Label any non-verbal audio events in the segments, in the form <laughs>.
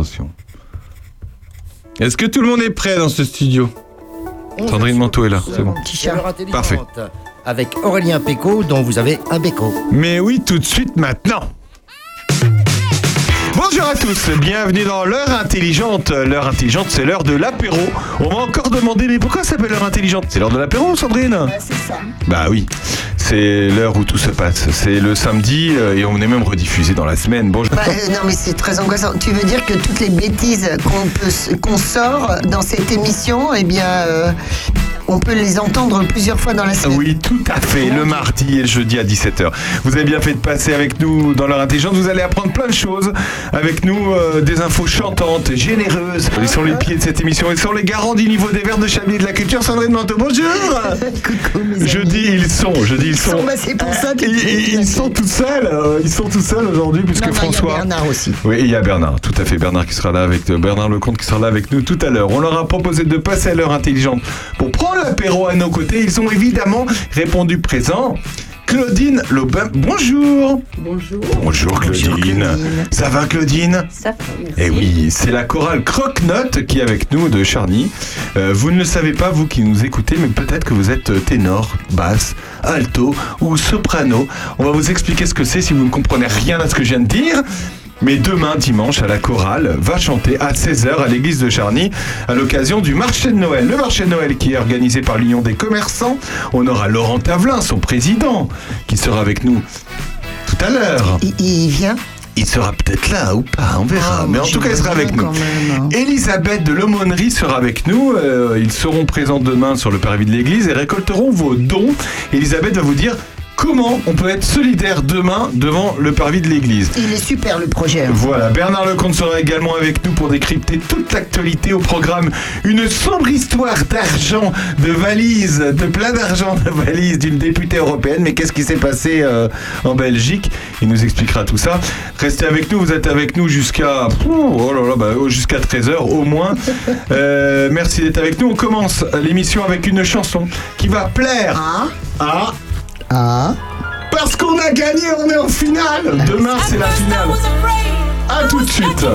Attention. Est-ce que tout le monde est prêt dans ce studio Sandrine Manteau est là, c'est bon. Parfait. Avec Aurélien Péco, dont vous avez un béco. Mais oui, tout de suite maintenant. Bonjour à tous, bienvenue dans l'heure intelligente. L'heure intelligente, c'est l'heure de l'apéro. On m'a encore demandé, mais pourquoi ça s'appelle l'heure intelligente? C'est l'heure de l'apéro, Sandrine? C'est ça. Bah oui, c'est l'heure où tout se passe. C'est le samedi euh, et on est même rediffusé dans la semaine. Bonjour. Bah, euh, non mais c'est très angoissant. Tu veux dire que toutes les bêtises qu'on sort dans cette émission, eh bien, euh, on peut les entendre plusieurs fois dans la semaine. Oui, tout à fait, le mardi et le jeudi à 17h. Vous avez bien fait de passer avec nous dans l'heure intelligente. Vous allez apprendre plein de choses avec nous, euh, des infos chantantes, généreuses. Ils sont les pieds de cette émission. Ils sont les garants du niveau des verres de Chablis et de la culture. Sandrine Manteau, bonjour <laughs> Coucou mes Je dis ils sont, je dis ils sont. sont, bah, c'est pour ça que Ils, tu- ils- ils sont tout seuls, euh, ils sont tout seuls aujourd'hui puisque Non, non, il y a François. Bernard aussi. Oui, il y a Bernard, tout à fait. Bernard qui sera là avec euh, Bernard Lecomte qui sera là avec nous tout à l'heure. On leur a proposé de passer à l'heure intelligente pour prendre l'apéro à nos côtés. Ils ont évidemment répondu présent. Claudine Lobin, bonjour. Bonjour. Bonjour Claudine. Claudine. Ça va Claudine Ça va, merci. Eh oui, c'est la chorale Croque-Note qui est avec nous de Charny. Euh, vous ne le savez pas, vous qui nous écoutez, mais peut-être que vous êtes ténor, basse, alto ou soprano. On va vous expliquer ce que c'est si vous ne comprenez rien à ce que je viens de dire. Mais demain, dimanche, à la chorale, va chanter à 16h à l'église de Charny à l'occasion du marché de Noël. Le marché de Noël qui est organisé par l'Union des commerçants. On aura Laurent Tavelin, son président, qui sera avec nous tout à l'heure. Il, il vient? Il sera peut-être là ou pas, on verra. Ah, Mais en tout cas, il sera avec nous. même, hein. Elisabeth de l'aumônerie sera avec nous. Euh, ils seront présents demain sur le parvis de l'église et récolteront vos dons. Elisabeth va vous dire comment on peut être solidaire demain devant le parvis de l'église. Il est super le projet. hein. Voilà, Bernard Lecomte sera également avec nous pour décrypter toute l'actualité au programme. Une sombre histoire d'argent, de valises, de plein d'argent de valises d'une députée européenne. Mais qu'est-ce qui s'est passé euh, en Belgique? Il nous expliquera tout ça. Restez avec nous, vous êtes avec nous jusqu'à oh là là, bah, jusqu'à 13h au moins. <laughs> Euh, merci d'être avec nous. On commence l'émission avec une chanson qui va plaire Ah, à... ah. Parce qu'on a gagné, on est en finale Demain, c'est la finale. À tout de suite.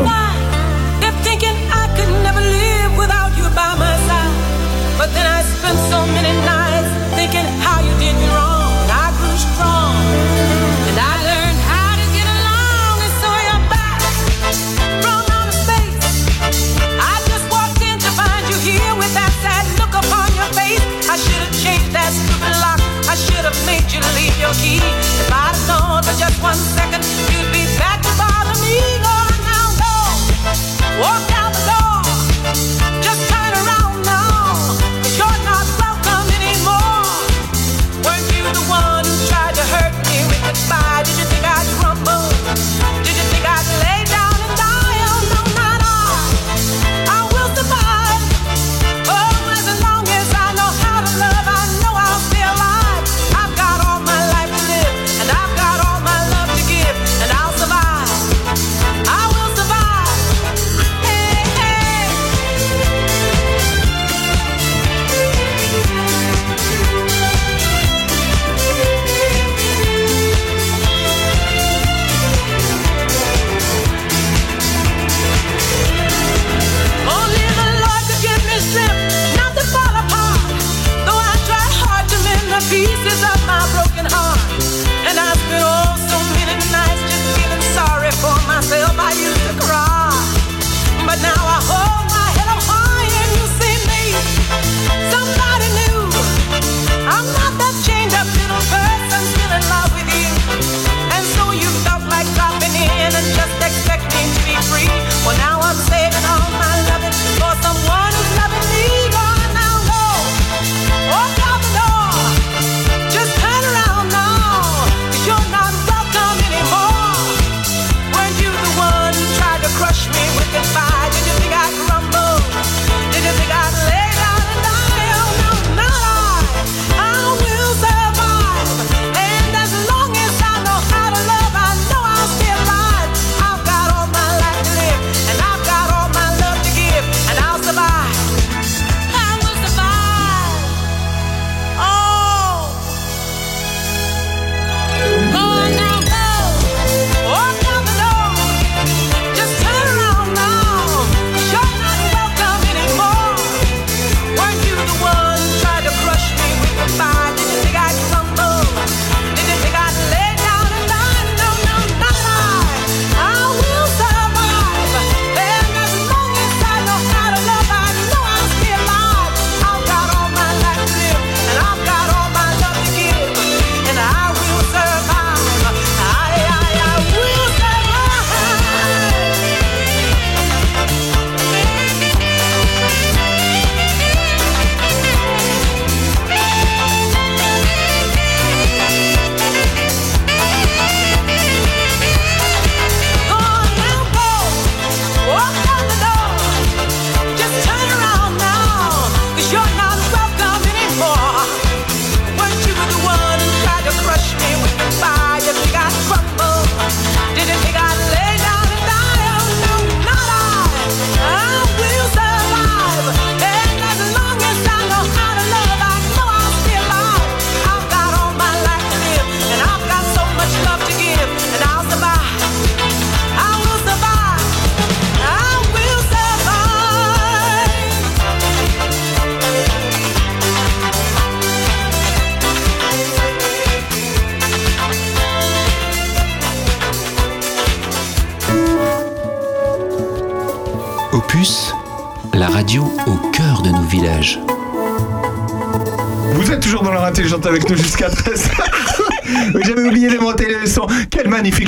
I should have changed that stupid lock. Should have made you leave your key. If I'd have known for just one second, you'd be back to bother me. Go now, go. Walk out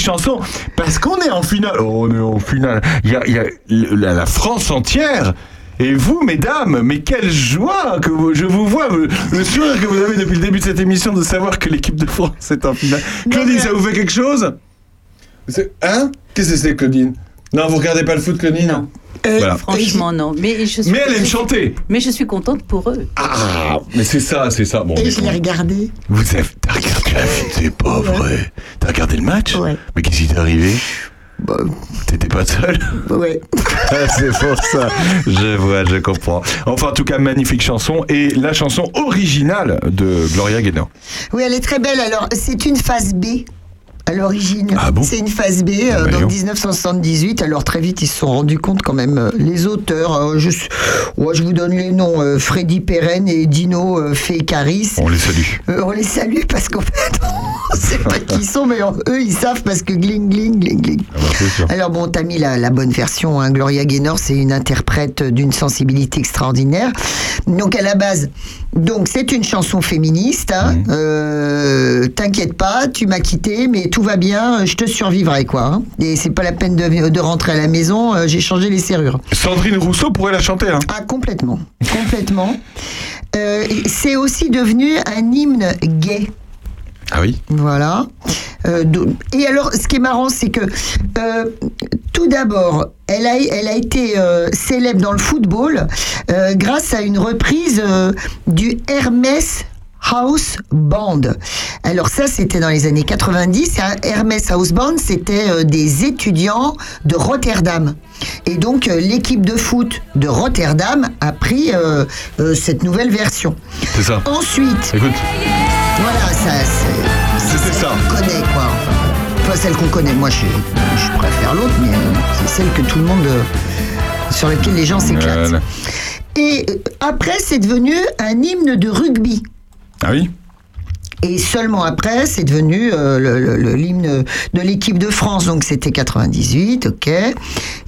chanson Parce qu'on est en finale. Oh, on est en finale. Il y a, il y a la, la France entière. Et vous, mesdames, mais quelle joie que vous- je vous vois, le, le sourire que vous avez depuis le début de cette émission de savoir que l'équipe de France est en finale. Claudine, ça vous fait quelque chose? Hein? Qu'est-ce que c'est, Claudine? Non, vous regardez pas le foot, Claudine? Non. Voilà. Franchement, non. Mais je suis, Mais elle aime chanter. Mais je suis contente pour eux. Ah, mais c'est ça, c'est ça. Bon, Et je l'ai regardé. Vous avez regardé c'est pas vrai. T'as regardé le match Ouais. Mais qu'est-ce qui t'est arrivé Bah, T'étais pas seul <laughs> ouais. Ah, C'est pour ça. Je vois, je comprends. Enfin, en tout cas, magnifique chanson et la chanson originale de Gloria Gaynor. Oui, elle est très belle. Alors, c'est une phase B. À l'origine, Ah bon? C'est une phase B euh, Ah bah. 1978. Alors très vite, ils se sont rendus compte quand même. euh, les auteurs, euh, je, ouais, je vous donne les noms euh, Freddy Perren et Dino euh, Fekaris. On les salue. On les salue parce qu'en <laughs> fait, <laughs> sait pas qui ils sont, mais eux, ils savent parce que gling, gling, gling, gling. Ah bah. Alors bon, t'as mis la, la bonne version. Hein. Gloria Gaynor, c'est une interprète d'une sensibilité extraordinaire. Donc à la base, donc c'est une chanson féministe. Hein. Euh, T'inquiète pas, tu m'as quitté, mais tout va bien, je te survivrai quoi. hein. Et c'est pas la peine de, de rentrer à la maison. euh, J'ai changé les serrures. Sandrine Rousseau pourrait la chanter. Hein. Ah complètement, complètement. Euh, c'est aussi devenu un hymne gay. Ah oui Voilà. Euh, et alors, ce qui est marrant, c'est que euh, tout d'abord, elle a, elle a été euh, célèbre dans le football grâce à une reprise du Hermès House Band. Alors ça, c'était dans les années 90. Un Hermès House Band, c'était des étudiants de Rotterdam. Et donc, l'équipe de foot de Rotterdam a pris cette nouvelle version. C'est ça. Ensuite, Écoute, voilà, ça, c'est. Celle ça. qu'on connaît, quoi. Enfin, pas celle qu'on connaît. Moi, je, je préfère l'autre, mais euh, c'est celle que tout le monde. euh, sur laquelle les gens s'éclatent. Voilà. Et euh, après, c'est devenu un hymne de rugby. ah oui? Et seulement après, c'est devenu euh, l'hymne de l'équipe de France. Donc c'était 98, ok.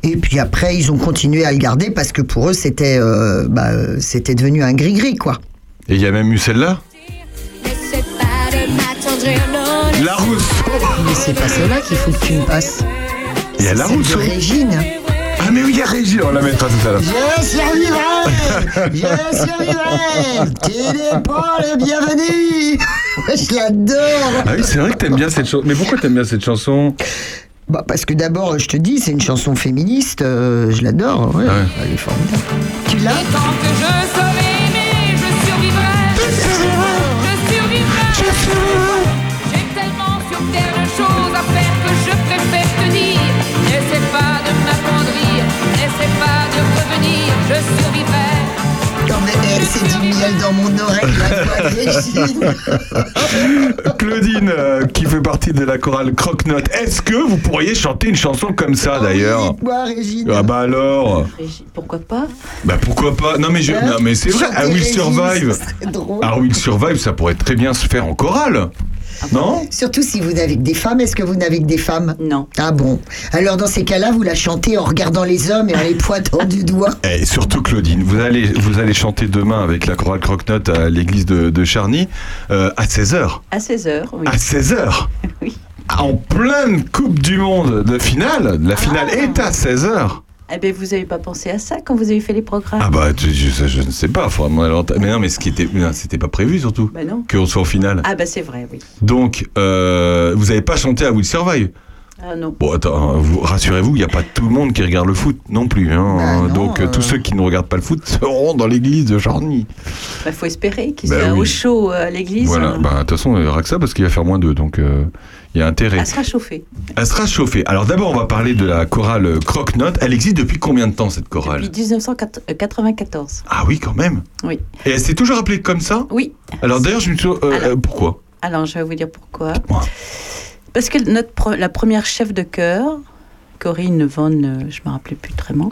Et puis après, ils ont continué à le garder parce que pour eux, c'était euh, bah, c'était devenu un gris-gris, quoi. Et il y a même eu celle-là? La Rousseau Mais c'est pas celle-là qu'il faut que tu me passes. Il y a la Rousseau Régine. Ah mais oui, il y a Régine, on la mettra tout à l'heure. Je survivrai Je survivrai Tu n'es pas le bienvenu Je l'adore Ah oui, c'est vrai que t'aimes bien cette chanson. Mais pourquoi t'aimes bien cette chanson? Bah, Parce que d'abord, je te dis, c'est une chanson féministe, euh, je l'adore, ouais, Ah ouais. elle est formidable. Tu l'as? J'ai tellement sur terre de choses à faire que je préfère te dire. N'essaie pas de m'attendrir, n'essaie pas de revenir, je. C'est du miel dans mon oreille, la voix de Régine. <laughs> Claudine, euh, qui fait partie de la chorale Croque-Note, est-ce que vous pourriez chanter une chanson comme ça d'ailleurs Moi, Régine. Ah bah alors. Pourquoi pas Bah pourquoi pas. Non mais, je, non, mais c'est vrai, à Will Régine, Survive. ce serait drôle. À Will Survive, ça pourrait très bien se faire en chorale Non Surtout si vous n'avez que des femmes, est-ce que vous n'avez que des femmes Non. Ah bon Alors dans ces cas-là, vous la chantez en regardant les hommes et en les pointant du doigt. Et surtout Claudine, vous allez, vous allez chanter demain avec la chorale Croque-Note à l'église de, de Charny euh, à 16h. À 16h, oui. À 16h <laughs> Oui. En pleine Coupe du Monde de finale, la finale Ah. est à 16h Eh bien, vous n'avez pas pensé à ça quand vous avez fait les programmes Ah bah, je, je- je ne sais pas, l'antenne. Mais non, mais ce qui était, c'était pas prévu surtout, Bah non. qu'on soit en finale. Ah bah c'est vrai, oui. Donc, euh, vous n'avez pas chanté à Will Survive Ah non. Bon, attends, vous, rassurez-vous, il n'y a pas tout le monde qui regarde le foot non plus. hein. Bah non, Donc, euh, euh. tous ceux qui ne regardent pas le foot seront dans l'église de Charny. Bah faut espérer qu'il Bah soit oui. au chaud euh, à l'église. Voilà, bah, de toute façon, il n'y aura que ça parce qu'il va faire moins d'eux. Donc, euh, il y a intérêt. Elle sera chauffée. Elle sera chauffée. Alors, d'abord, on va parler de la chorale Croque-Note. Elle existe depuis combien de temps, cette chorale? Depuis 1994. Ah oui, quand même. Oui. Et elle s'est toujours appelée comme ça? Oui. Alors, d'ailleurs, je me suis. euh, Alors- euh, pourquoi? Alors, je vais vous dire pourquoi. Moi. Parce que notre la première chef de chœur, Corinne Von, euh, je me rappelais plus très bien,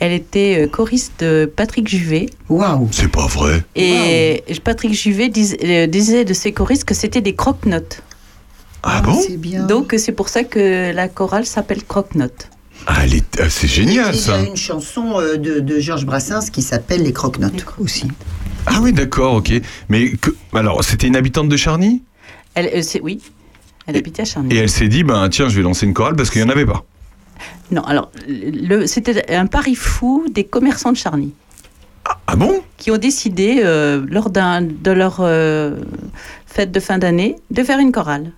elle était euh, choriste de Patrick Juvet. Waouh C'est pas vrai. Et Patrick Juvet dis- euh, disait de ses choristes que c'était des croque-notes. Ah bon C'est bien. Donc, c'est pour ça que la chorale s'appelle croque-notes. Ah, elle est- ah, c'est génial Et il y a ça. une chanson euh, de, de Georges Brassens qui s'appelle Les Croque-Notes aussi. Ah oui, d'accord, ok. Mais que, alors, c'était une habitante de Charny? Elle, euh, c'est- oui, elle habitait à Charny. et elle s'est dit, ben tiens, je vais lancer une chorale parce qu'il n'y en avait pas. Non, alors, le, c'était un pari fou des commerçants de Charny Ah bon? Qui ont décidé, euh, lors d'un, de leur euh, fête de fin d'année, de faire une chorale.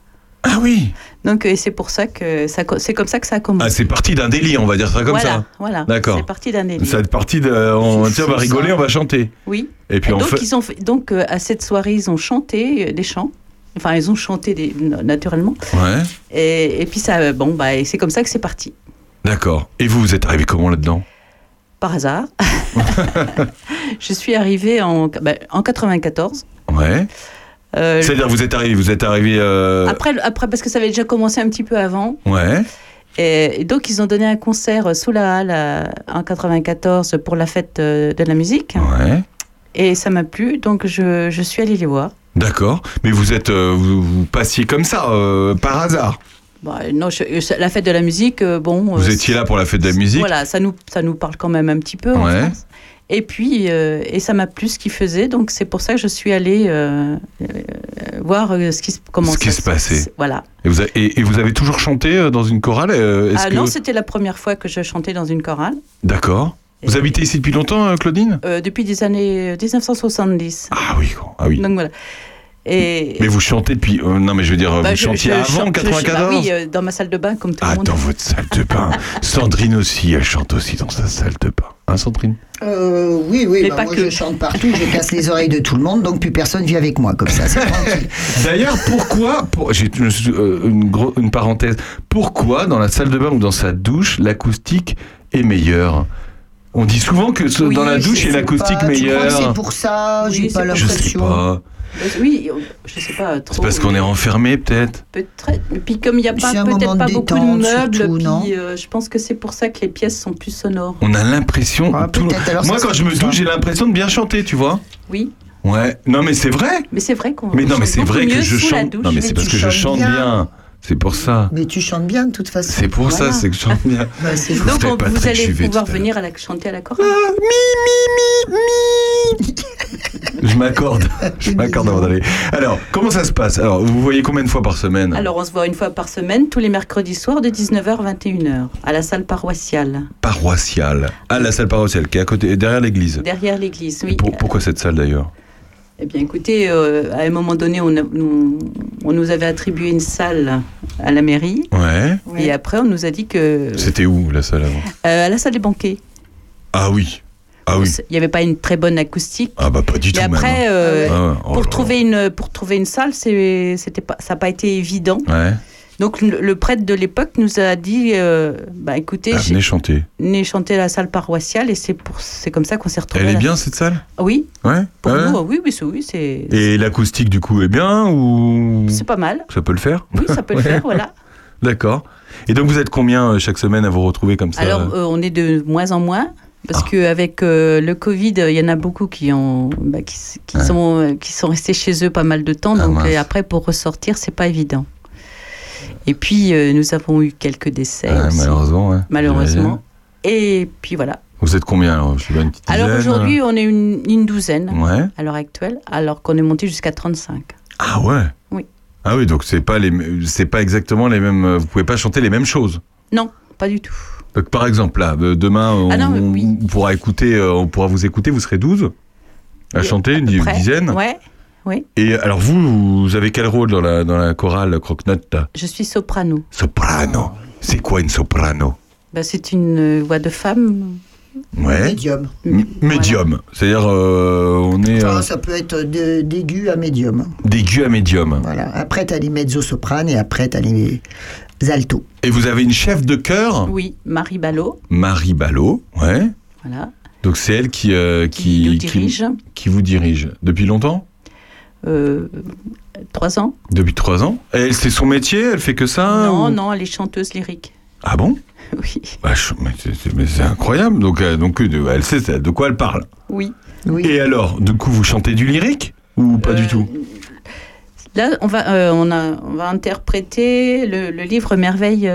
Ah oui. Donc, euh, c'est pour ça que ça, c'est comme ça que ça a commencé. Ah, c'est parti d'un délire, on va dire ça comme voilà, ça. voilà. D'accord. C'est parti d'un délire. Ça est parti de. On, C'est tiens, on va rigoler, ça. on va chanter. Oui. Et puis Et on donc, fait. ils ont fait, donc euh, à cette soirée, ils ont chanté euh, des chants. Enfin, ils ont chanté des, naturellement. Ouais, Et, et puis, ça, bon, bah, c'est comme ça que c'est parti. d'accord. Et vous, vous êtes arrivé comment là-dedans? Par hasard. <laughs> <laughs> je suis arrivée en, bah, en 94. Ouais. Euh, C'est-à-dire, vous êtes arrivé, vous êtes arrivé. euh, après, après, parce que ça avait déjà commencé un petit peu avant. Ouais. Et, et donc, ils ont donné un concert sous la halle euh, en 94 pour la fête euh, de la musique. Ouais. Et ça m'a plu, donc je, je suis allée les voir. D'accord. Mais vous êtes, euh, vous, vous passiez comme ça, euh, par hasard. Bah, non, je- la fête de la musique, euh, bon. Vous euh, étiez là pour la fête de la musique. Voilà, ça nous, ça nous parle quand même un petit peu. en Ouais. France. Et puis, euh, et ça m'a plu ce qu'il faisait, donc c'est pour ça que je suis allée euh, euh, voir euh, ce qui se comment Ce qui se passait. Voilà. Et vous, avez, et, et vous avez toujours chanté dans une chorale Ah que- non, c'était la première fois que je chantais dans une chorale. D'accord. Vous habitez ici depuis longtemps, Claudine? Euh, depuis des années 1970. Ah oui, ah oui. Donc voilà. Et Mais vous chantez depuis. euh, non, mais je veux dire, bah, vous je- chantiez je avant chante- je- 94 bah oui, euh, dans ma salle de bain comme tout Ah, le monde. dans votre salle de bain. <laughs> Sandrine aussi, elle chante aussi dans sa salle de bain. Hein, Sandrine? Euh, oui, oui, Mais bah, pas moi que. je chante partout, je casse les oreilles de tout le monde, donc plus personne vit avec moi comme ça. c'est tranquille. <laughs> D'ailleurs, pourquoi, pour- j'ai une, une, parenthèse, pourquoi dans la salle de bain ou dans sa douche, l'acoustique est meilleure? On dit souvent que ce- Oui, dans la douche, il y a sais l'acoustique meilleure. c'est pour ça? Oui, J'ai c'est pas pour- Je sais l'impression. Oui, je sais pas trop. C'est parce qu'on est renfermé, peut-être Peut-être. Et puis comme il n'y a pas peut-être pas beaucoup de meubles, surtout, puis non euh, je pense que c'est pour ça que les pièces sont plus sonores. On a l'impression. Ah, tout- Moi, quand je me douche, j'ai l'impression de bien chanter, tu vois Oui, Ouais. Non, mais c'est vrai. mais c'est vrai qu'on. Mais non, mais c'est vrai que je chante. Non, mais c'est parce que je chante bien. C'est pour ça. Mais tu chantes bien de toute façon. C'est pour ça, c'est que je chante bien. <laughs> Bah, Donc on- vous allez pouvoir à venir à la chanter à la chorale. Je m'accorde. Je m'accorde avant d'aller. Alors, comment ça se passe? Alors, vous voyez combien de fois par semaine? Alors on se voit une fois par semaine, tous les mercredis soirs de 19h à 21h, à la salle paroissiale, Paroissiale. Ah, la salle paroissiale qui est à côté, derrière l'église. derrière l'église. Oui. Pour- pourquoi cette salle d'ailleurs? Eh bien écoutez, euh, à un moment donné, on, a- nous, on nous avait attribué une salle à la mairie. Ouais. Et après, on nous a dit que. C'était où la salle avant? Euh, à la salle des banquets. Ah oui. Ah oui. Il n'y avait pas une très bonne acoustique. Ah bah pas du tout Mais même. après, euh, Ah ouais. Oh pour, trouver une, pour trouver une salle, c'était pas, ça n'a pas été évident. Ouais. Donc le, le prêtre de l'époque nous a dit euh, bah, écoutez, Ah, venez chanter. venez chanter à la salle paroissiale et c'est pour c'est comme ça qu'on s'est retrouvés. Elle est bien cette salle? Oui, Ouais. pour Ouais. nous, oui, oui, c'est- oui, c'est Et l'acoustique du coup est bien ou c'est pas mal. ça peut le faire? Oui, ça peut le <laughs> faire, voilà. D'accord. Et donc vous êtes combien euh, chaque semaine à vous retrouver comme ça? Alors, euh, on est de moins en moins. Parce Ah. qu'avec le Covid, il y en a beaucoup qui, ont, bah, qui, s- qui Ouais. sont, euh, qui sont restés chez eux pas mal de temps. Ah, donc, mince. et après, pour ressortir, c'est pas évident. Et puis, euh, nous avons eu quelques décès. Aussi, malheureusement. ouais. malheureusement. Et puis voilà. Vous êtes combien alors Je une petite Alors aujourd'hui, on est une, une douzaine Ouais. à l'heure actuelle, alors qu'on est monté jusqu'à 35. Ah ouais. Oui. Ah oui, donc c'est pas les, pas exactement les mêmes. euh, Vous pouvez pas chanter les mêmes choses. Non, pas du tout. Donc, par exemple, là, euh, demain, on, Ah non, mais oui. on pourra écouter, on pourra vous écouter. Vous serez 12 à chanter, à une près. dizaine. Ouais, Et alors vous, vous avez quel rôle dans la dans la chorale Croque-Note là? Je suis soprano. Soprano. C'est quoi une soprano? Bah, c'est une euh, voix de femme. Ouais. Médium. M- Médium. C'est-à-dire, euh, on est Enfin, euh, ça peut être d'aigu à médium. d'aigu à médium. Voilà. Après, t'as les mezzo-sopranes et après, t'as les altos. Et vous avez une chef de chœur, Oui, Marie Ballot. Marie Ballot. Ouais. Voilà. Donc c'est elle qui euh, Qui, qui, qui- dirige. qui vous dirige depuis longtemps? Euh, trois ans. Depuis trois ans. Elle, c'est son métier Elle fait que ça non, ou- non, elle est chanteuse lyrique. Ah bon <laughs> Oui. Bah, je- mais c'est- c'est mais c'est incroyable. Donc, euh, donc euh, elle sait de quoi elle parle. Oui. Oui. Et alors, du coup, vous chantez du lyrique ou pas du Euh, tout? Là, on va, euh, on, a, on va interpréter le, le livre Merveille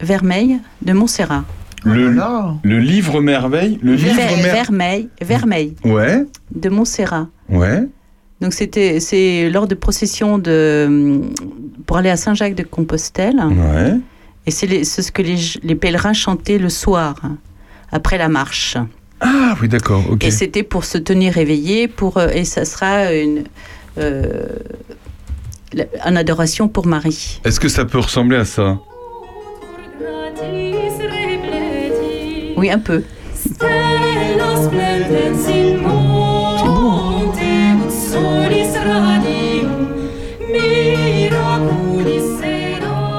Vermeille de Montserrat. Le, Voilà. le livre merveille Le livre Ver- mer- Vermeil, Vermeil Ouais, de Montserrat. ouais. Donc c'était c'est lors de processions de pour aller à Saint-Jacques de Compostelle Ouais. et c'est ce que les, les pèlerins chantaient le soir après la marche. Ah oui, d'accord, ok. Et c'était pour se tenir éveillé pour euh, et ça sera une euh, en adoration pour Marie. Est-ce que ça peut ressembler à ça? Oui, un peu.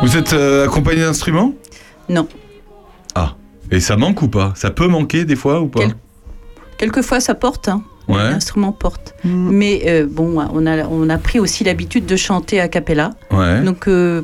Vous êtes euh, accompagné d'instruments? Non. Ah. Et ça manque ou pas? Ça peut manquer des fois ou pas? Quel- Quelquefois ça porte, hein. Ouais. l'instrument porte. Mais euh, bon, on a, on a pris aussi l'habitude de chanter a cappella. Ouais. Donc euh,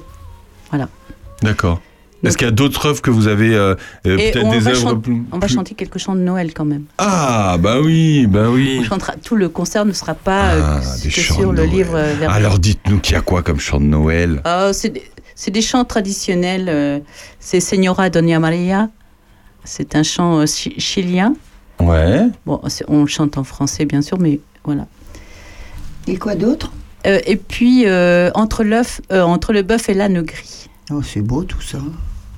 D'accord. Est-ce qu'il y a d'autres œuvres que vous avez euh, peut-être des œuvres plus- on va chanter quelques chants de Noël quand même. Ah bah oui, bah oui. On chantera, tout le concert ne sera pas euh, Ah, des que sur de le Noël. livre euh. Alors dites-nous qu'il y a quoi comme chant de Noël? Ah, c'est c'est des chants traditionnels. euh, c'est Señora Doña Maria. C'est un chant euh, chi- chilien. Ouais. Bon, on le chante en français bien sûr, mais voilà. Et quoi d'autre? Euh, et puis euh, entre l'œuf, euh, entre le bœuf et l'âne gris. Oh, c'est beau tout ça.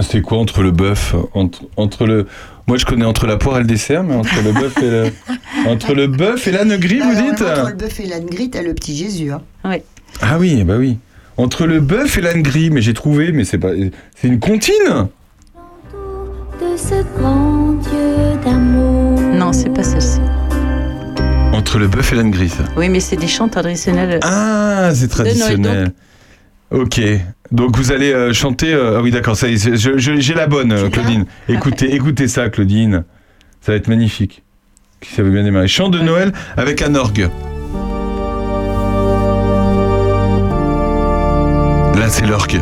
C'est quoi entre le bœuf entre, entre le Moi je connais entre la poire et le dessert, mais entre le bœuf et le <laughs> entre le bœuf et l'âne gris, vous dites? Entre le bœuf et l'âne gris, t'as le petit Jésus. Hein. Ah oui, bah oui. Entre le bœuf et l'âne gris, mais j'ai trouvé, mais c'est pas c'est une comptine de ce grand Dieu d'amour. Non, c'est pas celle-ci. Entre le bœuf et l'âne gris, ça. Oui, mais c'est des chants traditionnels. Ah, c'est traditionnel. Ok. Donc vous allez euh, chanter. euh, ah oui, d'accord. Ça, y est, c'est- je- je- j'ai la bonne, euh, Claudine. Écoutez, écoutez ça, Claudine. Ça va être magnifique. Ça veut bien démarrer. Chant de Noël avec un orgue. Là, c'est l'orgue. <laughs>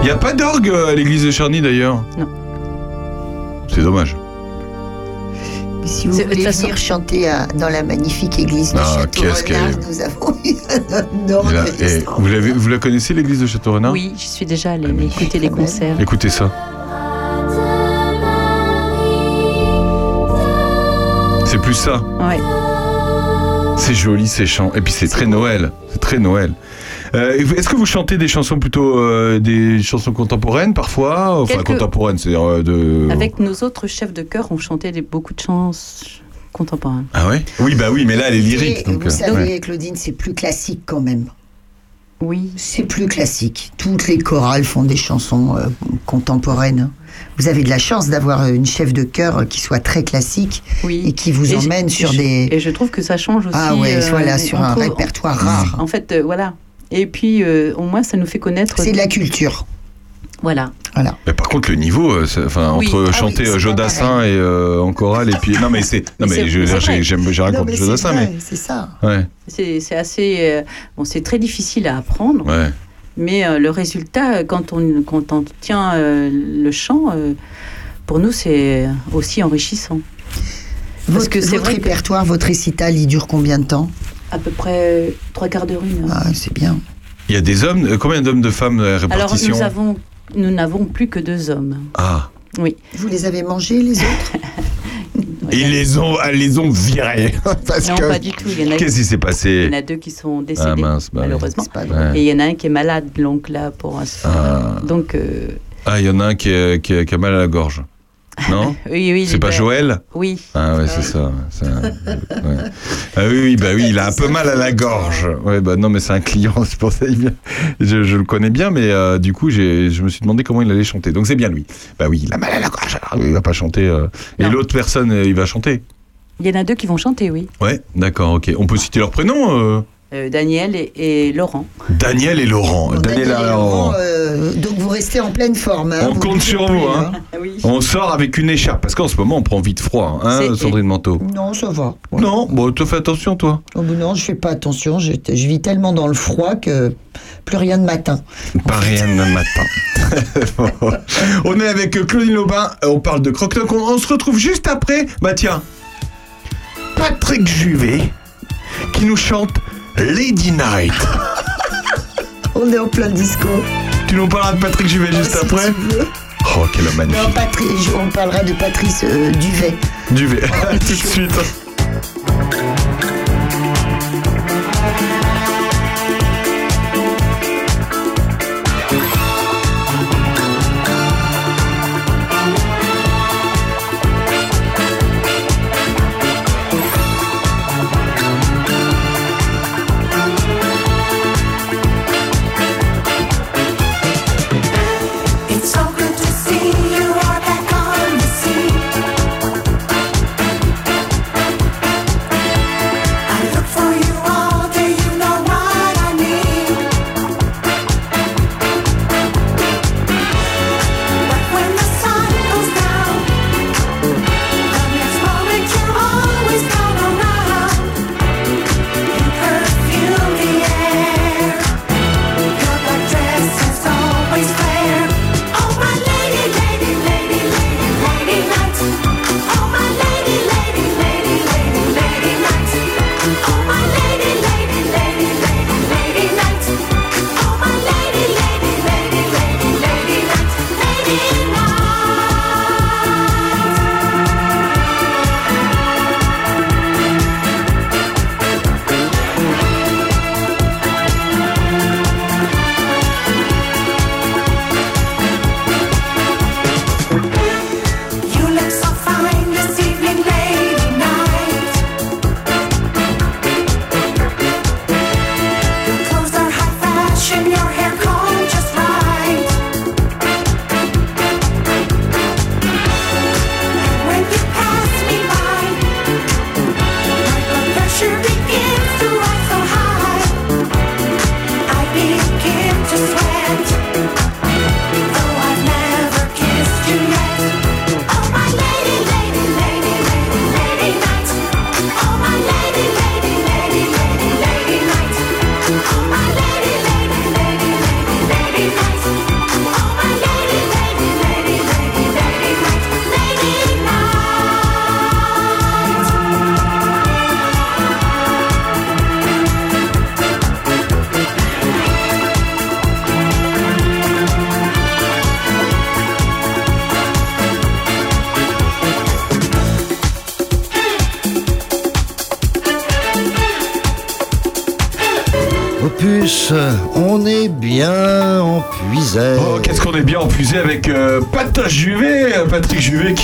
Il n'y a pas d'orgue à l'église de Charny d'ailleurs? Non. C'est dommage. Si vous voulez façon- venir chanter à- dans la magnifique église de Ah, Château qu'est-ce qu'elle Renard, nous avons eu un ordre eh, extraordinaire. vous, l'avez- vous la connaissez l'église de Château-Renard Oui, j'y suis déjà allée Ah, écouter les concerts. Écoutez ça. C'est plus ça. Ouais. C'est joli ces chants. Et puis c'est très Noël. C'est très Noël. Euh, Est-ce que vous chantez des chansons plutôt euh, des chansons contemporaines parfois? Enfin contemporaines, c'est-à-dire euh, de. Avec nos autres chefs de chœur, on chantait des- beaucoup de chants contemporains. Ah ouais? Oui, bah oui, mais là elle est lyrique. Et Donc, vous euh, savez, ouais. Claudine, c'est plus classique quand même. Oui. C'est plus classique. Toutes les chorales font des chansons euh, contemporaines. Vous avez de la chance d'avoir euh, une chef de chœur euh, qui soit très classique Oui. et qui vous Et emmène sur je- des... Et je trouve que ça change aussi. Ah ouais, euh, voilà, on sur un trouve- répertoire rare. En fait, euh, voilà. Et puis, euh, au moins, ça nous fait connaître. C'est de la culture. Voilà. Voilà. Mais par contre, le niveau, euh, enfin, Oui. entre Ah chanter euh, Jodassin et euh, en chorale, et puis non mais c'est, non Mais mais j'ai- j'aime, mais c'est Jodassin, mais c'est ça. ouais, C'est c'est assez. euh, bon, c'est très difficile à apprendre, ouais. Mais euh, le résultat, quand on, quand on tient euh, le chant, euh, pour nous, c'est aussi enrichissant. Parce Votre, que c'est votre vrai que- répertoire, votre récital, il dure combien de temps? À peu près trois quarts d'heure, une heure. ah, C'est bien. Il y a des hommes, euh, combien d'hommes, de femmes euh, Alors, répartition? nous avons. Nous n'avons plus que deux hommes. Ah, Vous les avez mangés, les autres? <laughs> ils les ont, elles les ont virés <laughs> parce non, que pas du tout. Qu'est-ce qui s'est il y passé en a deux qui sont décédés, Ah mince, bah malheureusement. Ouais. Et il y en a un qui est malade, donc là, pour un... Ah. Donc, euh, Ah, il y en a un qui, est- qui, est- qui a mal à la gorge. Non <laughs> oui, oui. C'est pas Joël Oui. Ah ouais, c'est ça. ouais. Ah oui, oui, bah oui, il a un peu mal à la gorge. Ouais, bah non, mais c'est un client, <laughs> c'est pour ça il. Je, je le connais bien, mais euh, du coup, je me suis demandé comment il allait chanter. Donc c'est bien lui. Bah oui, il a mal à la gorge. alors il va pas chanter. euh. Et l'autre personne, euh, il va chanter. Il y en a deux qui vont chanter, oui. Ouais, d'accord, ok. On peut citer leur prénom euh? Euh, Daniel et, et Laurent. Daniel et Laurent. Bon, Daniel et Daniel et Laurent. Laurent, euh, donc vous restez en pleine forme. hein, On vous compte sur plus, vous, hein. oui. On sort avec une écharpe, parce qu'en ce moment, on prend vite froid, hein, Sandrine Manteau. Non, ça va. Ouais. Non, bon, tu fais attention, toi. Oh, non, je fais pas attention. Je, je vis tellement dans le froid que plus rien de matin. Pas rien le matin. <laughs> <laughs> on est avec Claudine Lobin, euh, on parle de croque on, on se retrouve juste après, bah tiens, Patrick Juvet qui nous chante Lady Night. <laughs> On est en plein disco. tu nous parleras de Patrick Juvet juste Si après tu veux. Oh, quel homme Non, magnifique. Patri- on parlera de Patrice euh, Duvet. Duvet. <laughs> Tout de suite. <laughs>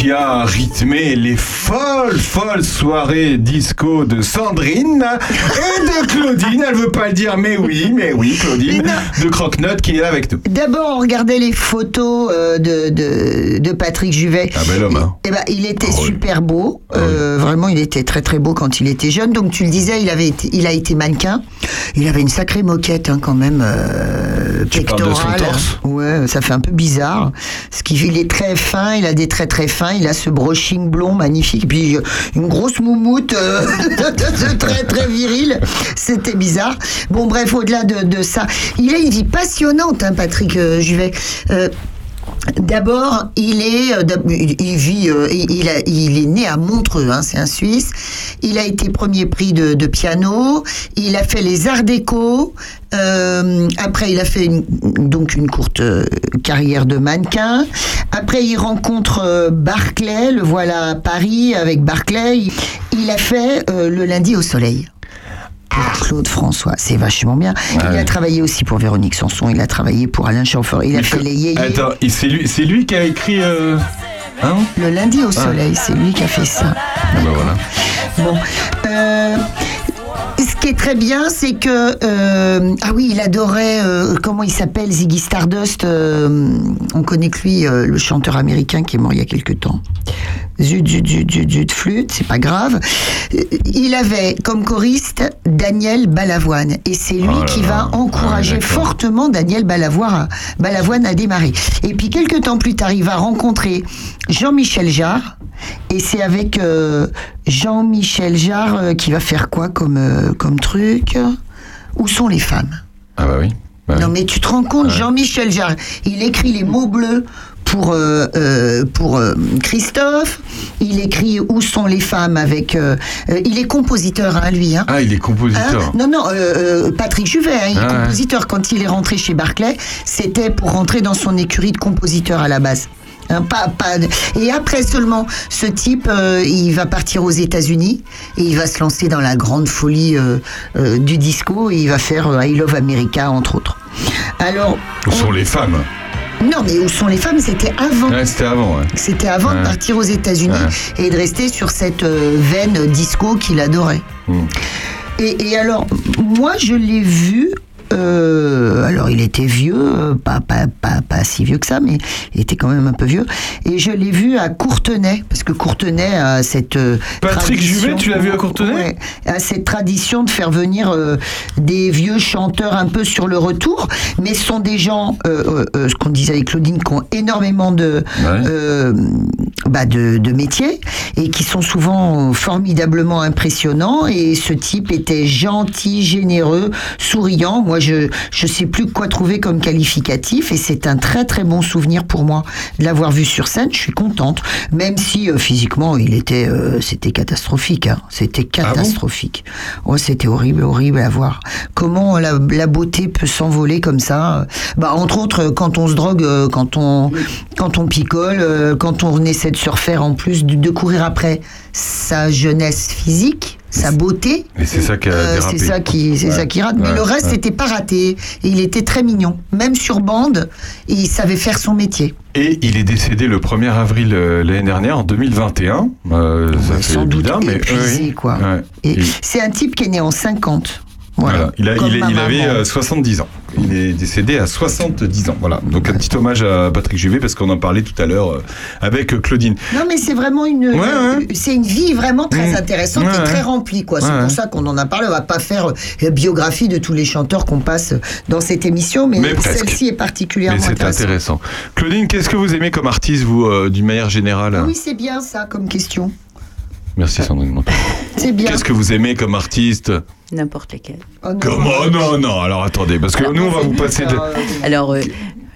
qui a rythmé les folles, folles soirées disco de Sandrine et de Claudine. Elle veut pas le dire, mais oui, mais oui, Claudine, de Croque-Note qui est là avec nous. D'abord, on regardait les photos euh, de, de, de Patrick Juvet. Un bel homme, hein. Eh ben, il était super beau. Ah oui. Euh, vraiment, il était très très beau quand il était jeune. Donc, tu le disais, il avait été, il a été mannequin. Il avait une sacrée moquette hein, quand même euh, Tu parles de son pectorale. torse Ouais, ça fait un peu bizarre. Ce qui, il est très fin. Il a des traits très fins. Il a ce brushing blond magnifique. Puis euh, une grosse moumoute euh, <laughs> très très viril. C'était bizarre. Bon, bref, au-delà de, de ça, il a une vie passionnante, hein, Patrick euh, Juvet. Euh, D'abord, il est, euh, il vit, euh, il, est né à Montreux, hein, c'est un Suisse. Il a été premier prix de, piano. Il a fait les arts déco. Euh, après, il a fait une- donc une courte euh, carrière de mannequin. Après, il rencontre Barclay, le voilà à Paris avec Barclay. Il, a fait le lundi au soleil. Pour Claude François, c'est vachement bien. il a travaillé aussi pour Véronique Sanson, il a travaillé pour Alain Chamfort, il a fait les. Attends, c'est lui, qui a écrit. euh, Hein? Le lundi au soleil, c'est lui qui a fait ça. Ah bah voilà. Bon. Euh, qui est très bien, c'est que. euh, ah oui, il adorait. euh, comment il s'appelle Ziggy Stardust. euh, on connaît que lui, euh, le chanteur américain qui est mort il y a quelque temps. Zut, zut, zut, zut, zut, flûte, c'est pas grave. Euh, Il avait comme choriste Daniel Balavoine. Et c'est lui Oh qui va encourager Ah, d'accord. fortement Daniel Balavoine à, Balavoine à démarrer. Et puis quelques temps plus tard, il va rencontrer Jean-Michel Jarre. Et c'est avec euh, Jean-Michel Jarre euh, qui va faire quoi comme, euh, comme truc? Où sont les femmes? Ah bah oui. Bah Non oui. mais tu te rends compte, Jean-Michel Jarre, il écrit les mots bleus pour, pour Christophe, il écrit Où sont les femmes avec... il est compositeur, hein, lui. Hein. Ah, il est compositeur. Hein? Non, non, Patrick Juvet, hein, il est Ah ouais. compositeur. Quand il est rentré chez Barclay, c'était pour rentrer dans son écurie de compositeur à la base. Hein, pas, pas... Et après seulement, ce type, euh, il va partir aux États-Unis et il va se lancer dans la grande folie euh, euh, du disco et il va faire I Love America, entre autres. Alors, Où sont les femmes? Non, mais où sont les femmes? C'était avant. Ouais, C'était avant, ouais. C'était avant Ouais. de partir aux États-Unis et de rester sur cette veine disco qu'il adorait. Mm. Et, et alors, moi, je l'ai vu. Euh, alors, il était vieux, euh, pas, pas, pas, pas si vieux que ça, mais il était quand même un peu vieux. Et je l'ai vu à Courtenay, parce que Courtenay a cette. euh, Patrick Juvet, tu l'as vu à Courtenay? Ouais, a cette tradition de faire venir euh, des vieux chanteurs un peu sur le retour, mais ce sont des gens, euh, ce qu'on disait avec Claudine, qui ont énormément de, bah de, de métiers et qui sont souvent formidablement impressionnants. Et ce type était gentil, généreux, souriant. Moi, je je sais plus quoi trouver comme qualificatif et c'est un très très bon souvenir pour moi de l'avoir vu sur scène. Je suis contente, même si euh, physiquement il était euh, c'était catastrophique. hein. C'était catastrophique. oh, c'était horrible, horrible à voir. Comment la, la beauté peut s'envoler comme ça? Bah entre autres quand on se drogue, euh, quand on quand on picole, quand on essaie de se refaire en plus de, de courir après sa jeunesse physique, sa beauté. Et c'est ça qui a Euh, c'est ça qui, c'est Ouais. ça qui rate. Mais Ouais, le reste, ouais. c'était pas raté. Et il était très mignon. Même sur bande, il savait faire son métier. Et il est décédé le 1er avril euh, l'année dernière, en 2021. Euh, ça fait sans doute bizarre, mais épuisé, oui. quoi. Et c'est un type qui est né en 50. Voilà. Voilà. Il, a- il il avait maman. euh, 70 ans. Il est décédé à 70 ans. Voilà. Donc un petit hommage à Patrick Juvet parce qu'on en parlait tout à l'heure euh, avec euh, Claudine. Non, mais c'est vraiment une, Ouais, ouais. c'est une vie vraiment très Mmh. intéressante Ouais, et très remplie, quoi. C'est pour ça qu'on en a parlé. On va pas faire la biographie de tous les chanteurs qu'on passe dans cette émission, mais, Mais celle-ci est Mais particulièrement c'est intéressante. intéressant. Claudine, qu'est-ce que vous aimez comme artiste, vous, euh, d'une manière générale? Oui, c'est bien ça comme question. Merci Sandrine. C'est bien. Qu'est-ce que vous aimez comme artiste N'importe lesquels. Oh non. Comment Non, non, alors attendez, parce que Alors, nous, on va vous passer de... Alors, euh,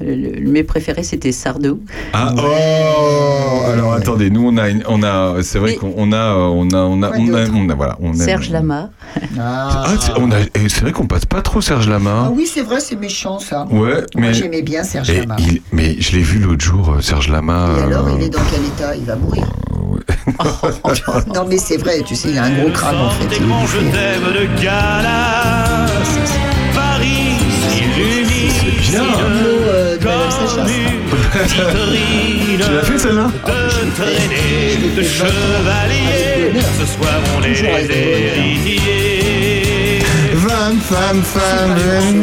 le- le- mes préférés, c'était Sardou. Ah, oh Alors attendez, nous, on a... une- On a c'est vrai qu'on on a, euh, on a... On a, Quoi on a, d'autre on a- voilà, on a- Serge Lama. Ah, c'est on a- et c'est vrai qu'on passe pas trop Serge Ah Lama. oui, c'est vrai, c'est méchant ça. Ouais, Moi, mais... j'aimais bien Serge et Lama. il- mais je l'ai vu l'autre jour, euh, Serge Lama. Et alors, euh, il est dans quel état? Il va mourir. <laughs> non, mais c'est vrai, tu sais, il a un gros crâne en fait. Je t'aime de gala. Paris. C'est. Tu l'as fait celle-là de traîner de chevalier. Ce soir on est Toujours avec des héritiers. Femme, femme, femme.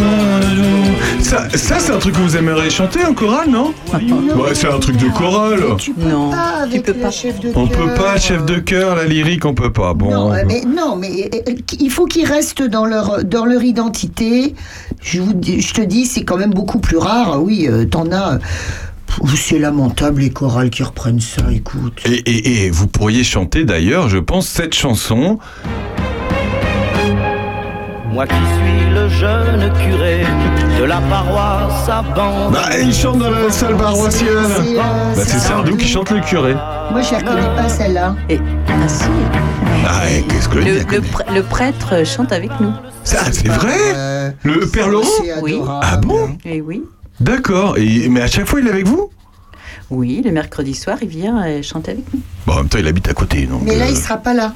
Ça, ça c'est un truc que vous aimeriez chanter en chorale, non <laughs> Ouais, c'est un truc de chorale. Tu peux Non, pas tu avec peux la pas. chef de On peut pas, chef de chœur, la lyrique, on peut pas. Bon. Non, mais, non, mais euh, il faut qu'ils restent dans leur, dans leur identité. Je, vous, dis- je te dis, c'est quand même beaucoup plus rare. Oui, euh, t'en as. C'est lamentable les chorales qui reprennent ça, écoute. Et, et- et vous pourriez chanter d'ailleurs, je pense, cette chanson. Moi qui suis le jeune curé de la paroisse à bande. Bah, il chante dans la salle paroissiale. C'est, euh, Bah, c'est Sardou qui chante le curé. Moi, je la connais pas celle-là. Et, ah si, Ah, et qu'est-ce que le, le, le pr- le prêtre chante avec nous. Ça, c'est vrai Euh, Le Père Laurent c'est Oui. Ah bon Et oui. D'accord. Et, mais à chaque fois, il est avec vous Oui, le mercredi soir, il vient euh, chanter avec nous. Bon, en même temps, il habite à côté. Donc, Mais là, euh, il sera pas là.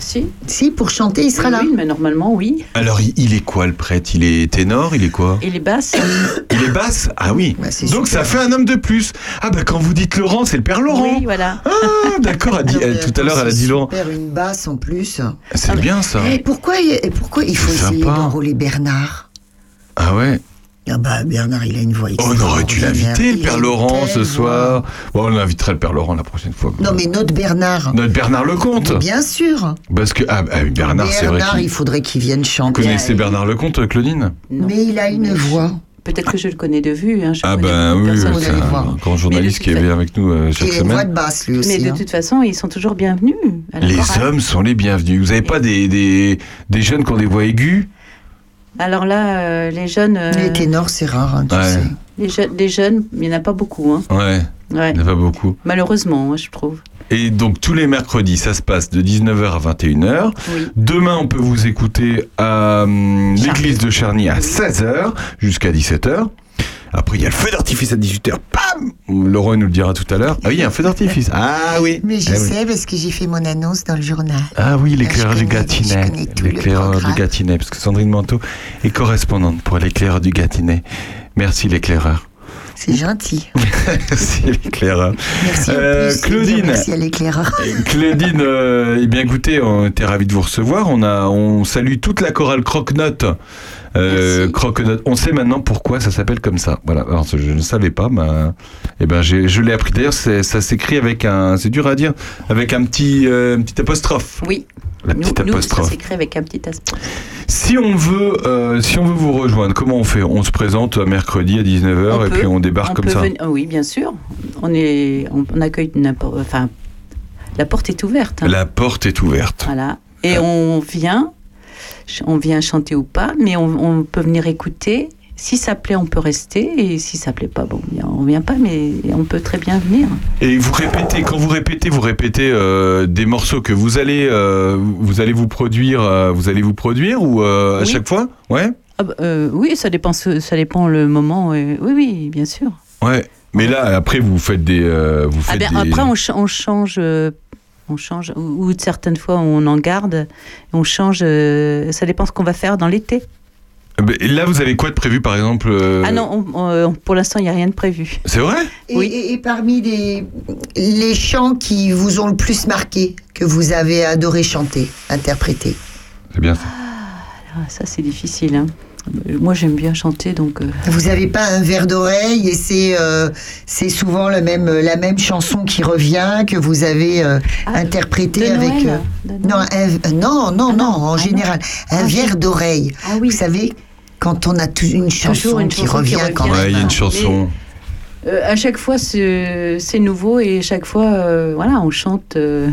Si. Si, pour chanter, il sera là. Oui, mais normalement, oui. Alors, il, il est quoi, le prêtre? Il est ténor? Il est quoi? Et les basses, Il est basse? <coughs> Ah oui. Bah, c'est Donc, super. ça fait un homme de plus. Ah, bah, quand vous dites Laurent, c'est le Père Laurent. oui, voilà. Ah, d'accord. tout à l'heure, elle a dit Laurent. Une basse en plus. C'est bien, ça. Et pourquoi, il- et pourquoi il faut essayer d'enrôler Bernard? Ah ouais Ah bah Bernard, il a une voix Oh, on aurait dû l'inviter, le Père Laurent, ce soir. Bon, on invitera le Père Laurent la prochaine fois. Non, mais notre Bernard. Notre Bernard Lecomte. Bien sûr. Parce que, ah, ah, Bernard, c'est vrai. Bernard, il faudrait qu'il vienne Vous chanter. connaissez Bernard Lecomte, Claudine Non. Mais il a une voix. Peut-être que je le connais de vue. Hein, je Ah ben de oui, vous c'est un voir. grand journaliste qui est bien avec nous euh, chaque Il a une voix semaine. de basse, lui aussi. Mais de hein. toute façon, ils sont toujours bienvenus. à la Les chorale. hommes sont les bienvenus. Vous n'avez pas des, des, des jeunes qui ont des voix aiguës? Alors là, euh, les jeunes, euh, Les ténors, c'est rare, hein, tu Ouais. sais. les, je- les jeunes, il n'y en a pas beaucoup. Hein. Ouais, Ouais. il n'y en a pas beaucoup. Malheureusement, hein, je trouve. Et donc tous les mercredis, ça se passe de 19h à 21h. Oui. Demain, on peut vous écouter à hum, l'église de Charny à 16h jusqu'à 17h. Après, il y a le feu d'artifice à 18h. Paf Laurent nous le dira tout à l'heure. Ah oui, il y a un feu d'artifice. <laughs> Ah oui. Mais je Eh oui. sais parce que j'ai fait mon annonce dans le journal. Ah oui, l'éclaireur du Gâtinais. L'éclaireur du. Gâtinais, parce que Sandrine Manteau est correspondante pour l'éclaireur du Gâtinais. Merci l'éclaireur. C'est gentil. <laughs> Merci l'éclaireur. Merci. Euh. Claudine. Merci à l'éclaireur. Claudine, euh, eh bien écoutez, on était ravis de vous recevoir. On a, on salue toute la chorale Croque-Note. Euh. Croque-Note. On sait maintenant pourquoi ça s'appelle comme ça. Voilà. Alors je ne savais pas, mais eh ben je l'ai appris. D'ailleurs, ça s'écrit avec un, c'est dur à dire, avec un petit, euh, un petit apostrophe. Oui. La Nous, petite nous, ça apostrophe. s'écrit avec un petit aspect. Si on veut, euh, si on veut vous rejoindre, comment on fait? On se présente mercredi à 19h On et peut, puis on débarque on comme ça. venir- oui, bien sûr. On, est, on, on accueille n'importe. Enfin, la porte est ouverte. hein. La porte est ouverte. Voilà. Et on vient, on vient chanter ou pas, mais on peut venir écouter. Si ça plaît, on peut rester. Et si ça plaît pas, bon, on vient- pas, mais on peut très bien venir. Et vous répétez, quand vous répétez, vous répétez euh, des morceaux que vous allez, euh, vous allez vous produire, euh, vous allez vous produire ou à Oui. chaque fois? Ouais, Ah bah, oui, ça dépend, ça dépend le moment. oui, oui, bien sûr. ouais. Mais là, après, vous faites des, vous Ah faites ben, des. Après, on, ch- on change. on change, ou, certaines fois on en garde, on change, ça dépend ce qu'on va faire dans l'été. Et là, vous avez quoi de prévu, par exemple euh, Ah non, on- on- pour l'instant il n'y a rien de prévu. C'est vrai? Et, Oui. et- et parmi les, les chants qui vous ont le plus marqué, que vous avez adoré chanter, interpréter? C'est bien ça. Ah, ça c'est difficile. hein. Moi j'aime bien chanter donc. euh, Vous n'avez pas un verre d'oreille et c'est euh, c'est souvent le même, la même chanson qui revient que vous avez euh, Ah, interprétée avec. Noël, euh, non, un- non, non, Ah non, non, en ah général. Un Ah, verre d'oreille. Ah oui. Vous savez, quand on a tout- une chanson une qui chanson qui revient quand revient. même. Ouais, il y a une Mais- chanson. Euh, à chaque fois c'est nouveau et chaque fois euh, voilà on chante. euh,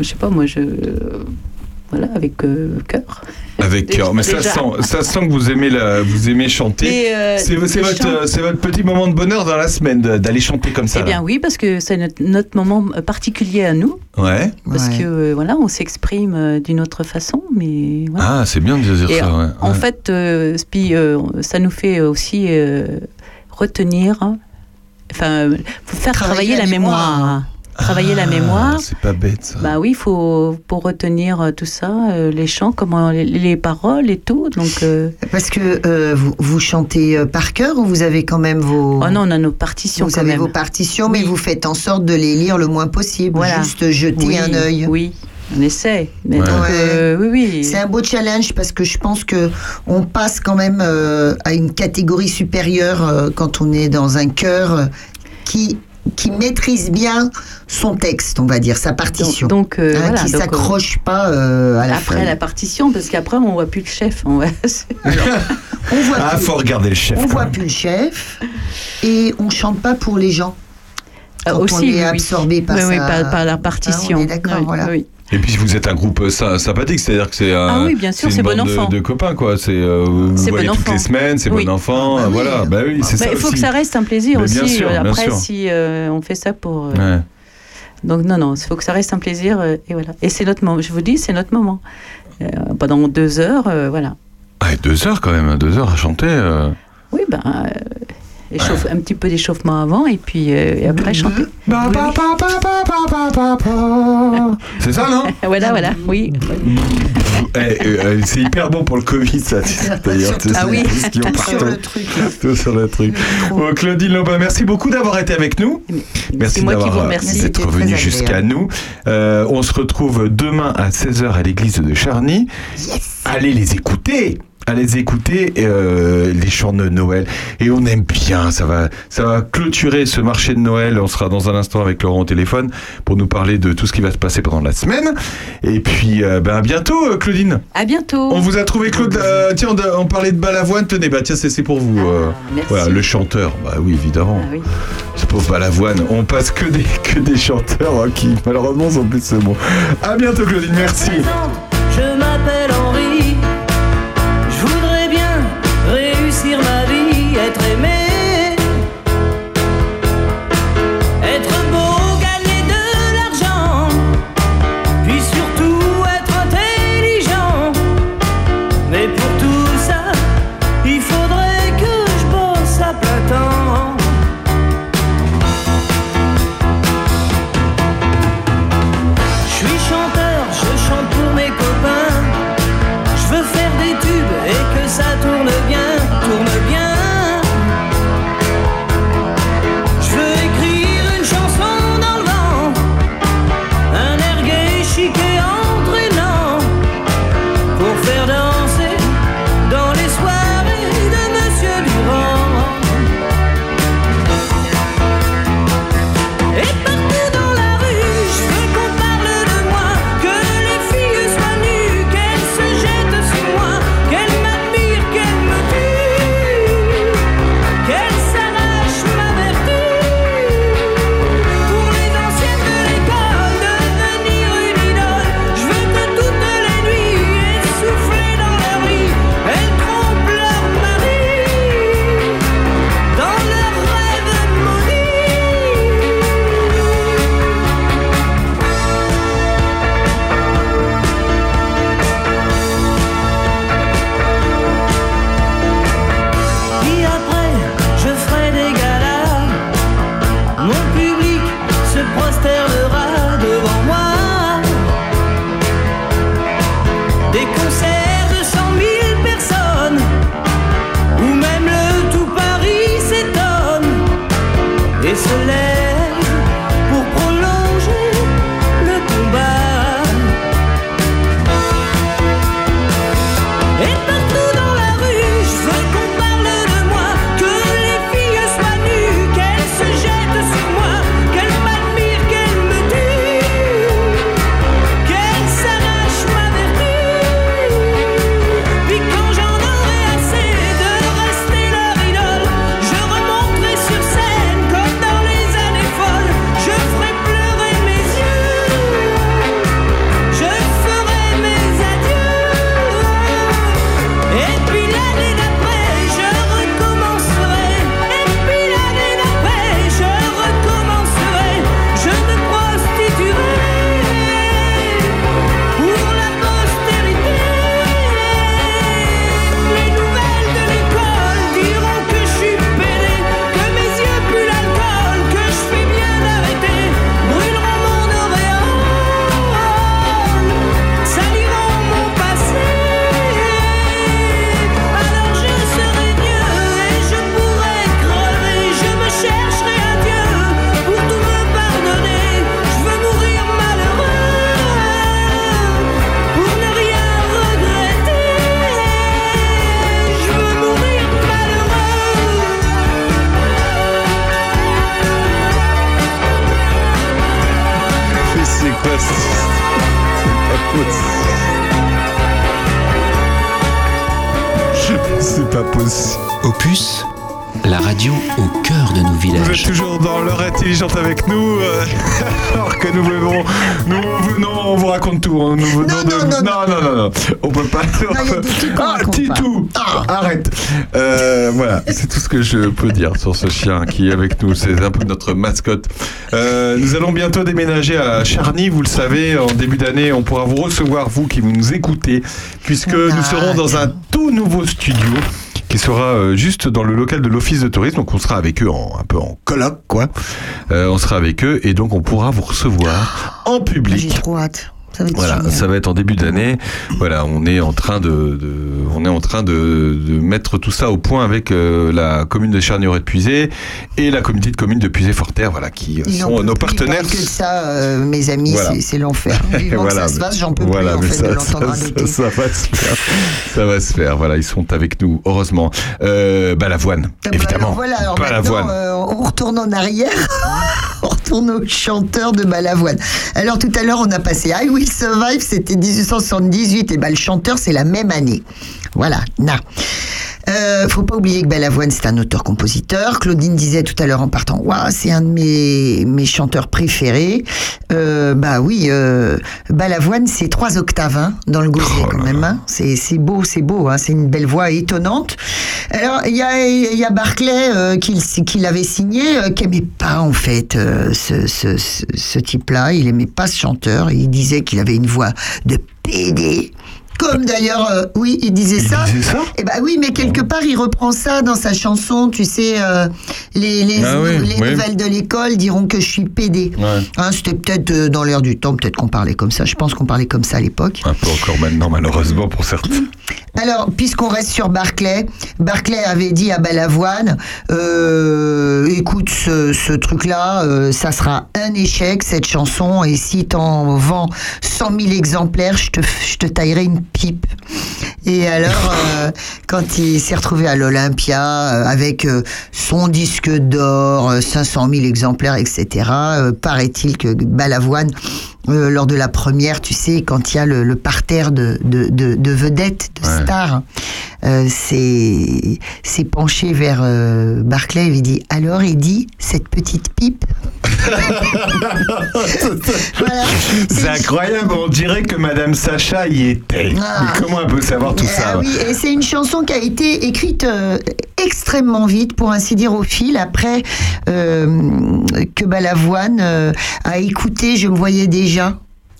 je sais pas moi je voilà avec euh, cœur. Avec cœur. Mais ça sent, ça sent que vous aimez, la, vous aimez chanter. Euh, C'est votre, euh, votre petit moment de bonheur dans la semaine d'aller chanter comme ça. Eh bien là. oui parce que c'est notre, notre moment particulier à nous Ouais. parce Ouais. que euh, voilà on s'exprime euh, d'une autre façon mais voilà. Ah, c'est bien de dire Et ça. ouais. En Ouais. fait, euh, puis, euh, ça nous fait aussi euh, retenir, hein, enfin, faire Travailler travailler, la la mémoire. mémoire. Travailler la Ah, mémoire. C'est pas bête ça. Bah oui, il faut pour retenir euh, tout ça, euh, les chants, comment les, les paroles et tout. Donc, euh, <laughs> Parce que euh, vous, vous chantez euh, par cœur ou vous avez quand même vos. oh non, on a nos partitions vous quand avez même. vos partitions, mais vous faites en sorte de les lire le moins possible. Voilà. Juste jeter oui, un œil. Oui, on essaie. Mais Ouais. euh, oui, oui. C'est un beau challenge parce que je pense que on passe quand même euh, à une catégorie supérieure euh, quand on est dans un chœur qui qui maîtrise bien son texte, on va dire, sa partition, Donc, euh, Hein, voilà. qui donc, euh, s'accroche pas euh, à la après feuille. la partition, parce qu'après on voit plus le chef. On voit- <laughs> On voit Ah, plus, faut regarder le chef. on quand voit même. plus le chef et on chante pas pour les gens. Ah, Quand on aussi, est oui, oui. absorbé par Oui, oui, sa- par, par la partition. Ah, on est d'accord, Oui, voilà. Et puis vous êtes un groupe euh, sy- sympathique, c'est-à-dire que c'est un. Ah oui, bien sûr, c'est bon de- enfant. De, copains quoi. C'est euh, vous C'est voyez bon toutes les enfant. semaines, c'est Oui. bon enfant. Ah bah oui. voilà, bah oui, c'est Bah, ça il faut aussi. que ça reste un plaisir Mais aussi. bien sûr, euh, bien Après, sûr. si euh, on fait ça pour. euh, Ouais. Donc, non, non, il faut que ça reste un plaisir. euh, et voilà. Et c'est notre moment. Je vous dis, c'est notre moment. Euh, pendant deux heures, euh, voilà. Ah, et deux heures quand même, deux heures à chanter. euh. Oui, ben. Euh, échauffe- Un petit peu d'échauffement avant et puis euh, et après chanter. Ba. C'est ça, non? <laughs> Voilà, voilà, oui. Eh, euh, C'est hyper bon pour le Covid, ça. D'ailleurs, Ah oui. Sur partout. le truc. Tout sur le truc. Bon, <laughs> Claudine Lopin, merci beaucoup d'avoir été avec nous. Merci C'est moi qui vous d'avoir remercie. d'être venu jusqu'à nous. Euh, on se retrouve demain à 16h à l'église de Charny. Allez les écouter Allez les écouter euh, les chants de Noël. Et on aime bien ça va ça va clôturer ce marché de Noël. On sera dans un instant avec Laurent au téléphone pour nous parler de tout ce qui va se passer pendant la semaine. Et puis euh, ben, à bientôt euh, Claudine. À bientôt. on vous a trouvé Claude euh, tiens on, on parlait de Balavoine. Tenez bah tiens c'est c'est pour vous euh, Ah, merci. voilà le chanteur. Bah oui évidemment. Ah oui. c'est pour Balavoine. On passe que des que des chanteurs hein, qui malheureusement sont plus ce mot. À bientôt Claudine. Merci. Je m'appelle que je peux dire sur ce chien qui est avec nous. C'est un peu notre mascotte. Euh, nous allons bientôt déménager à Charny. Vous le savez, en début d'année, on pourra vous recevoir vous qui nous écoutez, puisque On a nous serons dans un tout nouveau studio qui sera euh, juste dans le local de l'office de tourisme. Donc on sera avec eux en, un peu en colloque, quoi. Euh, on sera avec eux et donc on pourra vous recevoir en J'ai public. trop hâte. Ça va être Voilà, génial. ça va être en début d'année. Voilà, on est en train de, de- on est en train de, de mettre tout ça au point avec euh, la commune de Charnieret de Puisé et la communauté de communes de Puisé-Forterre, voilà, qui euh, sont nos partenaires. que ça, euh, mes amis, Voilà. c'est- l'enfer. <laughs> Voilà, ça se passe, j'en peux voilà, plus en mais fait ça, de l'entendre ça, radoter. ça, ça va se faire. Ça va se faire. Voilà, ils sont avec nous, heureusement. Euh, Balavoine, Ah bah évidemment. alors voilà, alors euh, on retourne en arrière. <laughs> on retourne au chanteur de Balavoine. Alors tout à l'heure, on a passé I Will Survive, c'était 1878, et ben le chanteur, c'est la même année. Voilà, na. Euh, faut pas oublier que Balavoine, c'est un auteur-compositeur. Claudine disait tout à l'heure en partant, Ouah, c'est un de mes, mes chanteurs préférés. Euh, bah oui, euh, Balavoine, c'est trois octaves hein, dans le gosier Oh quand même. hein. C'est beau, c'est beau. hein. C'est une belle voix étonnante. Alors, il y a, il y a Barclay euh, qui, qui l'avait signé, euh, qui aimait pas en fait euh, ce, ce, ce, ce type-là. Il aimait pas ce chanteur. Il disait qu'il avait une voix de PD. Comme d'ailleurs, euh, oui, il disait Il ça. disait ça Eh ben oui, mais quelque part, il reprend ça dans sa chanson. Tu sais, euh, les, les, Ah oui, les oui. nouvelles de l'école diront que je suis PD. Ouais. Hein, C'était peut-être euh, dans l'air du temps, peut-être qu'on parlait comme ça. Je pense qu'on parlait comme ça à l'époque. Un peu encore maintenant, malheureusement, pour certains. Alors, puisqu'on reste sur Barclay, Barclay avait dit à Balavoine, euh, écoute, ce, ce truc-là, euh, ça sera un échec, cette chanson, et si t'en vends 100 000 exemplaires, je te, je te taillerai une Et alors, euh, quand il s'est retrouvé à l'Olympia, euh, avec euh, son disque d'or, euh, 500 000 exemplaires, etc., paraît-il que Balavoine, lors de la première, tu sais, quand il y a le, le parterre de, de, de, de vedettes, de Ouais. stars, euh, s'est penché vers euh, Barclay et lui dit Alors, il dit, cette petite pipe? <laughs> Voilà. C'est incroyable, on dirait que Madame Sacha y était. Ah. Mais comment elle peut savoir tout ça? Ah oui, et c'est une chanson qui a été écrite euh, extrêmement vite, pour ainsi dire, au fil, après euh, que Balavoine a écouté Je me voyais déjà.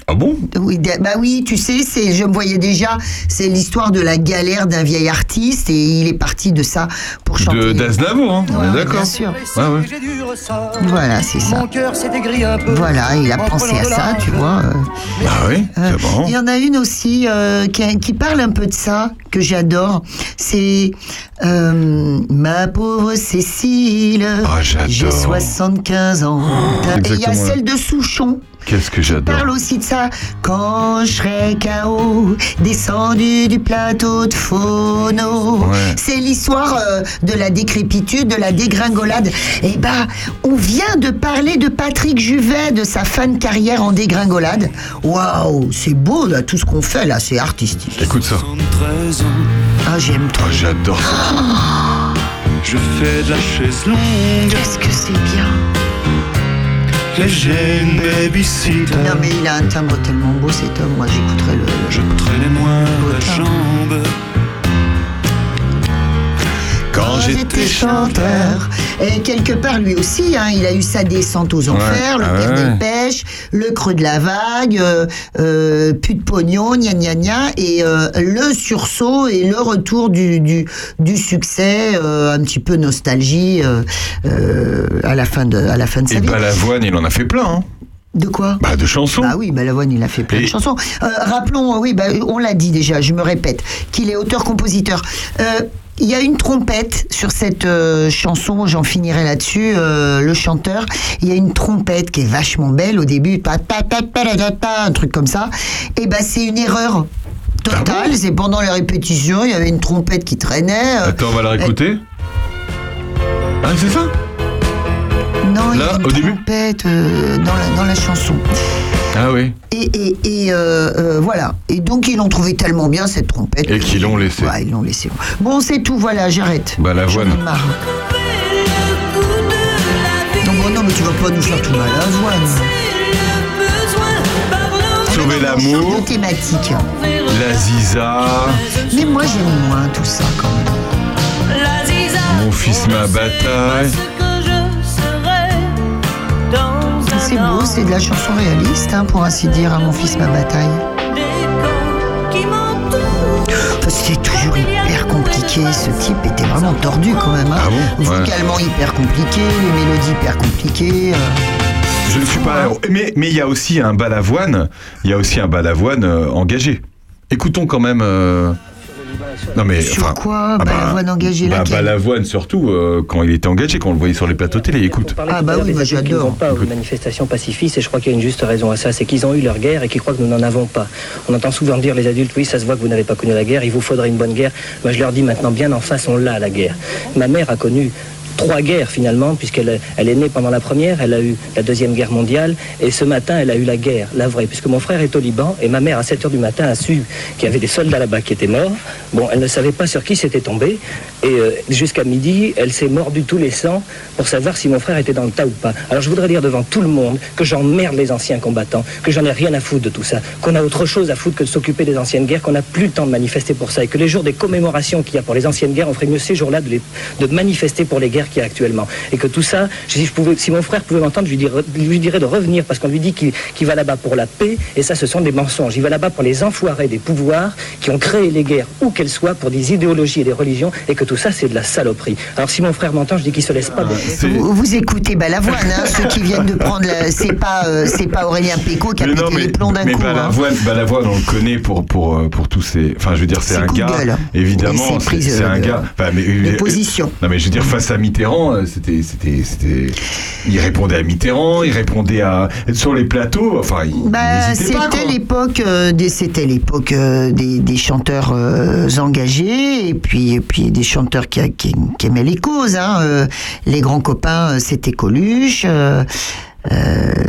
Ah bon? Oui, bah oui, tu sais, c'est, je me voyais déjà, c'est l'histoire de la galère d'un vieil artiste et il est parti de ça pour chanter. De d'Aznavour, hein, on Ouais, d'accord. bien sûr. Ouais, ouais. J'ai du ressort. Voilà, c'est ça. Mon cœur s'est aigri un peu. Voilà, il a En pensé à ça, tu vois. euh. Ah oui, Euh, c'est bon. Il y en a une aussi euh, qui, qui parle un peu de ça, que j'adore. C'est euh, Ma pauvre Cécile, Ah, j'adore. j'ai 75 ans. Et il y a celle de Souchon. Qu'est-ce que j'adore. parle aussi de ça. Quand je serai KO, descendu du plateau de Phono. Ouais. C'est l'histoire euh, de la décrépitude, de la dégringolade. Et bah, on vient de parler de Patrick Juvet, de sa fan carrière en dégringolade. Waouh, c'est beau là, tout ce qu'on fait là, c'est artistique. Écoute ça. 73 ans, Ah, j'aime trop. Oh, j'adore ça. je fais de la chaise longue Qu'est-ce que c'est bien. Et j'ai une babysitter. Non mais il a un timbre tellement beau cet homme, moi j'écouterai le... Je traînais moins la jambe. Quand j'étais chanteur. Et quelque part, lui aussi, hein, il a eu sa descente aux enfers, le ah père ouais. des pêches, le creux de la vague, euh, euh, plus de pognon, gna gna gna, et euh, le sursaut et le retour du, du, du succès, euh, un petit peu nostalgie à, la fin de, à la fin de sa Et vie. Balavoine, il en a fait plein. Hein. De quoi? Bah, de chansons. ah oui, Balavoine, il a fait plein Et- de chansons. Euh, rappelons, oui, bah, on l'a dit déjà, je me répète, qu'il est auteur-compositeur. Euh, il y a une trompette sur cette euh, chanson, j'en finirai là-dessus, euh, le chanteur. Il y a une trompette qui est vachement belle au début, un truc comme ça. Et ben c'est une erreur totale. c'est pendant les répétitions, il y avait une trompette qui traînait. euh, Attends, on va la réécouter. Ah, c'est ça? Non, il y a une au trompette dans, la, dans la chanson. Ah oui. Et, et, et, euh, euh, voilà. Et donc ils l'ont trouvé tellement bien cette trompette. Et qu'ils l'ont laissé. Ouais, ils l'ont laissé. Bon, c'est tout. Voilà, j'arrête. Bah, ai marre. Non, bon, non, mais tu vas pas nous faire tout mal à l'avoine. Sauver l'amour, thématique. la ziza, Mais moi j'aime moins tout ça quand même. mon fils ma bataille. C'est beau, c'est de la chanson réaliste, hein, pour ainsi dire, à mon fils ma bataille. Enfin, C'était toujours hyper compliqué. Ce type était vraiment tordu quand même. hein. Ah bon? Ouais. Vocalement hyper compliqué, les mélodies hyper compliquées. euh. Je ne suis pas. Mais mais il y a aussi un balavoine. Il y a aussi un balavoine euh, engagé. Écoutons quand même. euh, Non mais Sur enfin, quoi ah bah, Balavoine engagé bah, laquelle Balavoine surtout euh, quand il était engagé, quand on le voyait sur les plateaux télé. Écoute. Ah bah oui, moi j'adore. pas aux manifestations pacifistes et je crois qu'il y a une juste raison à ça, c'est qu'ils ont eu leur guerre et qu'ils croient que nous n'en avons pas. On entend souvent dire les adultes, oui, ça se voit que vous n'avez pas connu la guerre, il vous faudrait une bonne guerre. Moi je leur dis maintenant, bien en face, on l'a la guerre. Ma mère a connu trois guerres finalement, puisqu'elle elle est née pendant la première, elle a eu la deuxième guerre mondiale, et ce matin elle a eu la guerre, la vraie, puisque mon frère est au Liban, et ma mère à 7h du matin a su qu'il y avait des soldats là-bas qui étaient morts. Bon, elle ne savait pas sur qui c'était tombé, et euh, jusqu'à midi, elle s'est mordue tous les sangs pour savoir si mon frère était dans le tas ou pas. Alors je voudrais dire devant tout le monde que j'emmerde les anciens combattants, que j'en ai rien à foutre de tout ça, qu'on a autre chose à foutre que de s'occuper des anciennes guerres, qu'on n'a plus le temps de manifester pour ça, et que les jours des commémorations qu'il y a pour les anciennes guerres, on ferait mieux ces jours-là de, de manifester pour les guerres qu'il y a actuellement. Et que tout ça, si, je pouvais, si mon frère pouvait m'entendre, je lui dirais, lui dirais de revenir, parce qu'on lui dit qu'il va là-bas pour la paix, et ça ce sont des mensonges. Il va là-bas pour les enfoirés des pouvoirs qui ont créé les guerres, où qu'elles soient, pour des idéologies et des religions, et que tout ça c'est de la saloperie. Alors si mon frère m'entend, je dis qu'il se laisse pas C'est- Vous, vous écoutez Balavoine, hein, ceux qui viennent de prendre. la- C'est pas, euh, c'est pas Aurélien Péco qui a Mais pété non, mais, les plombs d'un mais coup. hein. Balavoine, on le connaît pour, pour, euh, pour tous ses. Enfin, je veux dire, c'est un gars. Évidemment, c'est un gars. Mais, position. Non, mais je veux dire, face à Mitterrand, euh, c'était. c'était, c'était... Il répondait à Mitterrand, il répondait à. Sur les plateaux, enfin, il, Bah, c'était l'époque euh, des c'était l'époque euh, des, des chanteurs euh, engagés et puis et puis des chanteurs qui, qui, qui aimaient les causes hein, les grands copains c'était Coluche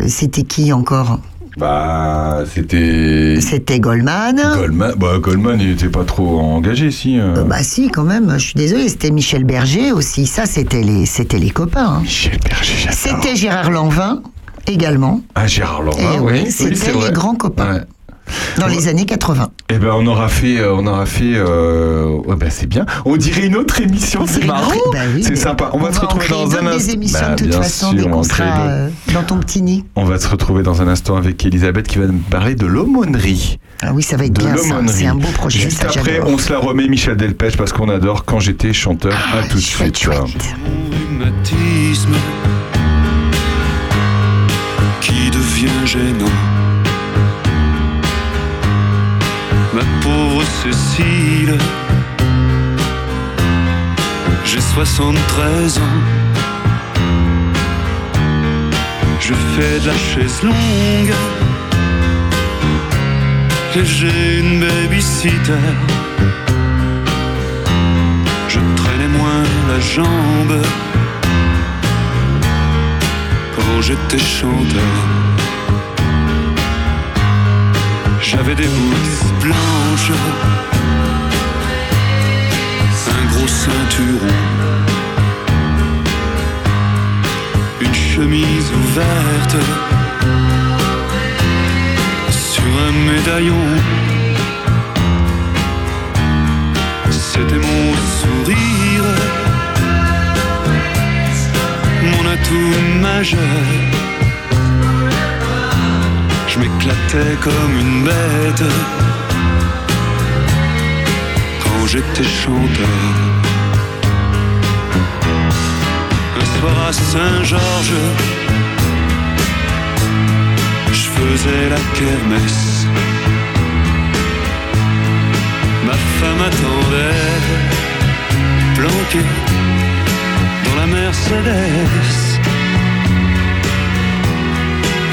c'était qui encore? Bah, c'était. c'était Goldman Goldman, bah, Goldman, il était pas trop engagé, si. euh. Euh, bah si quand même je suis désolée c'était Michel Berger aussi ça c'était les c'était les copains hein. Michel Berger, j'adore. c'était Gérard Lanvin également Ah, Gérard Lanvin, Eh oui. c'était les grands copains. Ouais. Dans les années 80 Eh ben, on aura fait, euh, on aura fait, euh, ouais, bah, c'est bien. On dirait une autre émission, c'est marrant. bah oui, c'est sympa. On, va se retrouver dans un instant. des émissions Bah, de toute bien façon sûr, dès on sera euh, dans ton petit nid On va se retrouver dans un instant avec Elisabeth qui va nous parler de l'aumônerie. ah oui ça va être De bien ça c'est un beau projet Juste ça après, on se la remet Michel Delpech parce qu'on adore quand j'étais chanteur. à tout de suite. chouette. rhumatisme qui devient gênant. Pauvre Cécile, j'ai 73 ans. Je fais de la chaise longue et j'ai une babysitter. Je traînais moins la jambe quand j'étais chanteur. J'avais des boules blanches, un gros ceinturon, une chemise ouverte sur un médaillon. C'était mon sourire, mon atout majeur. Je m'éclatais comme une bête quand j'étais chanteur. Un soir à Saint-Georges, je faisais la kermesse. Ma femme attendait, planquée dans la Mercedes.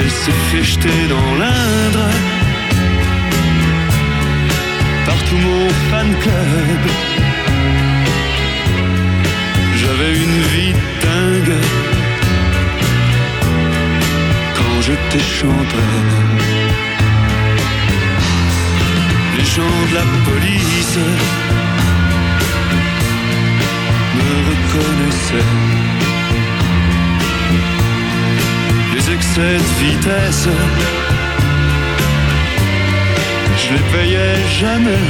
Elle s'est fait jeter dans l'Indre. Par tout mon fan club. J'avais une vie dingue. Quand j'étais champagne Les gens de la police Me reconnaissaient. De vitesse, je les payais jamais.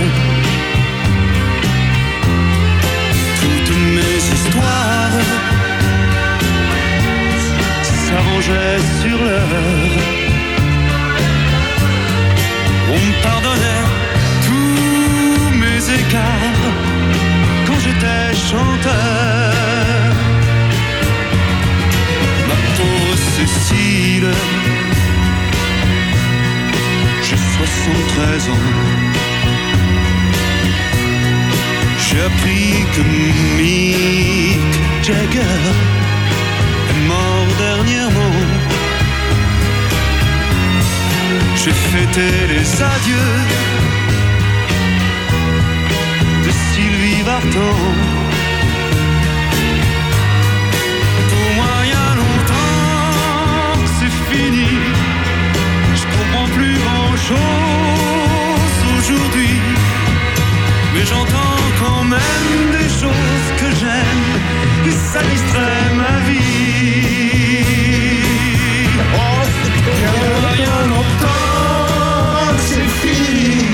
Toutes mes histoires s'arrangeaient sur l'heure. On me pardonnait tous mes écarts quand j'étais chanteur. Cécile, j'ai 73 ans. J'ai appris que Mick Jagger est mort dernièrement. J'ai fêté les adieux de Sylvie Vartan. Aujourd'hui. Mais j'entends quand même des choses que j'aime. Et ça distrait ma vie. Oh, y a longtemps c'est fini.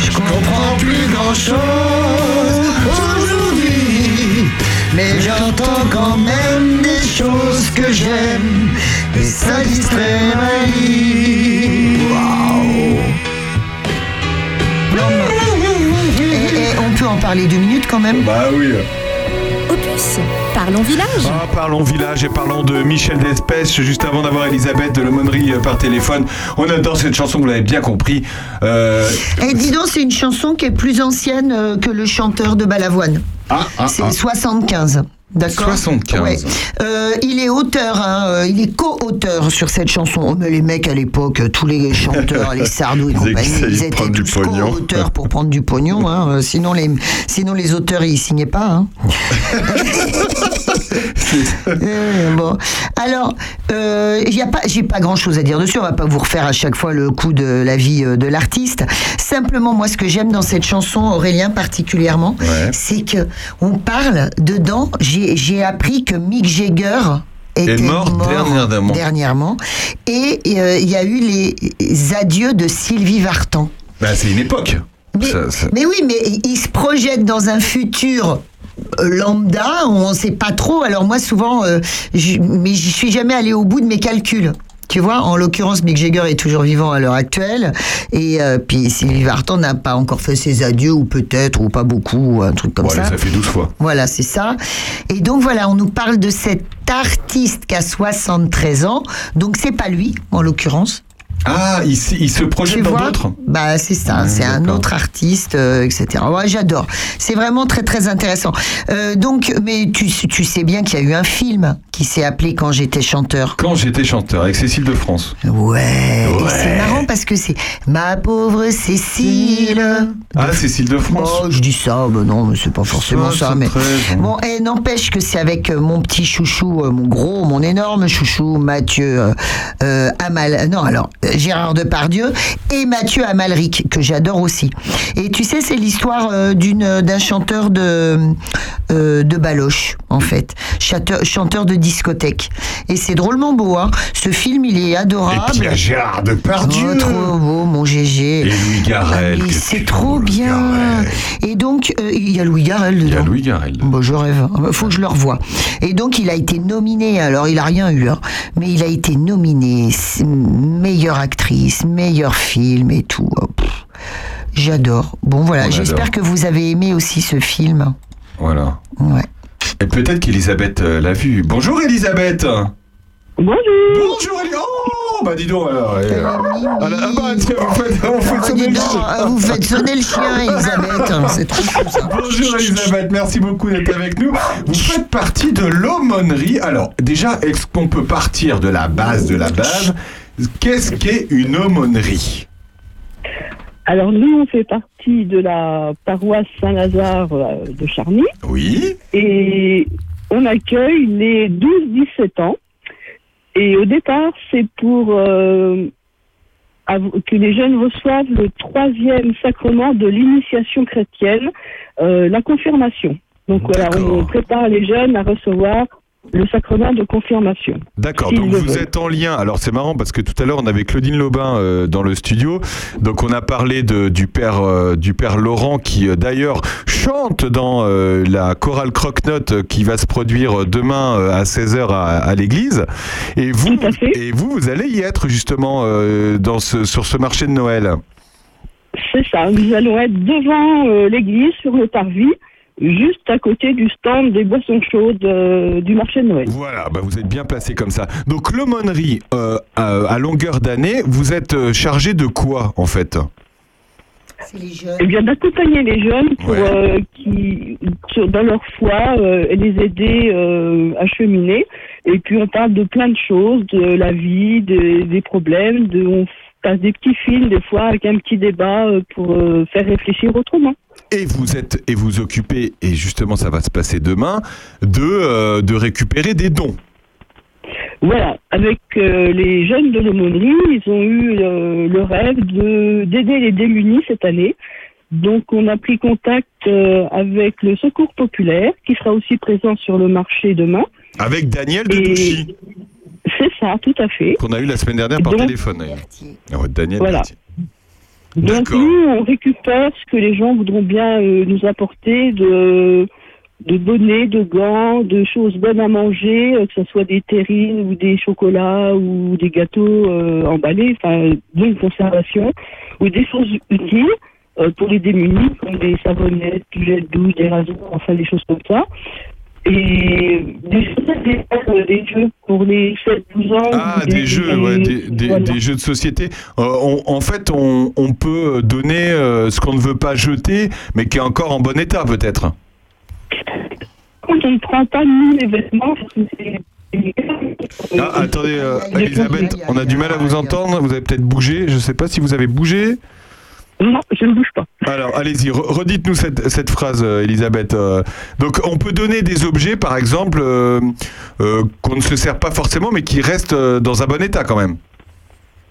Je comprends plus grand chose aujourd'hui. Mais j'entends quand même des choses que j'aime. Et ça distrait ma vie. Parler deux minutes quand même Bah oui. Opus, parlons village. Ah, parlons village et parlons de Michel Despèces, juste avant d'avoir Elisabeth de l'aumônerie euh, par téléphone. On adore cette chanson, vous l'avez bien compris. Euh, Et dis donc, c'est une chanson qui est plus ancienne euh, que le chanteur de Balavoine. ah, ah, C'est ah. 75. D'accord? 75. Ouais. Euh, il est auteur, hein, il est co-auteur sur cette chanson. Oh, mais les mecs à l'époque, tous les chanteurs, les Sardou et Ils compagnie, ils étaient tous co-auteurs pour prendre du pognon. hein, euh, sinon, les, sinon, les auteurs, ils signaient pas. hein. <laughs> Euh, bon. Alors, euh, y a pas, j'ai pas grand chose à dire dessus. On va pas vous refaire à chaque fois le coup de la vie euh, de l'artiste. Simplement, moi, ce que j'aime dans cette chanson, Aurélien particulièrement, Ouais. c'est que on parle dedans. J'ai appris que Mick Jagger était Est mort dernièrement. dernièrement. Et euh, il y a eu les adieux de Sylvie Vartan. bah, c'est une époque. Mais, Ça- ça- mais oui, mais il se projette dans un futur euh, lambda, on ne sait pas trop. Alors moi, souvent, euh, je, mais je suis jamais allé au bout de mes calculs. Tu vois, en l'occurrence, Mick Jagger est toujours vivant à l'heure actuelle, et euh, puis Sylvie Vartan n'a pas encore fait ses adieux, ou peut-être, ou pas beaucoup, ou un truc comme allez, ça. ça fait 12 fois. Voilà, c'est ça. Et donc voilà, on nous parle de cet artiste qui a 73 ans. Donc c'est pas lui, en l'occurrence. Ah, il, il se projette dans d'autres? Bah c'est ça, Ouais, c'est un autre artiste, euh, etc. Ouais, j'adore. C'est vraiment très très intéressant. Euh, donc, mais tu, tu sais bien qu'il y a eu un film qui s'est appelé Quand j'étais chanteur. Quand j'étais chanteur avec Cécile de France. Ouais. Ouais. c'est marrant parce que c'est ma pauvre Cécile. Ah, Cécile de France. Oh, je dis ça, ben non, mais c'est pas forcément ça. Mais 73, bon, et n'empêche que c'est avec euh, mon petit chouchou, mon gros, mon énorme chouchou, Mathieu euh, Amal. Non, alors Gérard Depardieu et Mathieu Amalric que j'adore aussi. Et tu sais, c'est l'histoire euh, d'une d'un chanteur de euh, de baloche en fait, chanteur, chanteur de discothèque. Et c'est drôlement beau. Hein. Ce film, il est adorable. Et puis il y a Gérard Depardieu. Oh, trop beau, mon GG. Et Louis Garrel. Ah, c'est trop bien. Garrel. Et donc, euh, il y a Louis Garrel dedans. Il y a Louis Garrel. Bon, je rêve. Il faut que je le revoie. Et donc, il a été nominé. Alors, il a rien eu, hein, mais il a été nominé s- meilleure actrice, meilleur film et tout. Oh, J'adore. Bon, voilà. J'espère que vous avez aimé aussi ce film. Voilà. Ouais. Et peut-être qu'Elisabeth euh, l'a vu. Bonjour Elisabeth Bonjour. Bonjour Elisabeth Oh, bah dis donc alors. ah, ah bah tiens, vous faites, Ah, sonner le chien. ah, vous faites sonner le chien, Elisabeth. <laughs> C'est trop fou, ça. Bonjour Elisabeth, merci beaucoup d'être avec nous. Vous faites partie de l'aumônerie. Alors déjà, est-ce qu'on peut partir de la base de la base Qu'est-ce qu'est une aumônerie? Alors nous, on fait partie de la paroisse Saint-Lazare euh, de Charny Oui. et on accueille les 12-17 ans. Et au départ, c'est pour euh, que les jeunes reçoivent le troisième sacrement de l'initiation chrétienne, euh, la confirmation. Donc voilà, on prépare les jeunes à recevoir le sacrement de confirmation. D'accord, donc vous êtes en lien. Alors c'est marrant parce que tout à l'heure on avait Claudine Lobin euh, dans le studio. Donc on a parlé de, du, père, euh, du père Laurent qui euh, d'ailleurs chante dans la chorale Croque-Note qui va se produire demain à 16h à, à l'église. Et vous, et vous, vous allez y être justement dans ce, sur ce marché de Noël. C'est ça, nous allons être devant l'église sur le parvis, juste à côté du stand des boissons chaudes euh, du marché de Noël. Voilà, bah vous êtes bien placé comme ça. Donc l'aumônerie, euh, à, à longueur d'année, vous êtes euh, chargé de quoi en fait? Eh bien, d'accompagner les jeunes pour euh, qui, sur- dans leur foi euh, et les aider euh, à cheminer. Et puis, on parle de plein de choses, de la vie, de- des problèmes. De, on passe des petits films, des fois, avec un petit débat euh, pour euh, faire réfléchir autrement. Et vous êtes et vous occupez, et justement ça va se passer demain, de, euh, de récupérer des dons. Voilà, avec euh, les jeunes de l'aumônerie, ils ont eu euh, le rêve de d'aider les démunis cette année. Donc on a pris contact euh, avec le Secours populaire qui sera aussi présent sur le marché demain. Avec Daniel de Douchy, C'est ça, tout à fait. qu'on a eu la semaine dernière par Donc- téléphone. d'ailleurs. Ah Daniel Voilà. Berthier. Donc nous, on récupère ce que les gens voudront bien euh, nous apporter de, de bonnets, de gants, de choses bonnes à manger, euh, que ce soit des terrines ou des chocolats ou des gâteaux euh, emballés, enfin, d'une conservation, ou des choses utiles pour les démunis, comme des savonnettes, du gel douche, des rasoirs, enfin des choses comme ça. Et des, des, euh, des jeux pour les 7-12 ans. Ah, des jeux, ouais, des, des- voilà. des jeux de société. Euh, on- en fait, on, on peut donner euh, ce qu'on ne veut pas jeter, mais qui est encore en bon état, peut-être. On ne prend pas, nous, les vêtements, parce que c'est... Ah, attendez, euh, Elisabeth, on a du mal à vous entendre. Vous avez peut-être bougé. Je ne sais pas si vous avez bougé. Non, je ne bouge pas. Alors, allez-y, re- redites-nous cette, cette phrase, euh, Elisabeth. Euh, donc, on peut donner des objets, par exemple, euh, euh, qu'on ne se sert pas forcément, mais qui restent dans un bon état quand même.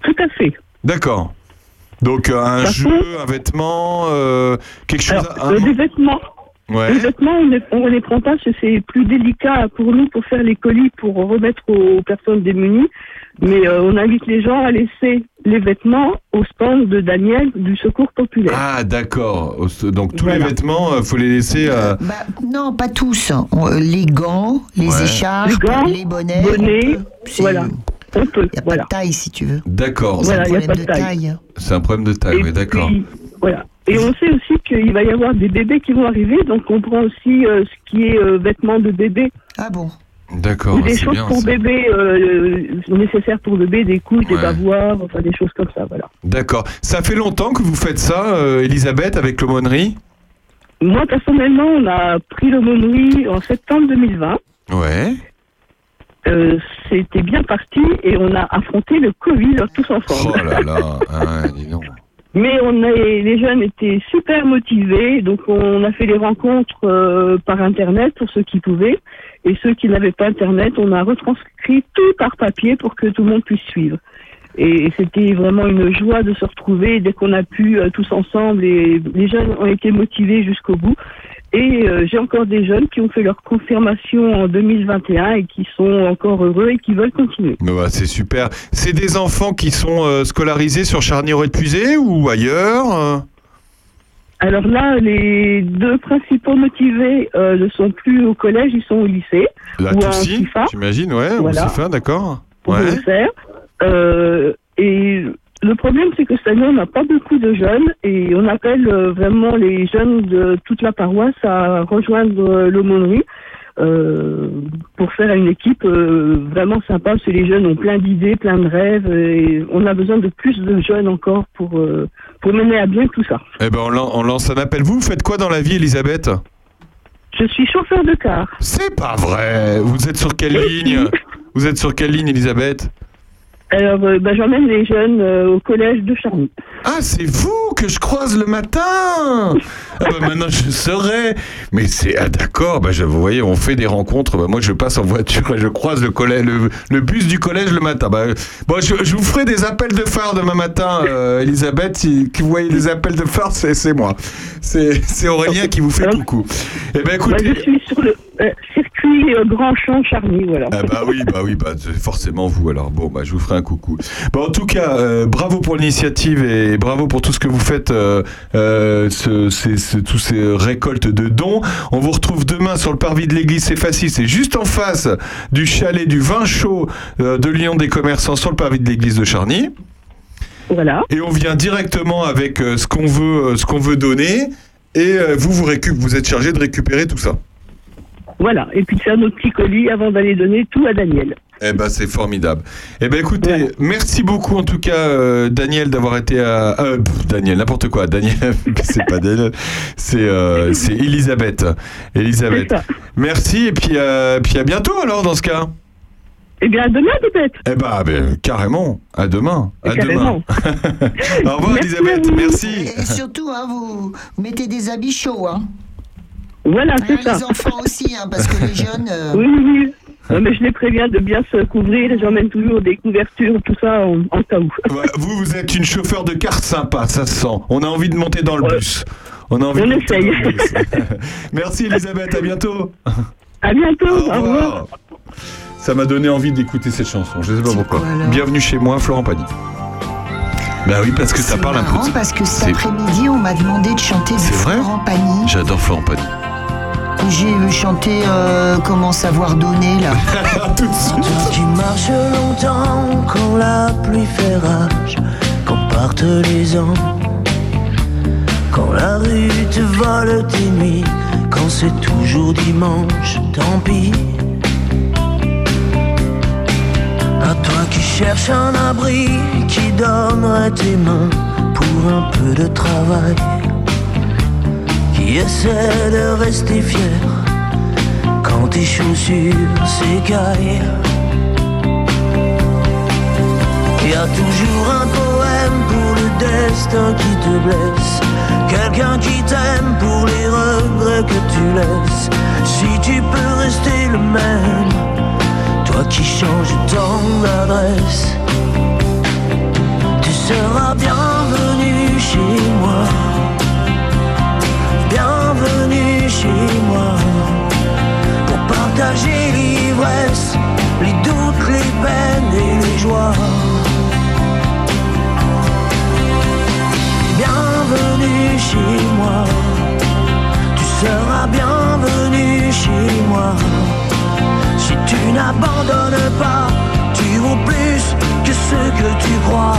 Tout à fait. D'accord. Donc, un jeu, un vêtement, euh, quelque chose. Alors, un- euh, des vêtements. Ouais. Les vêtements, on ne on les prend pas parce que c'est plus délicat pour nous pour faire les colis pour remettre aux personnes démunies. Mais euh, on invite les gens à laisser les vêtements au stand de Daniel du Secours populaire. Ah, d'accord. Donc, tous les Voilà. vêtements, il faut les laisser. euh, Bah, non, pas tous. Euh, les gants, les Ouais. écharpes, Les gants, les bonnets. bonnets, voilà. On peut. Il n'y a pas de taille si tu veux. D'accord. Voilà, C'est un problème de taille. taille. C'est un problème de taille, oui, d'accord. Voilà. Et on sait aussi qu'il va y avoir des bébés qui vont arriver, donc on prend aussi euh, ce qui est euh, vêtements de bébé. Ah bon? D'accord, Ou des choses bien. pour ça. bébé euh, nécessaires pour bébé, des couches, des bavoirs, enfin des choses comme ça, voilà. D'accord. Ça fait longtemps que vous faites ça, euh, Elisabeth, avec l'aumônerie? Moi, personnellement, on a pris l'aumônerie en septembre 2020. Ouais. Euh, C'était bien parti et on a affronté le Covid tous ensemble. Oh là là, ah ouais, dis donc. Mais on a, les jeunes étaient super motivés, donc on a fait des rencontres euh, par Internet pour ceux qui pouvaient. Et ceux qui n'avaient pas Internet, on a retranscrit tout par papier pour que tout le monde puisse suivre. Et c'était vraiment une joie de se retrouver dès qu'on a pu euh, tous ensemble. Et les jeunes ont été motivés jusqu'au bout. Et euh, j'ai encore des jeunes qui ont fait leur confirmation en 2021 et qui sont encore heureux et qui veulent continuer. Ouais, c'est super. C'est des enfants qui sont euh, scolarisés sur Charnier-Épuisé ou ailleurs euh? Alors là, les deux principaux motivés euh, ne sont plus au collège, ils sont au lycée. La ou Toussi, j'imagine, ouais, Voilà. ou CIFA, d'accord. Ouais. et le problème, c'est que cette année, on n'a pas beaucoup de jeunes et on appelle euh, vraiment les jeunes de toute la paroisse à rejoindre euh, l'aumônerie. euh, pour faire une équipe vraiment sympa, parce que les jeunes ont plein d'idées, plein de rêves, et on a besoin de plus de jeunes encore pour, pour mener à bien tout ça. Eh ben, on, lan- on lance un appel. Vous, vous faites quoi dans la vie, Elisabeth? Je suis chauffeur de car. C'est pas vrai. Vous êtes sur quelle ligne? Vous êtes sur quelle ligne, Elisabeth? Alors, euh, bah, j'emmène les jeunes euh, au collège de Charny. Ah, c'est vous que je croise le matin Ah bah maintenant je saurais. Mais c'est ah, d'accord. Bah je, vous voyez, on fait des rencontres. Bah, moi je passe en voiture et je croise le collège, le, le bus du collège le matin. Bah, bon, je, je vous ferai des appels de phare demain matin, euh, Elisabeth. Si que vous voyez des appels de phare, c'est c'est moi. C'est c'est Aurélien qui vous fait coucou. Eh ben Bah, écoutez. je suis sur le euh, circuit euh, Grand Champ Charny, voilà. Ah bah oui, bah oui, bah forcément vous. Alors bon, bah je vous ferai un coucou. Bon, en tout cas, euh, bravo pour l'initiative et bravo pour tout ce que vous faites, euh, euh, ce, ces, ce- tous ces récoltes de dons. On vous retrouve demain sur le parvis de l'église. C'est facile, c'est juste en face du chalet du vin chaud euh, de Lyon des commerçants sur le parvis de l'église de Charny. Voilà. Et on vient directement avec euh, ce qu'on veut, euh, ce qu'on veut donner. Et vous, vous, récup- vous êtes chargé de récupérer tout ça. Voilà. Et puis de faire nos petits colis avant d'aller donner tout à Daniel. Eh ben c'est formidable. Eh ben écoutez, merci beaucoup en tout cas euh, Daniel d'avoir été à euh, pff, Daniel n'importe quoi Daniel <laughs> c'est pas Daniel c'est euh, c'est Elisabeth Elisabeth. Merci et puis euh, puis à bientôt alors dans ce cas. Eh bien, à demain peut-être. Eh ben, ben, carrément à demain à Carrément. demain. <laughs> Au revoir Merci Elisabeth merci. Et surtout, hein, vous mettez des habits chauds. Hein. Voilà, Hein, c'est ça. les enfants aussi, hein, parce que les jeunes. euh, Oui, oui, Euh, mais je les préviens de bien se couvrir et j'emmène toujours des couvertures, tout ça en, en cas où. Vous vous êtes une chauffeur de car sympa ça se sent. On a envie de monter dans le bus. On a envie On de monter essaye. dans le bus. <laughs> merci Elisabeth à bientôt. À bientôt. Au Au revoir. Ça m'a donné envie d'écouter cette chanson. Je sais pas pourquoi. Bienvenue chez moi, Florent Pagny. Bah oui, parce que ça parle un peu. de- parce que cet après-midi, on m'a demandé de chanter du C'est vrai Florent Pagny. J'adore Florent Pagny. J'ai chanté euh, Comment savoir donner là. <laughs> Tout de suite. Toi qui marches longtemps quand la pluie fait rage, quand partent les ans, quand la rue te vole tes nuits, quand c'est toujours dimanche, tant pis. À toi qui cherches un abri, qui donnerait tes mains pour un peu de travail, essaie de rester fier quand tes chaussures s'écaillent. Y a toujours un poème pour le destin qui te blesse, quelqu'un qui t'aime pour les regrets que tu laisses. Si tu peux rester le même, toi qui changes tant d'adresse, tu seras bienvenu chez moi. Chez moi pour partager l'ivresse, les doutes, les peines et les joies. Bienvenue chez moi, tu seras bienvenu chez moi. Si tu n'abandonnes pas, tu vaux plus que ce que tu crois.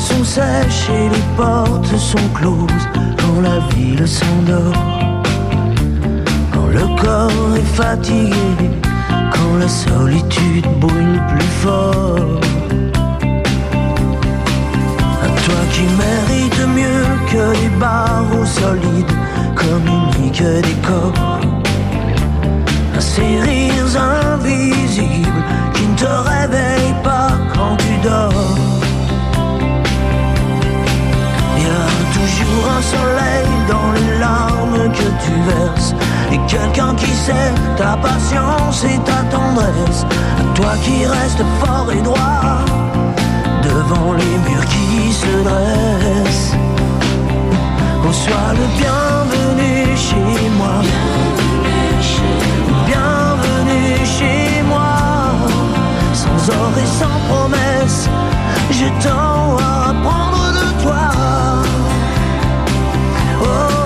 Sont sèches et les portes sont closes quand la ville s'endort. Quand le corps est fatigué, quand la solitude brûle plus fort. À toi qui mérites mieux que les barreaux solides, communique des corps. À ces rires invisibles qui ne te réveillent pas quand tu dors. Toujours un soleil dans les larmes que tu verses. Et quelqu'un qui sait ta patience et ta tendresse. Toi qui restes fort et droit Devant les murs qui se dressent. Oh, sois le bienvenu chez moi. Bienvenue chez moi. Sans or et sans promesse Je tends à apprendre de toi Oh,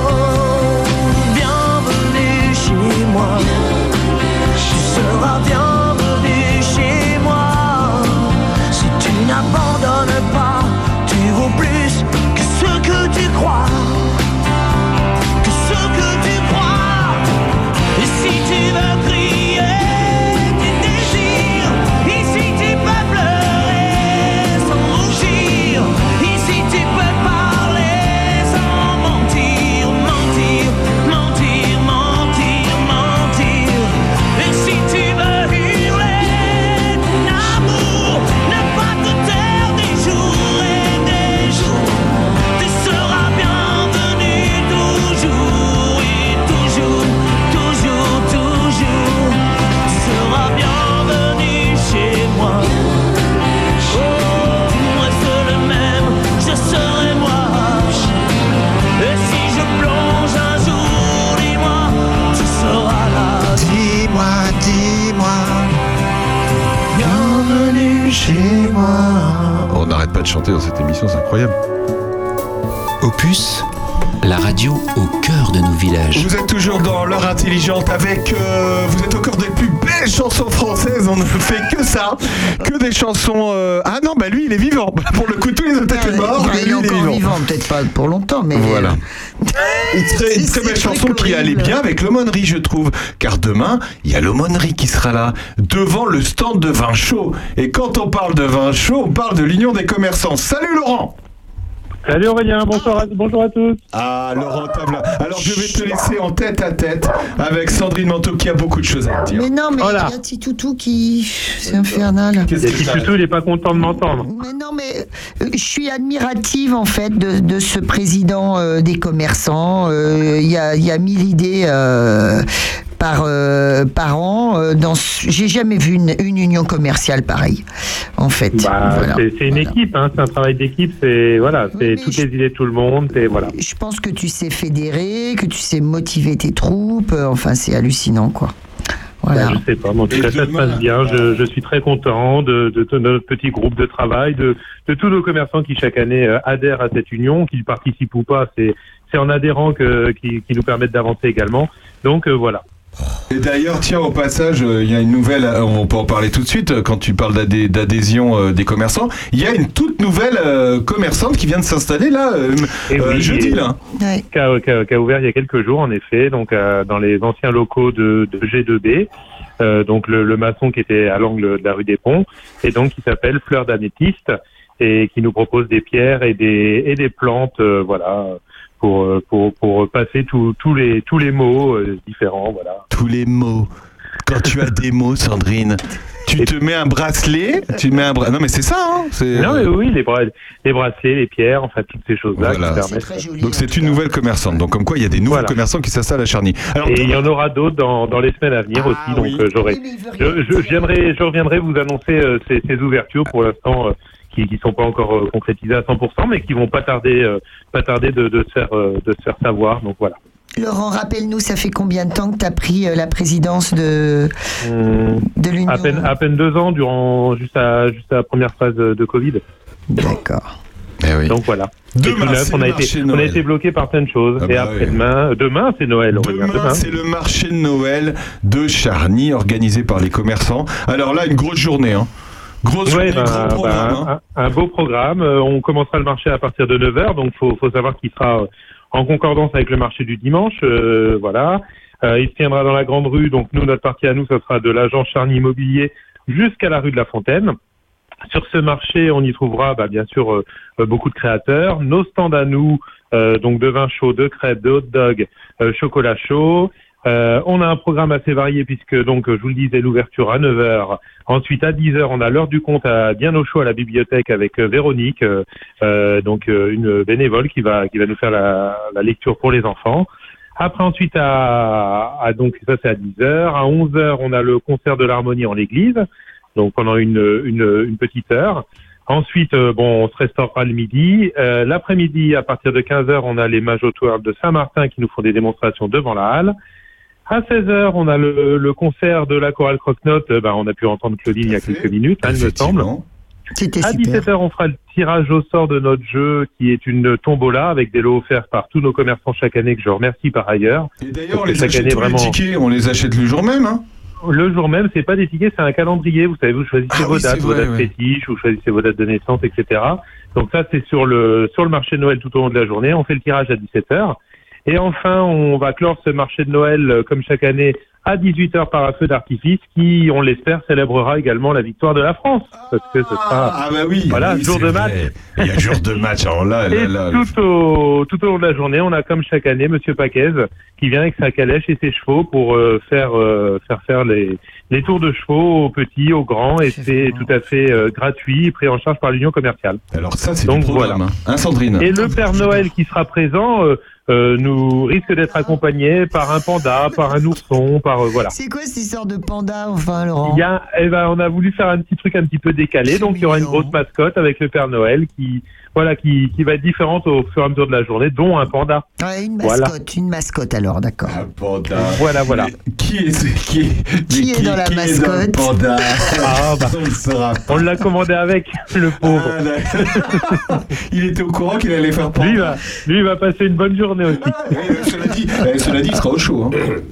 très, une très belle chanson qui allait bien avec l'aumônerie, je trouve. Car demain, il y a l'aumônerie qui sera là, devant le stand de vin chaud. Et quand on parle de vin chaud, on parle de l'Union des commerçants. Salut Laurent Salut Aurélien, bonsoir à, bonjour à tous. Ah, Laurent Tavla. Alors, je vais te laisser en tête à tête avec Sandrine Manteau qui a beaucoup de choses à te dire. Mais non, mais il y a Petit Toutou qui. C'est infernal. Qu'est-ce Et puis Toutou, il est pas content de m'entendre. Mais suis admirative en fait de, de ce président euh, des commerçants. Euh, Il y, a, y a mille idées euh, par, par an. dans J'ai jamais vu une, une union commerciale pareille, en fait. Bah, Voilà. c'est une équipe, hein, c'est un travail d'équipe, c'est voilà, c'est toutes les idées de tout le monde, voilà. Je pense que tu sais fédérer, que tu sais motiver tes troupes. Enfin, c'est hallucinant, quoi. Voilà. Bah, je sais pas, mais en tout cas, ça se passe bien. Je, je suis très content de, de, notre petit groupe de travail, de, de tous nos commerçants qui chaque année euh, adhèrent à cette union, qu'ils participent ou pas. C'est c'est en adhérant que, qui, qui nous permettent d'avancer également. Donc euh, voilà. Et d'ailleurs, tiens, au passage, euh, il y a une nouvelle, euh, on peut en parler tout de suite, euh, quand tu parles d'adhé- d'adhésion euh, des commerçants, il y a une toute nouvelle euh, commerçante qui vient de s'installer là, euh, Et euh, oui, jeudi là. qui a, qui a- qui a ouvert il y a quelques jours, en effet, donc euh, dans les anciens locaux de, de G2B, euh, donc le, le maçon qui était à l'angle de la rue des Ponts, et donc qui s'appelle Fleur d'améthyste, et qui nous propose des pierres et des, et des plantes, euh, voilà, pour, euh, pour, pour passer tous tous les, tous les mots euh, différents, voilà. Tous les mots. Quand tu as des mots, Sandrine, tu te mets un bracelet, tu mets un bra... Non mais c'est ça, hein Non, mais oui, les, bracelets, les pierres, enfin toutes ces choses-là Voilà. qui permettent. Donc c'est une nouvelle commerçante. Donc comme quoi il y a des nouveaux commerçants qui s'installent à Charny. Alors, et il y en aura d'autres dans, dans les semaines à venir aussi. Donc euh, j'aurai, je, je, je viendrai, je reviendrai vous annoncer euh, ces, ces ouvertures pour l'instant euh, qui, qui sont pas encore euh, concrétisées à 100%, mais qui vont pas tarder, euh, pas tarder de, de se faire, euh, de se faire savoir. Donc voilà. Laurent, rappelle-nous, ça fait combien de temps que tu as pris la présidence de, Hum, de l'Union à peine, à peine deux ans durant juste à, juste à la première phase de, Covid. D'accord. Donc voilà. Demain, c'est on a le été, on a été bloqué par plein de choses. Ah et bah après-demain, demain, c'est Noël. Demain, c'est le marché de Noël de Charny organisé par les commerçants. Alors là, une grosse journée. Hein. Ouais, gros programme. ben, hein. un, un beau programme. Euh, on commencera le marché à partir de 9h, donc faut, faut savoir qu'il sera euh, en concordance avec le marché du dimanche. euh, voilà. Euh, il se tiendra dans la grande rue, donc nous, notre partie à nous, ce sera de l'agence Charny Immobilier jusqu'à la rue de la Fontaine. Sur ce marché, on y trouvera bah, bien sûr euh, beaucoup de créateurs. Nos stands à nous, euh, donc de vin chaud, de crêpes, de hot dog, euh, chocolat chaud. Euh, on a un programme assez varié puisque donc je vous le disais l'ouverture à 9h. Ensuite à 10h on a l'heure du compte à bien au chaud à la bibliothèque avec euh, Véronique, euh, euh, donc euh, une bénévole qui va qui va nous faire la, la lecture pour les enfants. Après ensuite à, à donc ça c'est à 10h. À 11h on a le concert de l'harmonie en l'église, donc pendant une, une, une petite heure. Ensuite, bon, on se restaurera le midi. Euh, L'après-midi, à partir de 15h, on a les Mages Tours de Saint-Martin qui nous font des démonstrations devant la halle. À 16h, on a le, le concert de la chorale Croque-Note. Euh, ben, on a pu entendre Claudine il y a quelques minutes, hein, il me semble. À super. 17h, on fera le tirage au sort de notre jeu qui est une tombola avec des lots offerts par tous nos commerçants chaque année que je remercie par ailleurs. Et d'ailleurs, on les achète année, tous les vraiment- tickets, on les achète le jour même. Hein. le jour même, c'est pas des tickets, c'est un calendrier. Vous savez, vous choisissez Ah vos oui, dates, c'est vos vrai, dates ouais. fétiches, vous choisissez vos dates de naissance, etc. Donc ça, c'est sur le sur le marché de Noël tout au long de la journée. On fait le tirage à 17h. Et enfin, on va clore ce marché de Noël, euh, comme chaque année, à 18h par un feu d'artifice qui, on l'espère, célébrera également la victoire de la France. Parce que ce sera, Ah bah oui. voilà, oui, jour de vrai. match. Il y a jour de match. Alors là, <laughs> là, Et là, tout au, tout au long de la journée, on a comme chaque année Monsieur Paquez qui vient avec sa calèche et ses chevaux pour euh, faire euh, faire faire les, les tours de chevaux aux petits, aux grands et c'est tout à fait euh, gratuit, pris en charge par l'union commerciale. Alors ça, c'est Donc du programme. voilà. Hein, Hein, Sandrine Et le Père Noël qui sera présent, euh, nous risque d'être accompagné par un panda, par un ourson, par euh, voilà. C'est quoi cette histoire de panda, enfin, Laurent Il y a, eh ben, on a voulu faire un petit truc un petit peu décalé, donc il y aura une grosse mascotte avec le Père Noël qui, voilà, qui, qui va être différente au fur et à mesure de la journée, dont un panda. Ouais, une Voilà. mascotte, une mascotte alors, d'accord. Panda. Voilà, voilà. Qui est, qui est, Qui est dans la qui mascotte dans panda? <laughs> Ah, bah, On l'a commandé avec, le pauvre. Ah, d'accord. il était au courant qu'il allait faire panda. Lui, il va, lui, il va passer une bonne journée aussi. Cela, dit, eh, cela dit, il sera au chaud. hein.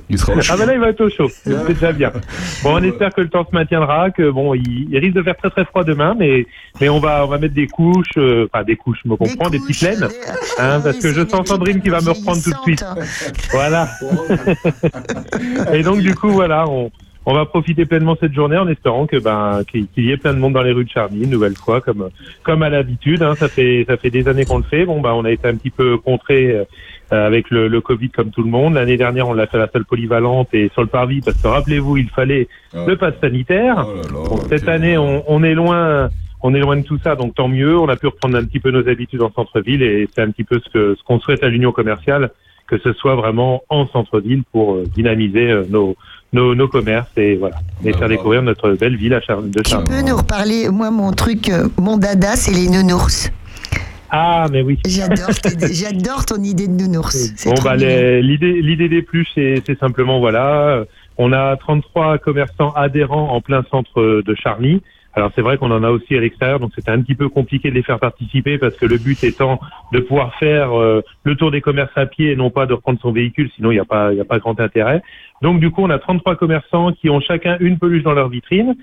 Il sera au chaud. Ah ben là, il va être au chaud. C'est déjà bien. Bon, on espère que le temps se maintiendra, que bon, il, il risque de faire très très froid demain, mais mais on va on va mettre des couches, euh, enfin des couches, je me comprends, des, petites laines, hein, parce que je sens Sandrine qui va me reprendre tout de suite. Voilà. <laughs> Et donc du coup, voilà, on on va profiter pleinement cette journée en espérant que ben qu'il y ait plein de monde dans les rues de Charny une nouvelle fois comme comme à l'habitude hein, ça fait ça fait des années qu'on le fait. Bon ben on a été un petit peu contré euh, avec le, le Covid comme tout le monde. L'année dernière on l'a fait à la salle polyvalente et sur le parvis parce que rappelez-vous il fallait le pass sanitaire. Bon, cette année on, on est loin on est loin de tout ça, donc tant mieux. On a pu reprendre un petit peu nos habitudes en centre-ville et c'est un petit peu ce que ce qu'on souhaite à l'Union commerciale, que ce soit vraiment en centre-ville pour euh, dynamiser euh, nos, nos nos commerces et voilà et faire découvrir notre belle ville à Char de Tu Charny. peux nous reparler Moi, mon truc, euh, mon dada, c'est les nounours. Ah mais oui. J'adore, <laughs> ton idée de nounours. Bon bah l'idée l'idée des plus c'est c'est simplement voilà, on a 33 commerçants adhérents en plein centre de Charny. Alors c'est vrai qu'on en a aussi à l'extérieur, donc c'était un petit peu compliqué de les faire participer parce que le but étant de pouvoir faire euh, le tour des commerces à pied et non pas de reprendre son véhicule, sinon il n'y a pas il a pas grand intérêt. Donc du coup on a 33 commerçants qui ont chacun une peluche dans leur vitrine.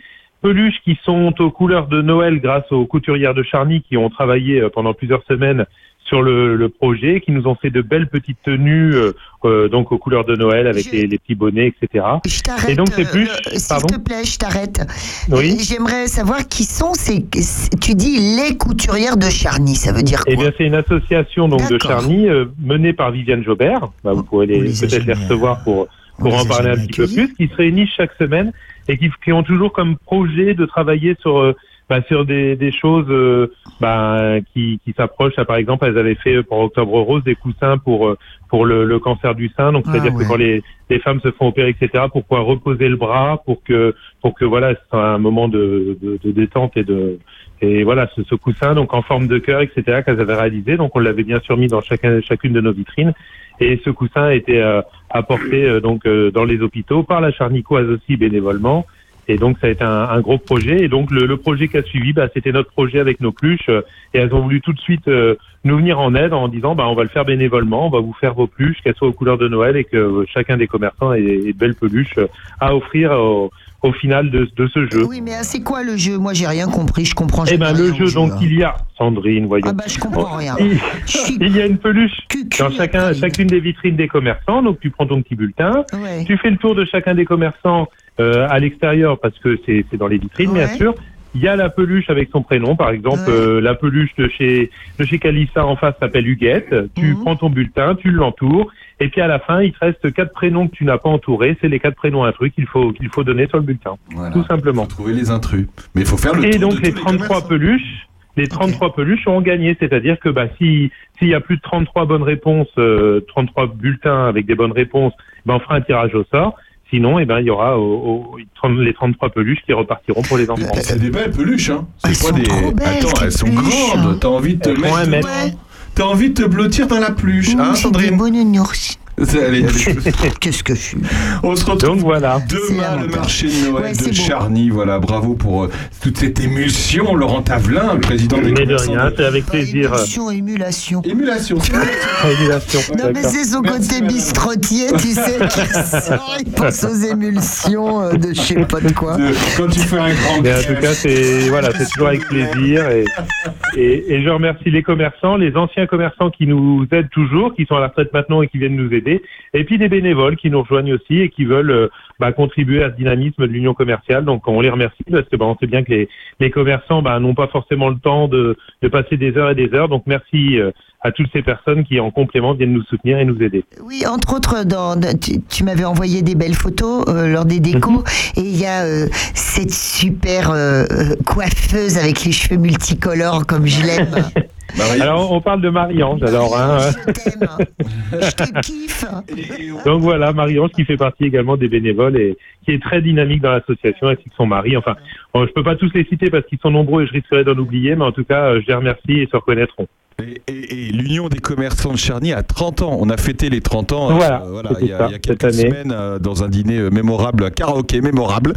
Peluches qui sont aux couleurs de Noël grâce aux couturières de Charny qui ont travaillé euh, pendant plusieurs semaines sur le, le projet, qui nous ont fait de belles petites tenues euh, euh, donc aux couleurs de Noël avec les, les petits bonnets, etc. Je t'arrête, Et donc ces euh, peluches, euh, S'il te plaît, je t'arrête. Oui. J'aimerais savoir qui sont ces. Tu dis les couturières de Charny, ça veut dire quoi Eh bien, c'est une association donc de. Charny euh, menée par Viviane Jobert. Bah, vous pourrez les, peut-être les recevoir pour pour en parler un petit peu plus. Qui se réunissent chaque semaine et qui, qui ont toujours comme projet de travailler sur bah, sur des, des choses euh, bah, qui, qui s'approchent. Ah, Par exemple, elles avaient fait euh, pour Octobre Rose des coussins pour euh, pour le, le cancer du sein. Donc, c'est-à-dire que quand les, les femmes se font opérer, etc., pour pouvoir reposer le bras, pour que pour que voilà, ce soit un moment de, de, de détente et de et voilà ce, ce coussin donc en forme de cœur, etc. qu'elles avaient réalisé. Donc, on l'avait bien sûr mis dans chacun chacune de nos vitrines. Et ce coussin a été euh, apporté euh, donc euh, dans les hôpitaux par la Charnicoise aussi bénévolement. Et donc ça a été un, un gros projet. Et donc le, le projet qui a suivi, bah, c'était notre projet avec nos pluches. euh, et elles ont voulu tout de suite euh, nous venir en aide en disant, bah, on va le faire bénévolement, on va vous faire vos pluches, qu'elles soient aux couleurs de Noël et que euh, chacun des commerçants ait, ait de belles peluches à offrir au, au final de, de ce jeu. Oui, mais c'est quoi le jeu? Moi, j'ai rien compris. Je comprends Eh jamais ben, le jeu, donc, hein. il y a, Sandrine, voyons. Ah bah, je comprends rien. Il, Je suis il y a une peluche dans chacun, chacune des vitrines des commerçants. Donc, tu prends ton petit bulletin. Ouais. Tu fais le tour de chacun des commerçants euh, à l'extérieur parce que c'est c'est dans les vitrines, bien sûr. Il y a la peluche avec son prénom, par exemple, euh, la peluche de chez de chez Calissa en face s'appelle Huguette. Tu Mhm. prends ton bulletin, tu l'entoures, et puis à la fin, il te reste quatre prénoms que tu n'as pas entourés. C'est les quatre prénoms intrus qu'il faut qu'il faut donner sur le bulletin, tout simplement. Trouver les intrus. Mais il faut faire le Et tour donc de les tous 33 peluches, les 33 peluches ont gagné, c'est-à-dire que bah si s'il y a plus de 33 bonnes réponses, euh, 33 bulletins avec des bonnes réponses, ben on fera un tirage au sort. Sinon, eh ben il y aura au- au- 30 les 33 peluches qui repartiront pour les enfants. C'est des belles peluches, hein. C'est pas des. Attends, elles sont grandes. T'as envie de te mettre. mètre. T'as envie de te blottir dans la pluche, hein, c'est Sandrine? des <laughs> Qu'est-ce que je suis On se retrouve Donc voilà. demain le marché de Noël Ouais, de. Charny. Voilà, bravo pour euh, toute cette émulsion. Laurent Tavelin, le président des Mais de rien, c'est avec plaisir. Émulsion, émulation. Émulation. <laughs> Émulation, Non, mais c'est son côté bistrotier, tu sais, qui <laughs> sort, il pense aux émulsions euh, de je sais pas de quoi. Quand tu fais un grand Mais en tout cas, c'est voilà, c'est toujours avec plaisir. Et, et, et je remercie les commerçants, les anciens commerçants qui nous aident toujours, qui sont à la retraite maintenant et qui viennent nous aider, et puis des bénévoles qui nous rejoignent aussi et qui veulent euh, bah, contribuer à ce dynamisme de l'union commerciale. Donc on les remercie parce que bah, on sait bien que les, les commerçants bah, n'ont pas forcément le temps de, de passer des heures et des heures. Donc merci euh, à toutes ces personnes qui en complément viennent nous soutenir et nous aider. Oui, entre autres, dans, tu, tu m'avais envoyé des belles photos euh, lors des décos, et il y a euh, cette super euh, coiffeuse avec les cheveux multicolores comme je l'aime. <laughs> Alors, on parle de Marie-Ange, alors. Hein. Je te kiffe. Donc voilà, Marie-Ange qui fait partie également des bénévoles et qui est très dynamique dans l'association ainsi que son mari. Enfin, je peux pas tous les citer parce qu'ils sont nombreux et je risquerais d'en oublier, mais en tout cas, je les remercie et se reconnaîtront. Et, et- et l'Union des commerçants de Charny a 30 ans. On a fêté les 30 ans euh, Voilà, c'était il, y a, ça, il y a cette quelques semaines euh, dans un dîner euh, mémorable, un karaoké mémorable.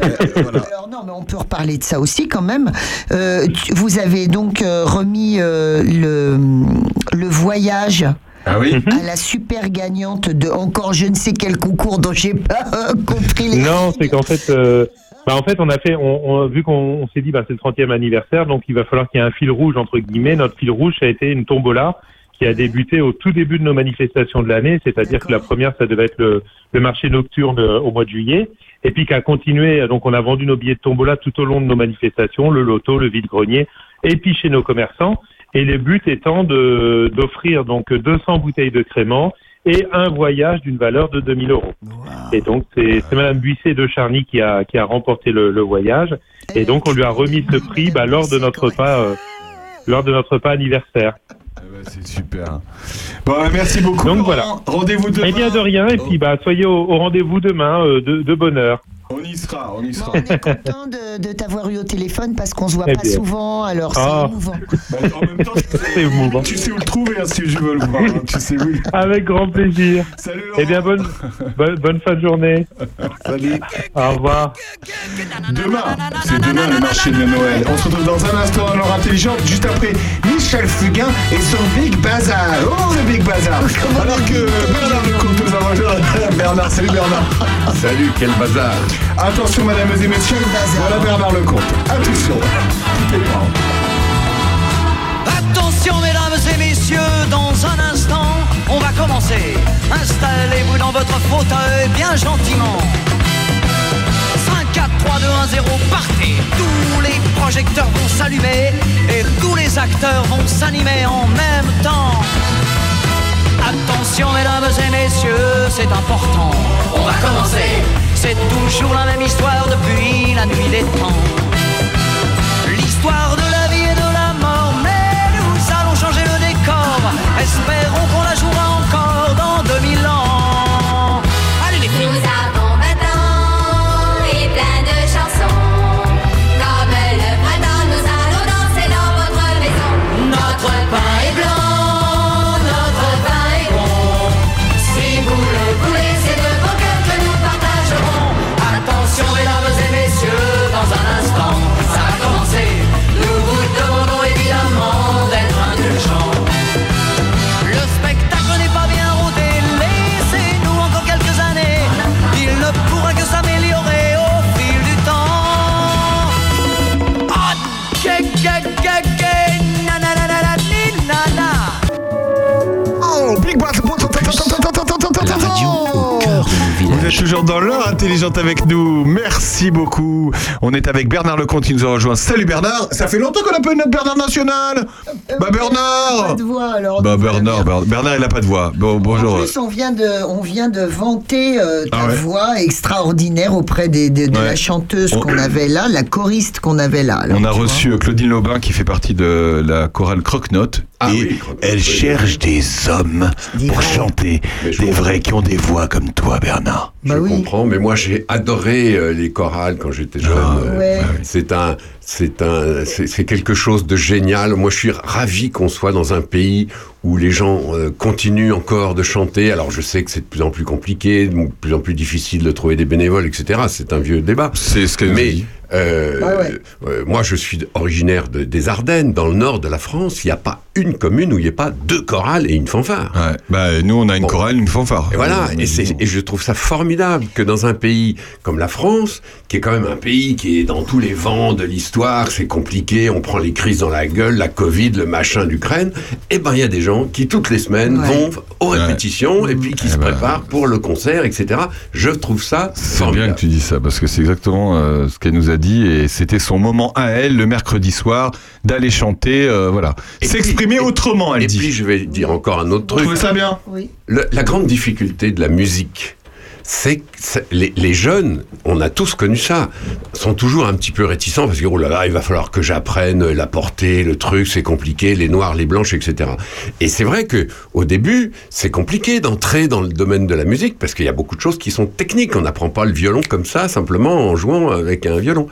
<laughs> Alors non, mais on peut reparler de ça aussi quand même. Euh, tu- vous avez donc euh, remis euh, le, le voyage. Ah oui À la super gagnante de encore je ne sais quel concours dont j'ai pas euh, compris les. Non, c'est qu'en fait, euh, bah, en fait, on a fait, on, on- vu qu'on on s'est dit, bah, c'est le 30e anniversaire, donc il va falloir qu'il y ait un fil rouge entre guillemets. Notre fil rouge, ça a été une tombola qui a débuté au tout début de nos manifestations de l'année, c'est-à-dire que la première, ça devait être le, le marché nocturne euh, au mois de juillet, et puis qu'a continué. Donc, on a vendu nos billets de tombola tout au long de nos manifestations, le loto, le vide-grenier, et puis chez nos commerçants. Et le but étant de d'offrir donc 200 bouteilles de crément et un voyage d'une valeur de 2000 euros. Et donc c'est Madame Buisset de Charny qui a qui a remporté le, le voyage. Et donc on lui a remis ce prix bah, lors de notre repas euh, lors de notre repas anniversaire. C'est super. Bon, merci beaucoup. Donc voilà. Rendez-vous demain. Eh bien de rien. Et puis bah soyez au, au rendez-vous demain euh, de, de bonne heure. On y sera, on y sera. On est content de, de t'avoir eu au téléphone parce qu'on se voit Eh pas bien. souvent, alors c'est Ah. émouvant. <laughs> C'est émouvant. Tu sais où le trouver hein, si je veux le voir. hein, Tu sais où. Avec grand plaisir. Salut Eh bien bonne, bonne bonne fin de journée. Salut. Au revoir. Demain, c'est demain le marché de Noël. On se retrouve dans un instant dans l'heure intelligente, juste après Michel Fugain et son Big Bazar. Oh, le Big Bazar Alors que Bernard Lecomte nous a rejoint. Bernard, salut Bernard. Salut, quel bazar Attention, mesdames et messieurs, voilà Bernard Lecomte. Attention. Attention mesdames et messieurs, dans un instant, on va commencer. Installez-vous dans votre fauteuil bien gentiment. 5, 4, 3, 2, 1, 0, partez. Tous les projecteurs vont s'allumer et tous les acteurs vont s'animer en même temps. Attention mesdames et messieurs, c'est important. On va commencer. C'est toujours la même histoire depuis la nuit des temps. L'histoire de la vie et de la mort, mais nous allons changer le décor. Espérons toujours dans l'heure intelligente avec nous. Merci beaucoup. On est avec Bernard Lecomte qui nous a rejoint. Salut Bernard. Ça fait longtemps qu'on a pas eu notre Bernard national. Bah Bernard. Pas de voix alors. Bah Bernard, Bernard, Bernard, il a pas de voix. Bon, En bonjour. plus, on vient de, on vient de vanter euh, ta Ah ouais. voix extraordinaire auprès des, des- de Ouais. la chanteuse On- qu'on avait là, la choriste qu'on avait là. alors, On a vois. reçu euh, Claudine Lobin qui fait partie de la chorale Croque-Note. Ah et oui, elle cherche des hommes pour chanter. Des vrais qui ont des voix comme toi, Bernard. Je Bah oui. comprends, mais moi j'ai adoré euh, les chorales quand j'étais jeune. Ah, Euh, ouais. C'est un, c'est un, c'est c'est quelque chose de génial. Moi, je suis ravi qu'on soit dans un pays où les gens euh, continuent encore de chanter. Alors, je sais que c'est de plus en plus compliqué, de plus en plus difficile de trouver des bénévoles, etc. C'est un vieux débat. C'est ce nous Mais euh, Ah ouais. euh, moi, je suis originaire de- des Ardennes, dans le nord de la France. Il n'y a pas une commune où il n'y ait pas deux chorales et une fanfare. Ouais. Bah, nous, on a une Bon. chorale, une fanfare. Et voilà, et, c'est- et je trouve ça formidable que dans un pays comme la France, qui est quand même un pays qui est dans tous les vents de l'histoire, c'est compliqué, on prend les crises dans la gueule, la Covid, le machin d'Ukraine, et ben il y a des gens qui toutes les semaines Ouais. vont aux répétitions et puis qui Eh se ben. préparent pour le concert, etc. Je trouve ça C'est bien que tu dis ça, parce que c'est exactement euh, ce qu'elle nous a dit, et c'était son moment à elle, le mercredi soir, d'aller chanter, euh, voilà. Et S'exprimer autrement, elle Et dit. puis je vais dire encore un autre Vous truc. trouvez ça bien? Oui. Le- la grande difficulté de la musique, c'est les, les jeunes, on a tous connu ça, sont toujours un petit peu réticents parce que oh là là, il va falloir que j'apprenne la portée, le truc, c'est compliqué, les noirs, les blanches, etc. Et c'est vrai que au début, c'est compliqué d'entrer dans le domaine de la musique parce qu'il y a beaucoup de choses qui sont techniques. On n'apprend pas le violon comme ça simplement en jouant avec un violon.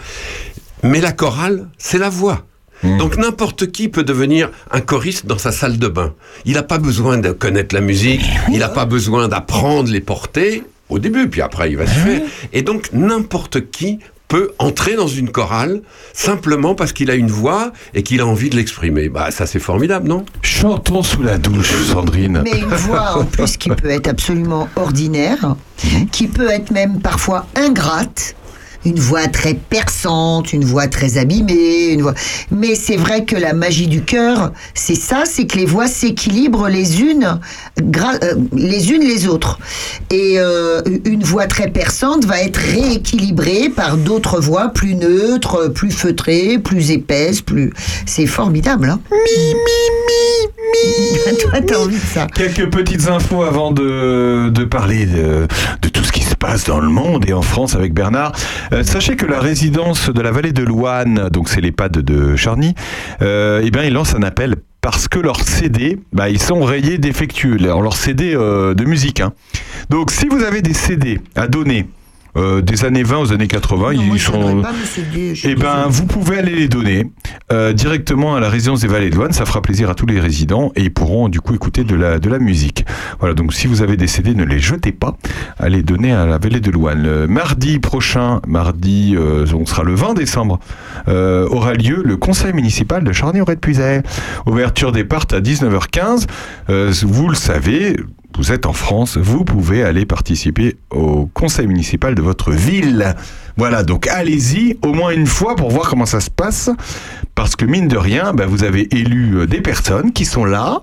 Mais la chorale, c'est la voix. Donc n'importe qui peut devenir un choriste dans sa salle de bain. Il n'a pas besoin de connaître la musique, il n'a pas besoin d'apprendre les portées au début, puis après il va se faire. Et donc n'importe qui peut entrer dans une chorale simplement parce qu'il a une voix et qu'il a envie de l'exprimer. Bah ça c'est formidable, non? Chantons sous la douche, Sandrine. Mais une voix en plus qui peut être absolument ordinaire, qui peut être même parfois ingrate. Une voix très perçante, une voix très abîmée, une voix. Mais c'est vrai que la magie du cœur, c'est ça, c'est que les voix s'équilibrent les unes, gra- euh, les unes les autres. Et euh, une voix très perçante va être rééquilibrée par d'autres voix plus neutres, plus feutrées, plus épaisses, plus. C'est formidable. Hein mi mi mi. <laughs> Toi, t'as envie de ça. Quelques petites infos avant de, de parler de, de tout ce qui se dans le monde et en France avec Bernard. Euh, sachez que la résidence de la vallée de Loane, donc c'est l'EHPAD de Charny, euh, eh bien, ils lancent un appel parce que leurs CD, bah, ils sont rayés défectueux, leurs CD euh, de musique. hein. Donc si vous avez des CD à donner, euh, des années 20 aux années 80, ils sont. Eh ben, vous pouvez aller les donner euh, directement à la résidence des Vallées de Loine. Ça fera plaisir à tous les résidents et ils pourront du coup écouter de la, de la musique. Voilà, donc si vous avez des CD, ne les jetez pas. Allez donner à la Vallée de Loine. Le mardi prochain, mardi, euh, on sera le 20 décembre, euh, aura lieu le conseil municipal de Charny-Auray-de-Puisaye. Ouverture des portes à 19h15. Euh, vous le savez, vous êtes en France, vous pouvez aller participer au conseil municipal de votre ville. Voilà, donc allez-y au moins une fois pour voir comment ça se passe. Parce que mine de rien, ben, vous avez élu euh, des personnes qui sont là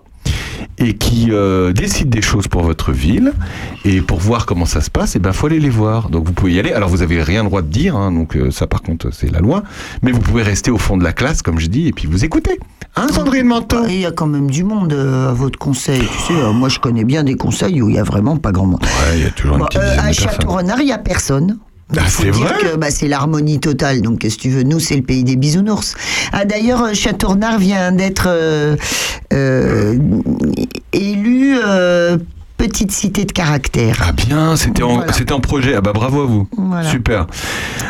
et qui euh, décident des choses pour votre ville. Et pour voir comment ça se passe, il ben, faut aller les voir. Donc vous pouvez y aller. Alors vous avez rien le droit de dire, hein, donc euh, ça par contre c'est la loi. Mais vous pouvez rester au fond de la classe, comme je dis, et puis vous écoutez. Hein, Sandrine Manteau Il y a quand même du monde euh, à votre conseil. Tu sais, euh, moi je connais bien des conseils où il y a vraiment pas grand monde. Ouais, il y a toujours une petite euh, à. Château-Renard, il n'y a personne. Ah, Faut c'est vrai que bah, c'est l'harmonie totale. Donc, qu'est-ce que tu veux Nous, c'est le pays des bisounours. Ah, d'ailleurs, euh, Château-Renard vient d'être euh, euh, élu euh, petite cité de caractère. Ah bien, c'était en, c'était en projet. Ah bah bravo à vous. Voilà. Super.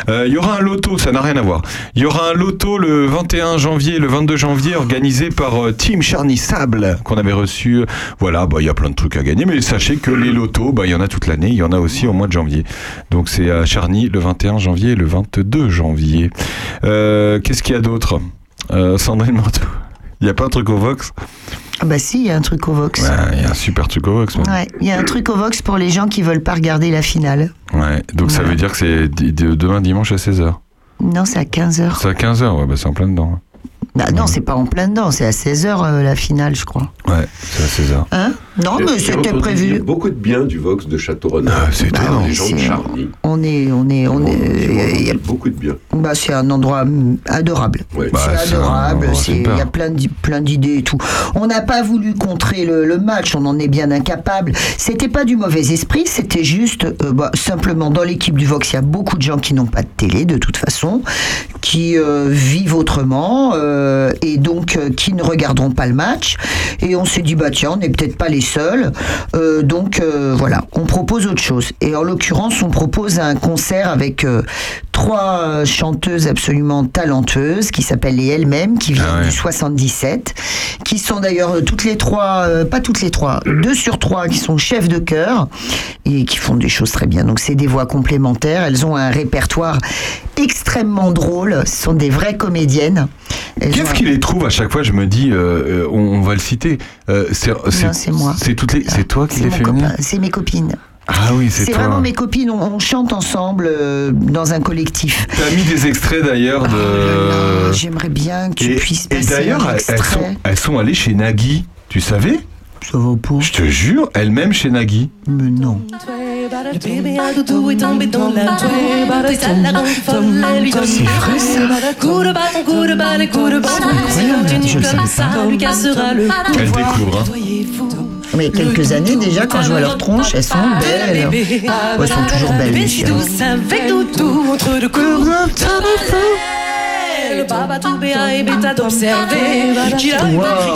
Euh, Il y aura un loto, ça n'a rien à voir. Il y aura un loto le 21 janvier le 22 janvier organisé par euh, Team Charny Sable qu'on avait reçu. Voilà, bah il y a plein de trucs à gagner, mais sachez que les lotos, bah il y en a toute l'année, il y en a aussi au mois de janvier. Donc c'est à Charny le 21 janvier et le 22 janvier. Euh, Qu'est-ce qu'il y a d'autre? Euh, Sandrine Manteau. Il <laughs> n'y a pas un truc au Vox? Ah, bah si, il y a un truc au Vox. Ouais, Il y a un super truc au Vox. Ouais, il y a un truc au Vox pour les gens qui veulent pas regarder la finale. Ouais, donc ça veut dire que c'est demain dimanche à 16h. Non, c'est à 15h. C'est à 15h, ouais, bah c'est en plein dedans. Bah, non, c'est pas en plein dedans, c'est à 16h la finale, je crois. Ouais, c'est à 16h. Hein? Non, mais c'était prévu. dire Beaucoup de bien du Vox de Château-Renard. Ah, c'est étonnant. Les gens de c'est- Charny. On est, on est, on est. il y a- Beaucoup de bien. bah, c'est un endroit hum, adorable. Ouais. Bah, c'est adorable. Il y a plein plein d'idées et tout. On n'a pas voulu contrer le, le match. On en est bien incapable. C'était pas du mauvais esprit. C'était juste euh, bah, simplement dans l'équipe du Vox, il y a beaucoup de gens qui n'ont pas de télé de toute façon, qui euh, vivent autrement euh, et donc euh, qui ne regarderont pas le match. Et on s'est dit bah tiens, on n'est peut-être pas les seuls. Euh, donc euh, voilà, on propose autre chose. Et en l'occurrence, on propose un concert avec euh, trois euh, chanteuses absolument talentueuses qui s'appellent les elles-mêmes, qui viennent Ah ouais. du 77, qui sont d'ailleurs euh, toutes les trois, euh, pas toutes les trois, deux sur trois qui sont chefs de chœur et qui font des choses très bien. Donc c'est des voix complémentaires. Elles ont un répertoire extrêmement drôle. Ce sont des vraies comédiennes. Elles Qu'est-ce qui les trouve à chaque fois Je me dis, euh, euh, on, on va le citer. Euh, c'est moi. C'est toutes les, c'est toi qui les fais venir. c'est mes copines. Ah oui, c'est vraiment mes copines. On, on chante ensemble euh, dans un collectif. T'as mis des extraits d'ailleurs de. Ah, J'aimerais bien que tu et, puisses et d'ailleurs, elles, elles sont allées chez Nagui. Tu savais? Ça va pas. Je te jure, elles-mêmes chez Nagui. Mais non. Le bébé à doudou est tombé dans la C'est vrai, ça. Elle découvre. hein. Mais quelques années déjà, quand je vois leurs tronches, elles sont belles. Ouais, elles sont toujours belles, chiens. Le baba.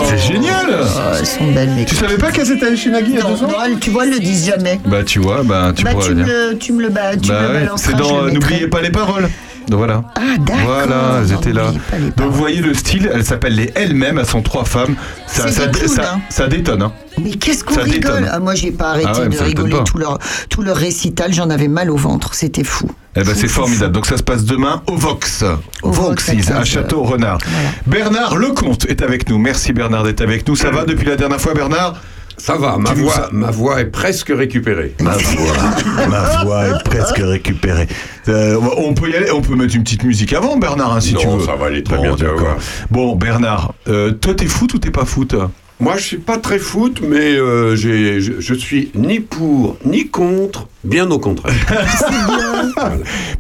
C'est génial Oh, elles sont belles, Tu savais pas qu'elles étaient allées chez Nagui il y a deux ans tu vois, elles le disent jamais. Bah tu vois, bah tu Bah, pourrais tu, le me dire. le, tu me le, ba- tu me Bah ouais, c'est dans. N'oubliez pas les paroles. Donc voilà. Ah, d'accord. Voilà, elles étaient là. Donc vous voyez le style, elles s'appellent les elles-mêmes, elles sont trois femmes. Ça, ça, clowns, ça, hein. ça détonne. Hein. Mais qu'est-ce qu'on Ça rigole détonne. ah, Moi, j'ai pas arrêté Ah ouais, mais de rigoler tout leur, tout leur récital. J'en avais mal au ventre. C'était fou. Eh ben c'est formidable. Donc ça se passe demain au Vox. Au Vox, Voxis, à à 15 Château Renard. Bernard Lecomte est avec nous. Merci Bernard d'être avec nous. Ça va depuis la dernière fois Bernard? Ça va, ma voix, ma voix est presque récupérée. Ma voix, ma voix est presque récupérée. Euh, on peut y aller, on peut mettre une petite musique avant Bernard hein, si Non, tu veux. ça va aller très Bon, bien, tu vas d'accord. voir. Bon Bernard, euh, toi t'es foot ou t'es pas foot? Moi, je suis pas très foot, mais euh, j'ai- je, je suis ni pour ni contre, bien au contraire. <laughs>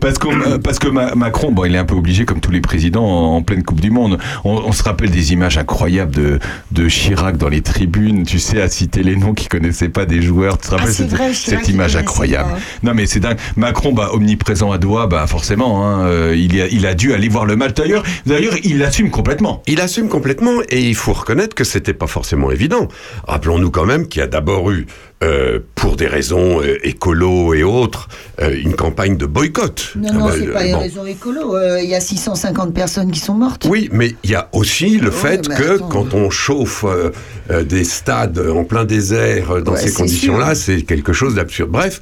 Parce, qu'on- euh, parce que Ma- Macron, bon, il est un peu obligé, comme tous les présidents, en, en pleine Coupe du Monde. On, on se rappelle des images incroyables de, de Chirac dans les tribunes, tu sais, à citer les noms qu'il connaissait pas des joueurs. Tu te Ah, rappelles c'est cette, vrai, image incroyable pas. Non, mais c'est dingue. Macron, bah, omniprésent à doigt, bah, forcément, hein, euh, il, a, il a dû aller voir le match. D'ailleurs, d'ailleurs, il l'assume complètement. Il assume complètement et il faut reconnaître que c'était pas forcément évident. Rappelons-nous quand même qu'il y a d'abord eu, euh, pour des raisons euh, écolo et autres, euh, une campagne de boycott. Non, Ah non, bah, c'est pas une bon. raison écolo. Euh, Il y a 650 personnes qui sont mortes. Oui, mais il y a aussi le fait que attends. quand on chauffe euh, euh, des stades en plein désert euh, dans Ouais, ces conditions-là, c'est quelque chose d'absurde. Bref,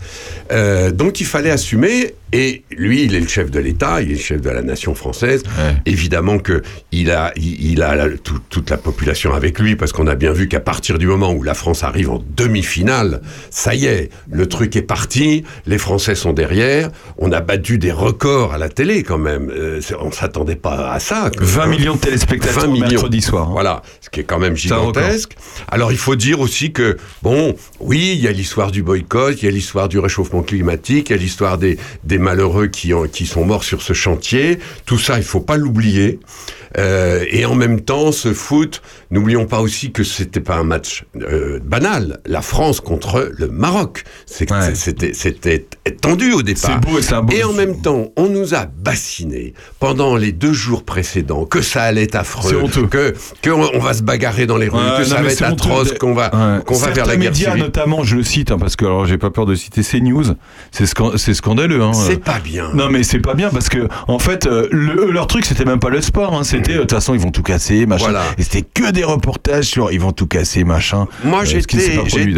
euh, donc il fallait assumer. Et lui, il est le chef de l'État, il est le chef de la nation française. Évidemment que il a, il, il a la- tout- toute la population avec lui, parce qu'on a bien vu qu'à partir du moment où la France arrive en demi-finale, ça y est, le truc est parti. Les Français sont derrière. On a battu des records à la télé quand même. Euh, on s'attendait pas à ça. que- 20 millions de téléspectateurs 20 millions. mercredi soir. hein. Voilà, ce qui est quand même gigantesque. Alors il faut dire aussi que, bon, oui, il y a l'histoire du boycott, il y a l'histoire du réchauffement climatique, il y a l'histoire des, des malheureux qui, ont, qui sont morts sur ce chantier. Tout ça, il faut pas l'oublier. Euh, et en même temps, ce foot, n'oublions pas aussi que c'était pas un match euh, banal. La France contre le Maroc, c'était c'était tendu au départ. C'est beau beau- Et en même temps, on nous a bassinés pendant les deux jours précédents que ça allait être affreux, que que on, on va se bagarrer dans les rues, Ouais, que non, ça va être atroce, qu'on va Ouais. qu'on va vers la guerre médias, civile. notamment, je le cite, hein, parce que alors j'ai pas peur de citer CNews, c'est scan- c'est scandaleux. Hein, C'est pas bien. Non, mais c'est pas bien parce que, en fait, euh, le- leur truc, c'était même pas le sport. hein, c'était, euh, de toute façon, ils vont tout casser, machin. Voilà. Et c'était que des reportages sur ils vont tout casser, machin. Moi, Euh,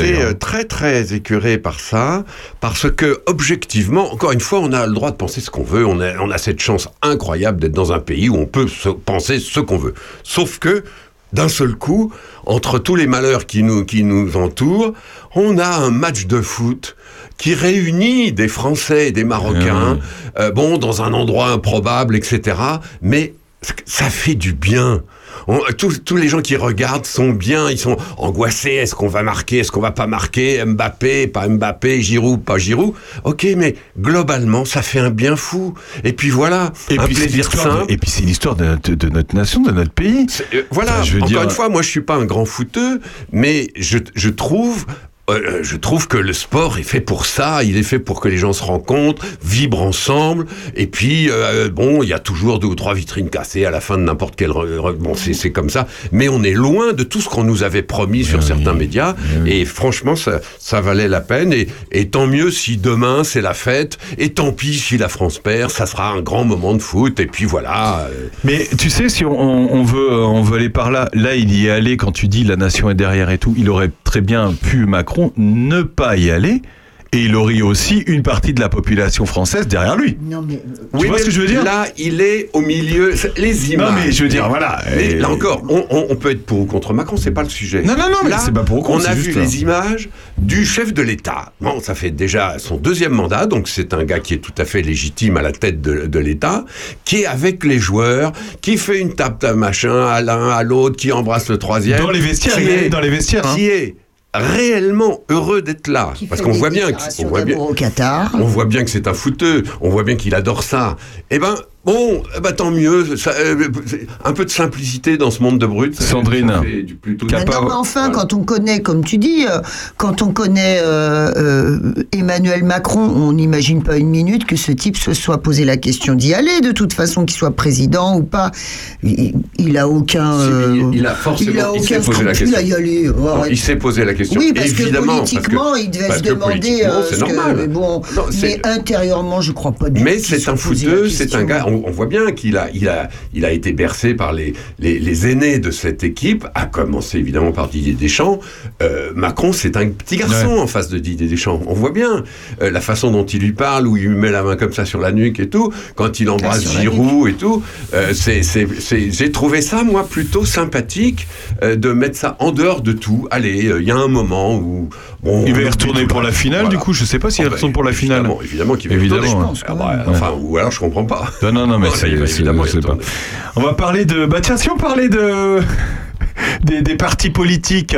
j'étais euh, très très écœuré par ça, parce que objectivement, encore une fois, on a le droit de penser ce qu'on veut. On a, on a cette chance incroyable d'être dans un pays où on peut se- penser ce qu'on veut. Sauf que d'un seul coup, entre tous les malheurs qui nous qui nous entourent, on a un match de foot qui réunit des Français et des Marocains, euh, bon, dans un endroit improbable, etc. Mais ça fait du bien. On- tous, tous les gens qui regardent sont bien, ils sont angoissés. Est-ce qu'on va marquer Est-ce qu'on va pas marquer? Mbappé, pas Mbappé, Giroud, pas Giroud Ok, mais globalement, ça fait un bien fou. Et puis voilà, Et un puis, c'est plaisir l'histoire de- simple. et puis c'est l'histoire de, notre- de notre nation, de notre pays. Euh, voilà, Enfin, je veux encore dire- une fois, moi je suis pas un grand footeux, mais je, je trouve. Euh, je trouve que le sport est fait pour ça, il est fait pour que les gens se rencontrent, vibrent ensemble, et puis euh, bon, il y a toujours deux ou trois vitrines cassées à la fin de n'importe quel... Bon, c'est comme ça, mais on est loin de tout ce qu'on nous avait promis sur certains médias, et franchement, ça, ça valait la peine, et, et tant mieux si demain c'est la fête, et tant pis si la France perd, ça sera un grand moment de foot, et puis voilà... euh, Mais tu sais, si on, on- veut, euh, on veut aller par là, là, il y est allé quand tu dis la nation est derrière et tout. Il aurait très bien pu, Macron, ne pas y aller. Et il aurait aussi une partie de la population française derrière lui. Non, mais. Tu vois mais ce que je veux dire? Là, il est au milieu. Les images. Non, mais je veux dire, voilà. Mais Et- là encore, on, peut être pour ou contre Macron, c'est pas le sujet. Non, non, non, mais Là, c'est pas pour ou contre, On a vu juste, hein. les images du chef de l'État. Bon, ça fait déjà son deuxième mandat, donc c'est un gars qui est tout à fait légitime à la tête de, de l'État, qui est avec les joueurs, qui fait une tape de machin à l'un, à l'autre, qui embrasse le troisième. Dans les vestiaires, qui est- dans les vestiaires, hein. Qui est réellement heureux d'être là. Parce qu'on voit bien, que- on voit bien, d'amour au Qatar. on voit bien que c'est un fouteux, on voit bien qu'il adore ça. Eh ben, bon, ben, tant mieux. ça, euh, un peu de simplicité dans ce monde de brut. Sandrine. ça fait du plutôt Mais non, mais enfin, quand on connaît, comme tu dis, euh, quand on connaît euh, euh, Emmanuel Macron, on n'imagine pas une minute que ce type se soit posé la question d'y aller, de toute façon, qu'il soit président ou pas. Il, il a aucun. euh, il, il a forcément il a il s'est aucun posé la question. à y aller. Non, Arrête. il s'est posé la question. Oui, parce évidemment. que politiquement, il devait se demander. euh, c'est ce que- normal. mais bon, Non, mais intérieurement, je crois pas du Mais c'est un la fouteux, c'est un gars. On, on voit bien qu'il a, il a, il a été bercé par les, les, les aînés de cette équipe, à commencer évidemment par Didier Deschamps. Euh, Macron, c'est un petit garçon en face de Didier Deschamps. On voit bien euh, la façon dont il lui parle, où il lui met la main comme ça sur la nuque et tout, quand il embrasse sur la Giroud et tout. Euh, c'est, c'est, c'est- j'ai trouvé ça moi plutôt sympathique euh, de mettre ça en dehors de tout. Allez, euh, il y a un moment où bon, Il va y on retourner pour la finale, Voilà. du coup, je sais pas s'il Ah bah, retourne pour la finale. Évidemment, évidemment qu'il va y Évidemment, retourner. ouais. Ah bah, enfin, ou alors je comprends pas. Non, non, non, mais c'est- évidemment je sais pas. On va parler de. Bah tiens, si on parlait de. Des, des partis politiques.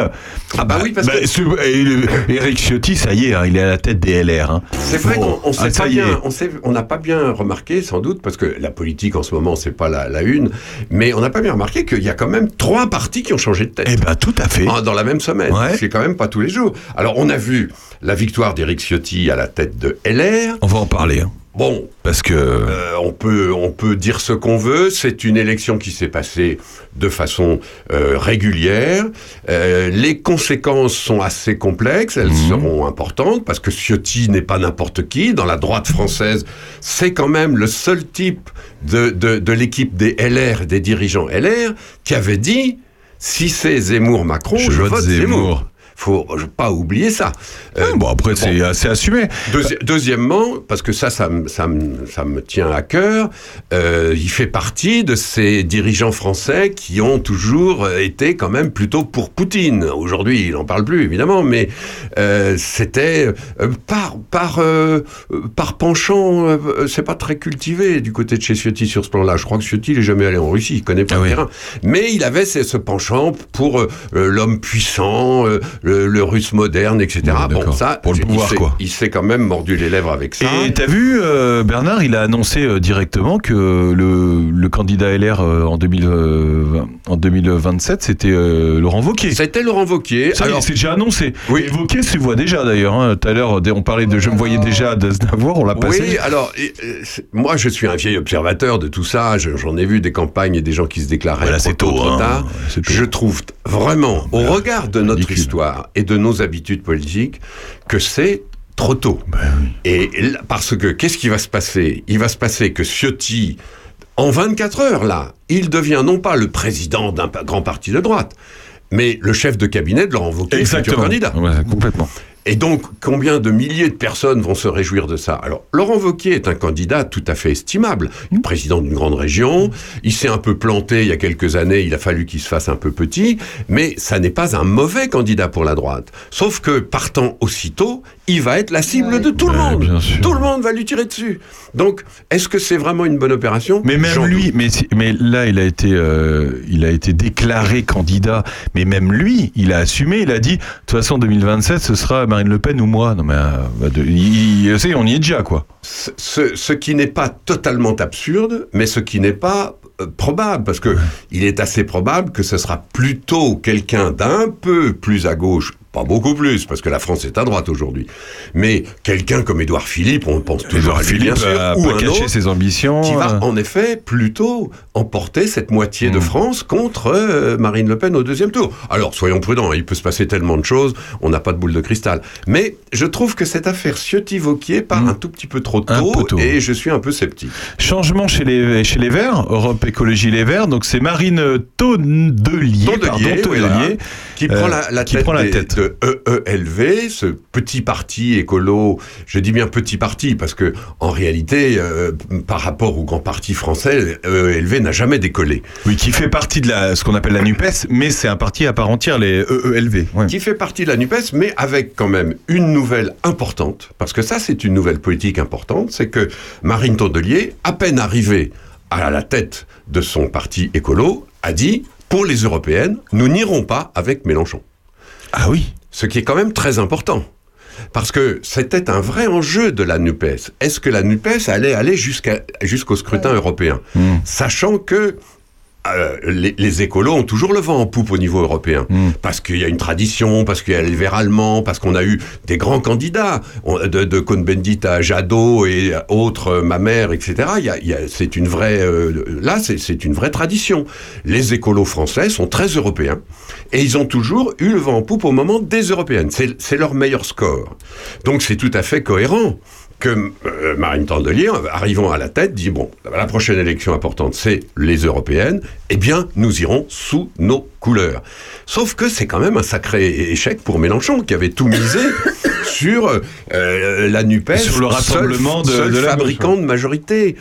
Ah bah oui, parce que- ce- Éric Ciotti, ça y est, hein, il est à la tête des LR. hein. C'est vrai Bon, qu'on on ah, sait pas bien, on n'a pas bien remarqué sans doute parce que la politique en ce moment c'est pas la, la une, mais on n'a pas bien remarqué qu'il y a quand même trois partis qui ont changé de tête. Eh ben tout à fait. Ah, Dans la même semaine, Ouais. c'est quand même pas tous les jours. Alors on a vu la victoire d'Éric Ciotti à la tête de LR. On va en parler. hein, Bon, parce que. euh, on, peut, on peut dire ce qu'on veut. C'est une élection qui s'est passée de façon euh, régulière. Euh, les conséquences sont assez complexes. Elles Mhm. seront importantes parce que Ciotti n'est pas n'importe qui. Dans la droite française, c'est quand même le seul type de, de, de l'équipe des LR, des dirigeants LR, qui avait dit si c'est Zemmour-Macron, je, Je vote vote Zemmour. Zemmour. Faut pas oublier ça. Euh, Ah, bon, après, c'est assez assumé. Deuxi- deuxièmement, parce que ça, ça, me- ça, me- ça me tient à cœur, euh, il fait partie de ces dirigeants français qui ont toujours euh, été quand même plutôt pour Poutine. Aujourd'hui, il n'en parle plus, évidemment, mais euh, c'était euh, par, par, euh, euh, par penchant, euh, euh, c'est pas très cultivé du côté de chez Ciotti sur ce plan-là. Je crois que Ciotti, il n'est jamais allé en Russie, il connaît pas Ah le oui. terrain. Mais il avait ce, penchant pour euh, euh, l'homme puissant, euh, le, le russe moderne, etc. Bon, ça, Pour le pouvoir, quoi. il s'est quand même mordu les lèvres avec ça. Et t'as vu, euh, Bernard, il a annoncé euh, directement que le, le candidat LR euh, en, 2000, euh, en 2027, c'était euh, Laurent Wauquiez. C'était Laurent Wauquiez. Ça Alors, c'est déjà annoncé. Oui. Et Wauquiez se voit déjà d'ailleurs. hein. Tout à l'heure, on parlait de. Je me voyais déjà d'Aznavour, on l'a passé. Oui, alors, et, euh, moi, je suis un vieil observateur de tout ça. Je- J'en ai vu des campagnes et des gens qui se déclaraient Voilà, c'est tôt, trop hein. tard. Je trouve vraiment, au regard de notre ridicule. histoire et de nos habitudes politiques, que c'est trop tôt. Ben Et là, parce que, qu'est-ce qui va se passer? Il va se passer que Ciotti, en 24 heures, là, il devient non pas le président d'un grand parti de droite, mais le chef de cabinet de Laurent Wauquiez, futur candidat. Ouais, complètement. Et donc, combien de milliers de personnes vont se réjouir de ça? Alors, Laurent Wauquiez est un candidat tout à fait estimable. Il est président d'une grande région. Il s'est un peu planté il y a quelques années. Il a fallu qu'il se fasse un peu petit. Mais ça n'est pas un mauvais candidat pour la droite. Sauf que, partant aussitôt, il va être la cible de tout le monde. Tout le monde va lui tirer dessus. Donc, est-ce que c'est vraiment une bonne opération? Mais même lui, mais là, il a été, euh, il a été déclaré candidat. Mais même lui, il a assumé. Il a dit, de toute façon, 2027, ce sera Marine Le Pen ou moi. Non mais, euh, bah, de- c'est- on y est déjà, quoi. ce, ce- ce qui n'est pas totalement absurde, mais ce qui n'est pas euh, probable, parce que il est assez probable que ce sera plutôt quelqu'un d'un peu plus à gauche, pas beaucoup plus, parce que la France est à droite aujourd'hui, mais quelqu'un comme Édouard Philippe, on pense toujours à lui, bien Philippe sûr, ou un caché autre, ses ambitions. qui va euh. en effet plutôt emporter cette moitié de Mm. France contre euh, Marine Le Pen au deuxième tour. Alors soyons prudents, hein, il peut se passer tellement de choses, on n'a pas de boule de cristal. Mais je trouve que cette affaire Ciotti-Vauquier part Mm. un tout petit peu trop tôt, peu tôt. et je suis un peu sceptique. Changement chez les, chez les Verts, Europe Écologie Les Verts. Donc c'est Marine Tondelier, Tondelier, pardon, oui, qui euh, prend la, la qui tête, prend la des- tête. de EELV, ce petit parti écolo. Je dis bien petit parti parce que en réalité, euh, par rapport au grand parti français, EELV n'a jamais décollé. Oui, qui fait partie de la, ce qu'on appelle la NUPES, mais c'est un parti à part entière, les E EELV. Ouais. Qui fait partie de la NUPES, mais avec quand même une nouvelle importante, parce que ça c'est une nouvelle politique importante, c'est que Marine Tondelier, à peine arrivée à la tête de son parti écolo, a dit, pour les européennes, nous n'irons pas avec Mélenchon. Ah oui ce qui est quand même très important. Parce que c'était un vrai enjeu de la NUPES. Est-ce que la NUPES allait aller jusqu'au scrutin européen? Sachant que euh, les, les écolos ont toujours le vent en poupe au niveau européen. Parce qu'il y a une tradition, parce qu'il y a les verts allemands, parce qu'on a eu des grands candidats, On- de, de Cohn-Bendit à Jadot et autres, euh, ma mère, etc. Il y a- il y a- c'est une vraie, euh, là, c'est- une vraie tradition. Les écolos français sont très européens et ils ont toujours eu le vent en poupe au moment des européennes. C'est c'est leur meilleur score. Donc c'est tout à fait cohérent que euh, Marine Tandelier, arrivant à la tête, dit bon, la prochaine élection importante, c'est les européennes. Eh bien, nous irons sous nos couleurs. Sauf que c'est quand même un sacré échec pour Mélenchon, qui avait tout misé <laughs> sur euh, la Nupes, Sur le rassemblement de- seul de fabricant de majorité.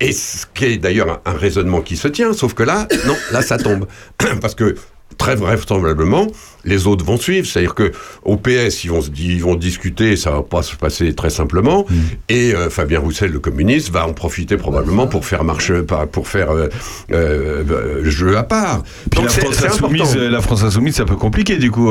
Et ce qui est d'ailleurs un, un raisonnement qui se tient, sauf que là, non, là ça tombe, <clears throat> parce que très vraisemblablement, les autres vont suivre. C'est-à-dire que au PS, ils vont, ils vont discuter, ça va pas se passer très simplement. Mm. Et euh, Fabien Roussel, le communiste, va en profiter probablement pour faire marche, pour faire euh, euh, euh, jeu à part. Puis Donc la France, insoumise, euh, la France insoumise, c'est un peu compliqué du coup.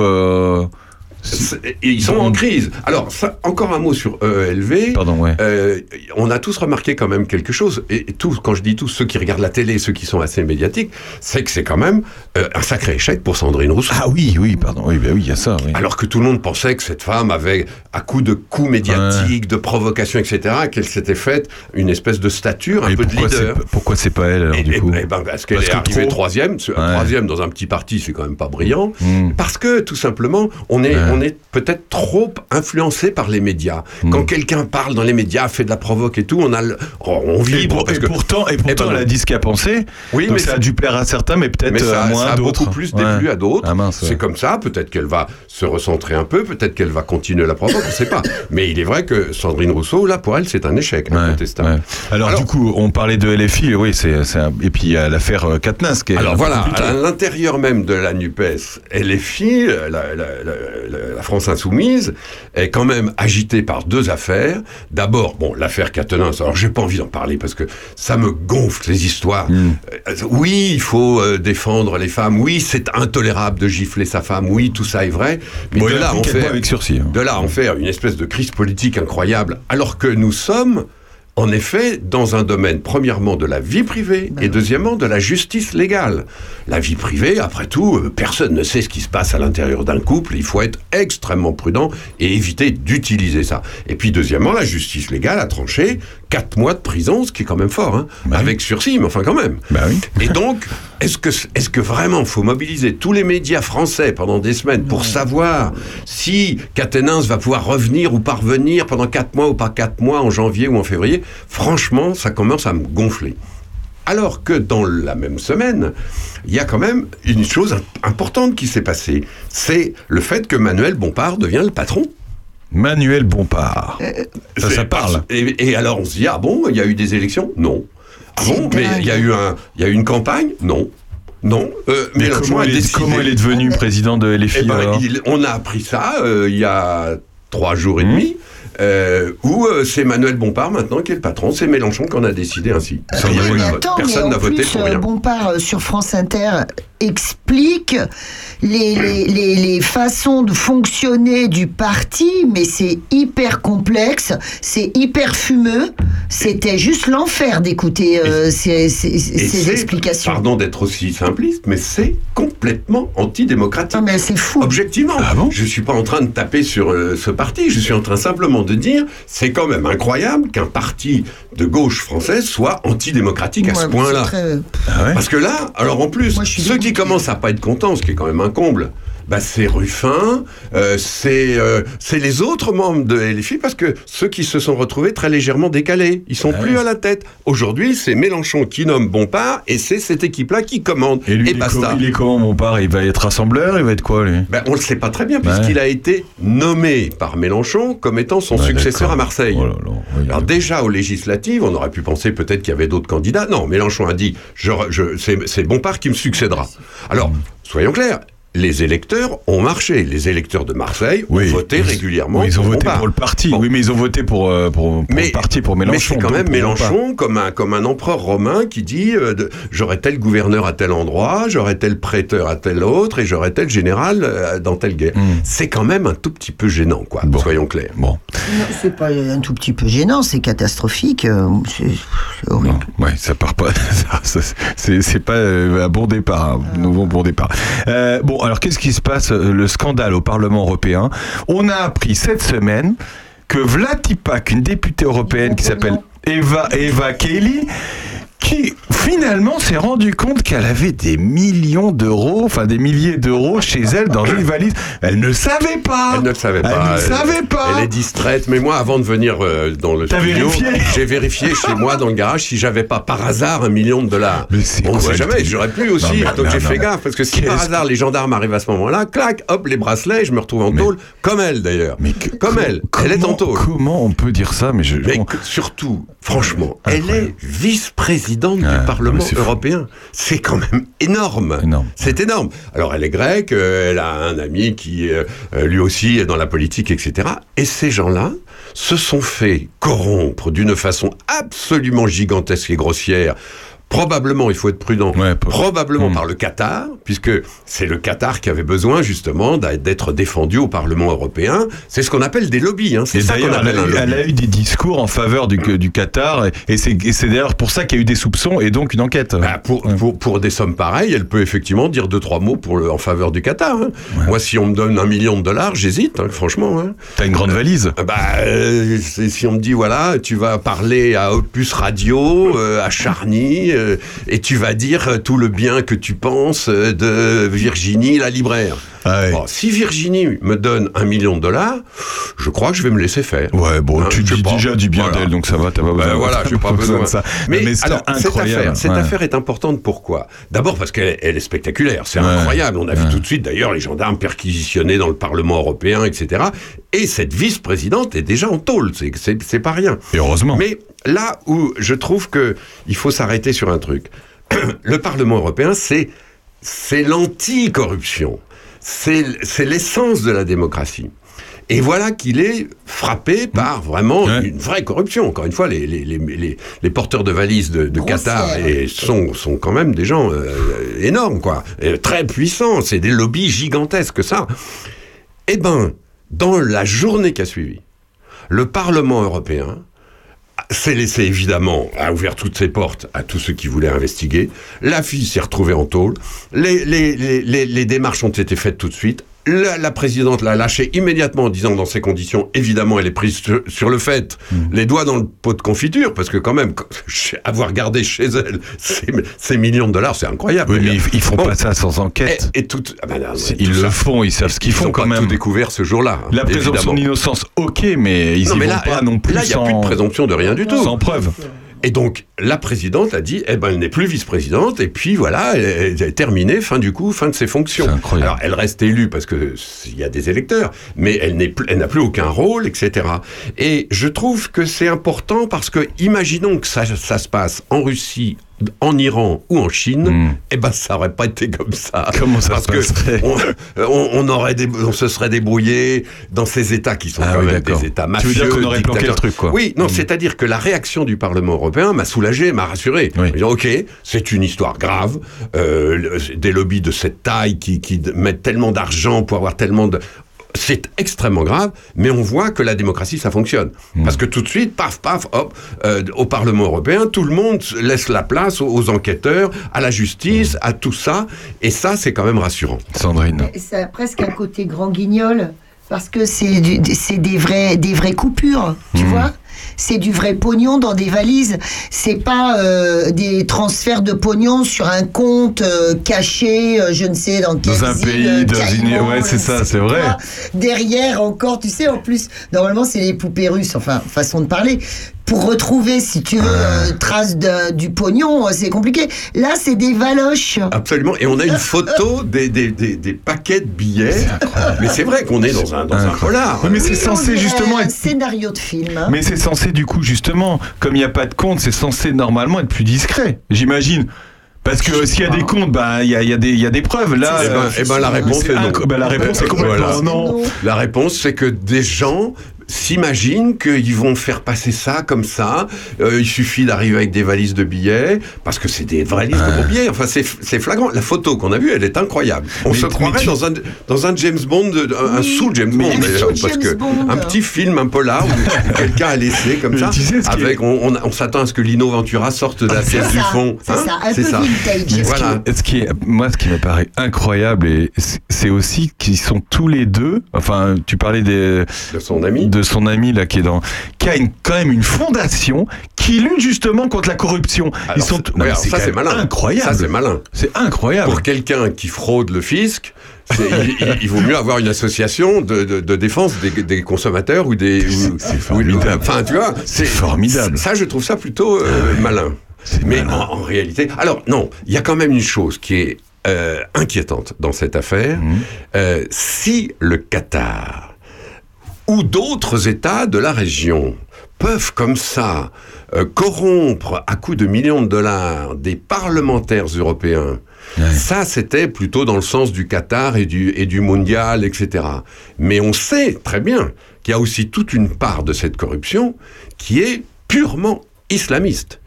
Ils sont en crise. Alors, ça, encore un mot sur EELV. Pardon, ouais. Euh, on a tous remarqué quand même quelque chose, et tous, quand je dis tous, ceux qui regardent la télé, ceux qui sont assez médiatiques, c'est que c'est quand même euh, un sacré échec pour Sandrine Rousseau. Ah oui, oui, pardon, oui, ben oui, il y a ça. Oui. Alors que tout le monde pensait que cette femme avait, à coup de coups médiatiques, de provocations, etc., qu'elle s'était faite une espèce de stature, un Et peu de leader. pourquoi c'est pas elle alors, Et- du coup eh ben, parce qu'elle est arrivée troisième, Ouais. troisième dans un petit parti, c'est quand même pas brillant. Hmm. Parce que tout simplement, on est. on est peut-être trop influencé par les médias. Hmm. Quand quelqu'un parle dans les médias, fait de la provoque et tout, on a, le- oh, on Et, vibre pour- parce et que pourtant, et pourtant ben elle a non. dit ce qu'elle pensait. Oui, mais ça a dû plaire à certains, mais peut-être euh, moins à a d'autres. beaucoup plus Ouais. déplu à d'autres. Ah ouais. C'est comme ça. Peut-être qu'elle va se recentrer un peu. Peut-être qu'elle va continuer la provoque. On ne sait pas. <laughs> Mais il est vrai que Sandrine Rousseau, là, pour elle, c'est un échec incontestable. Alors, du coup, on parlait de LFI, oui, c'est un- et puis a l'affaire euh, Katnas qui est. Alors voilà, à l'intérieur même de la NUPES, LFI, la, la, la, la- la France Insoumise, est quand même agitée par deux affaires. D'abord, bon, l'affaire Catenins. Alors, j'ai pas envie d'en parler parce que ça me gonfle les histoires. Hmm. Euh, oui, il faut euh, défendre les femmes. Oui, c'est intolérable de gifler sa femme. Oui, tout ça est vrai. Mais Bon, de là, fait, avec sursis. hein. de là en faire une espèce de crise politique incroyable, alors que nous sommes, en effet, dans un domaine, premièrement, de la vie privée et deuxièmement, de la justice légale. La vie privée, après tout, euh, personne ne sait ce qui se passe à l'intérieur d'un couple. Il faut être extrêmement prudent et éviter d'utiliser ça. Et puis, deuxièmement, la justice légale a tranché quatre mois de prison, ce qui est quand même fort, hein, avec sursis, mais enfin quand même. Et donc, est-ce que, est-ce que vraiment faut mobiliser tous les médias français pendant des semaines pour savoir si Catenins va pouvoir revenir ou pas revenir pendant quatre mois ou pas quatre mois en janvier ou en février? Franchement, ça commence à me gonfler. Alors que dans la même semaine, il y a quand même une chose im- importante qui s'est passée. C'est le fait que Manuel Bompard devient le patron. Manuel Bompard. ça, C'est ça parle. Et, et alors on se dit, ah bon, il y a eu des élections? Non. Ah bon, mais il y a eu un, il y a eu une campagne? Non. Non. Euh, Mais comment il, est, comment il est devenu président de LFI Eh ben, alors il- on a appris ça euh, il y a trois jours et Mmh. demi. euh, où euh, c'est Manuel Bompard maintenant qui est le patron, c'est Mélenchon qu'on a décidé ainsi. Personne n'a voté pour euh, rien. Bompard euh, sur France Inter explique les, les, les- les façons de fonctionner du parti, mais c'est hyper complexe, c'est hyper fumeux. C'était juste l'enfer d'écouter euh, ces, explications. Pardon d'être aussi simpliste, mais c'est complètement antidémocratique. mais c'est fou. Objectivement. je suis pas en train de taper sur euh, ce parti. Je suis en train simplement de dire, c'est quand même incroyable qu'un parti de gauche française soit antidémocratique à Ouais, ce point-là. très- Ah Parce que là, alors en plus, ceux qui commencent à pas être contents, ce qui est quand même un comble, bah c'est Ruffin, euh, c'est euh, c'est les autres membres de LFI, parce que ceux qui se sont retrouvés très légèrement décalés, ils sont plus à la tête. Aujourd'hui, c'est Mélenchon qui nomme Bompard, et c'est cette équipe-là qui commande. Et lui, il, est basta. co- il est comment Bompard? Il va être rassembleur? Il va être quoi lui? Ben, on ne le sait pas très bien, Ouais. puisqu'il a été nommé par Mélenchon comme étant son Ouais, successeur à Marseille. Alors déjà, aux législatives, on aurait pu penser peut-être qu'il y avait d'autres candidats. Non, Mélenchon a dit, je, je- c'est c'est Bompard qui me succédera. Alors, soyons clairs, les électeurs ont marché. Les électeurs de Marseille ont voté régulièrement. Oui, ils ont pour voté Bompard. pour le parti. Oui, mais ils ont voté pour, euh, pour, pour le parti, pour Mélenchon. Mais c'est quand même Mélenchon comme un, comme un empereur romain qui dit euh, j'aurai tel gouverneur à tel endroit, j'aurai tel prêteur à tel autre et j'aurai tel général euh, dans telle guerre. Hmm. C'est quand même un tout petit peu gênant, quoi. Soyons clairs. Bon. Non, c'est pas un tout petit peu gênant, c'est catastrophique. euh, C'est horrible. Ouais, ça part pas. <laughs> c'est pas un bon départ, un nouveau bon départ. Euh, bon, alors qu'est-ce qui se passe euh, Le scandale au Parlement européen? On a appris cette semaine que Vlatipak, une députée européenne qui s'appelle Eva Eva Kelly, qui finalement s'est rendu compte qu'elle avait des millions d'euros, enfin des milliers d'euros chez elle dans une valise. Elle ne savait pas. Elle ne le savait pas. Elle ne savait pas. Elle est distraite. Mais moi, avant de venir euh, dans le studio, j'ai vérifié chez moi dans le garage si j'avais pas par hasard un million de dollars. On ne sait jamais. J'aurais pu aussi. mais- donc j'ai fait mais gaffe parce que si par hasard les gendarmes arrivent à ce moment-là, clac, hop, les bracelets, je me retrouve en tôle comme elle d'ailleurs. Comme elle. Elle est en tôle. Comment on peut dire ça? Mais, je, Mais surtout, franchement, elle est vice-présidente du Parlement c'est fou. européen. C'est quand même énorme. C'est énorme. Alors, elle est grecque, euh, elle a un ami qui, euh, lui aussi, est dans la politique, etc. Et ces gens-là se sont fait corrompre d'une façon absolument gigantesque et grossière. Probablement, il faut être prudent, Hmm. probablement par le Qatar, puisque c'est le Qatar qui avait besoin justement d'être défendu au Parlement européen. C'est ce qu'on appelle des lobbies. Hein. C'est ça qu'on elle, appelle un lobby. elle a eu des discours en faveur du, du Qatar, et- c'est d'ailleurs pour ça qu'il y a eu des soupçons et donc une enquête. Bah, pour, pour, pour des sommes pareilles, elle peut effectivement dire deux, trois mots pour le- en faveur du Qatar. hein. Moi, si on me donne un million de dollars, j'hésite, hein, franchement. T'as une grande valise Bah, euh, si on me dit, voilà, tu vas parler à Opus Radio, euh, à Charny, euh, et tu vas dire euh, tout le bien que tu penses euh, de Virginie, la libraire. Ah Bon, si Virginie me donne un million de dollars, je crois que je vais me laisser faire. Ouais, bon, Hein, tu je dis déjà du bien Voilà. d'elle, donc ça va, t'as pas Ben besoin, voilà, t'as j'ai pas <laughs> besoin de ça. Mais, alors, cette affaire, cette ouais. affaire est importante. Pourquoi? D'abord parce qu'elle elle est spectaculaire. C'est Ouais. incroyable. On a vu tout de suite, d'ailleurs, les gendarmes perquisitionnés dans le Parlement européen, etc. Et cette vice-présidente est déjà en tôle. C'est pas rien. Et heureusement. Mais là où je trouve que il faut s'arrêter sur un truc. <clears throat> le Parlement européen, c'est c'est l'anti-corruption. C'est c'est l'essence de la démocratie. Et voilà qu'il est frappé par vraiment une vraie corruption. Encore une fois, les, les, les, les, les porteurs de valises de, de Qatar et sont, sont quand même des gens euh, énormes, quoi. Et très puissants. C'est des lobbies gigantesques, ça. Eh ben, dans la journée qui a suivi, le Parlement européen s'est laissé évidemment, a ouvert toutes ses portes à tous ceux qui voulaient investiguer. La fille s'est retrouvée en tôle. Les, les, les, les, les démarches ont été faites tout de suite. La, la présidente l'a lâché immédiatement en disant dans ces conditions, évidemment, elle est prise sur, sur le fait, les doigts dans le pot de confiture, parce que quand même, <laughs> avoir gardé chez elle ces, ces millions de dollars, c'est incroyable. Oui, mais ils, ils font Bon. pas ça sans enquête. Et, et tout, ah ben non, C'est- tout ils le ça. font, ils savent ce qu'ils Ils font ont quand pas même. tout découvert ce jour-là. hein, La présomption d'innocence, ok, mais ils Non, y mais vont là, pas non plus Là, il n'y a sans... plus de présomption de rien du tout. Sans preuve. Et donc, la présidente a dit, eh ben, elle n'est plus vice-présidente, et puis voilà, elle, est terminée, fin du coup, fin de ses fonctions. Alors, elle reste élue parce que il y a des électeurs, mais elle n'est plus- elle n'a plus aucun rôle, etc. Et je trouve que c'est important parce que, imaginons que ça, ça se passe en Russie, en Iran ou en Chine, eh ben, ça aurait pas été comme ça. Hmm. Comment ça Parce se que on, on- on aurait, on se serait débrouillé dans ces États qui sont Ah quand oui, même des États Tu mafieux. veux dire qu'on aurait planqué le truc, quoi. Oui, non, Mm. c'est-à-dire que la réaction du Parlement européen m'a soulagé, m'a rassuré. Disant, ok, c'est une histoire grave, euh, des lobbies de cette taille qui, mettent tellement d'argent pour avoir tellement de... C'est extrêmement grave, mais on voit que la démocratie, ça fonctionne. Mm. Parce que tout de suite, paf, paf, hop, euh, au Parlement européen, tout le monde laisse la place aux, aux enquêteurs, à la justice, Mm. à tout ça. Et ça, c'est quand même rassurant. Sandrine. Ça a presque un côté grand guignol, parce que c'est des, vrais, des vraies coupures, tu Hmm. vois c'est du vrai pognon dans des valises. C'est pas euh, des transferts de pognon sur un compte euh, caché, euh, je ne sais dans quel Dans un île, pays, dans une... Ouais, c'est ça, c'est vrai. Derrière encore, tu sais, en plus, normalement c'est les poupées russes, enfin façon de parler. Pour retrouver, si tu veux, euh, trace de- du pognon, euh, c'est compliqué. Là, c'est des valoches. Absolument. Et on a une photo <laughs> des, des, des, des paquets de billets. Mais c'est vrai qu'on est dans un, dans un polar. Oui, mais c'est Oui, censé justement un être scénario de film. hein. Mais c'est censé du coup justement, comme il n'y a pas de compte, c'est censé normalement être plus discret. J'imagine. Parce que s'il y a des comptes, bah, il y, a, il y, a des- il y a des preuves. Là, Eh ben, euh, eh ben, la réponse est non. bah, la réponse est complètement Voilà. non. La réponse, c'est que des gens s'imaginent qu'ils vont faire passer ça comme ça. Euh, il suffit d'arriver avec des valises de billets, parce que c'est des valises de gros billets. Enfin, c'est c'est flagrant. La photo qu'on a vue, elle est incroyable. On Mais- se croirait tu- dans, un, dans un James Bond, un, un sous James Bond, d'ailleurs, sous parce James que Bond. un petit film, un polar, où <laughs> quelqu'un a laissé comme Mais ça. tu sais ce qui est- Avec, on, on- on s'attend à ce que Lino Ventura sorte de la C'est pièce du fond. c'est Hein ça, un C'est peu ça. vintage. Voilà. ce qui est, moi, ce qui me paraît incroyable, et c'est- c'est aussi qu'ils sont tous les deux. Enfin, tu parlais des, De son ami. de son ami là qui est dans, qui a une, quand même une fondation qui lutte justement contre la corruption. Ils sont, non, ouais, ça, c'est malin. incroyable. Ça, c'est malin. C'est incroyable. Pour quelqu'un qui fraude le fisc, il, il- il vaut mieux avoir une association de, de- de défense des, des consommateurs ou des. c'est formidable. Enfin, tu vois, C'est formidable. Ça, je trouve ça plutôt euh, malin. C'est Mais malin. en, en réalité, alors non, il y a quand même une chose qui est euh, inquiétante dans cette affaire. Mhm. Euh, si le Qatar ou d'autres États de la région peuvent comme ça euh, corrompre à coups de millions de dollars des parlementaires européens, ça c'était plutôt dans le sens du Qatar et du, et du mondial, etc. Mais on sait très bien qu'il y a aussi toute une part de cette corruption qui est purement islamiste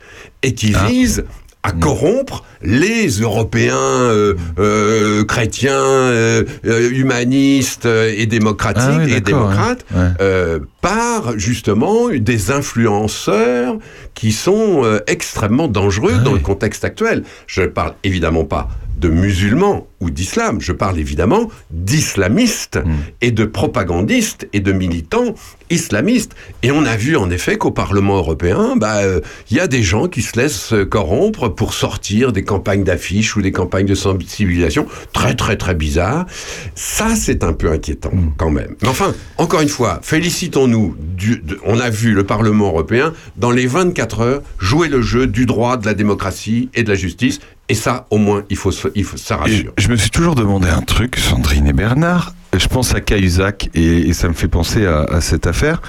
et qui Ah. vise à corrompre les Européens euh, euh, chrétiens, euh, euh, humanistes euh, et démocratiques Ah oui, et démocrates. Ouais. euh, par justement des influenceurs qui sont extrêmement dangereux Ah dans oui. le contexte actuel. Je ne parle évidemment pas de musulmans ou d'islam, je parle évidemment d'islamistes Hmm. et de propagandistes et de militants islamistes. Et on a vu en effet qu'au Parlement européen, bah, euh, il y a des gens qui se laissent corrompre pour sortir des campagnes d'affiches ou des campagnes de sensibilisation très très très bizarres. Ça, c'est un peu inquiétant Hmm. quand même. Mais enfin, encore une fois, félicitons-nous. on a vu le Parlement européen dans les 24 heures jouer le jeu du droit, de la démocratie et de la justice. Et ça, au moins, il faut, il faut ça je me suis toujours demandé un truc, Sandrine et Bernard. Je pense à Cahuzac et, et ça me fait penser à, à cette affaire.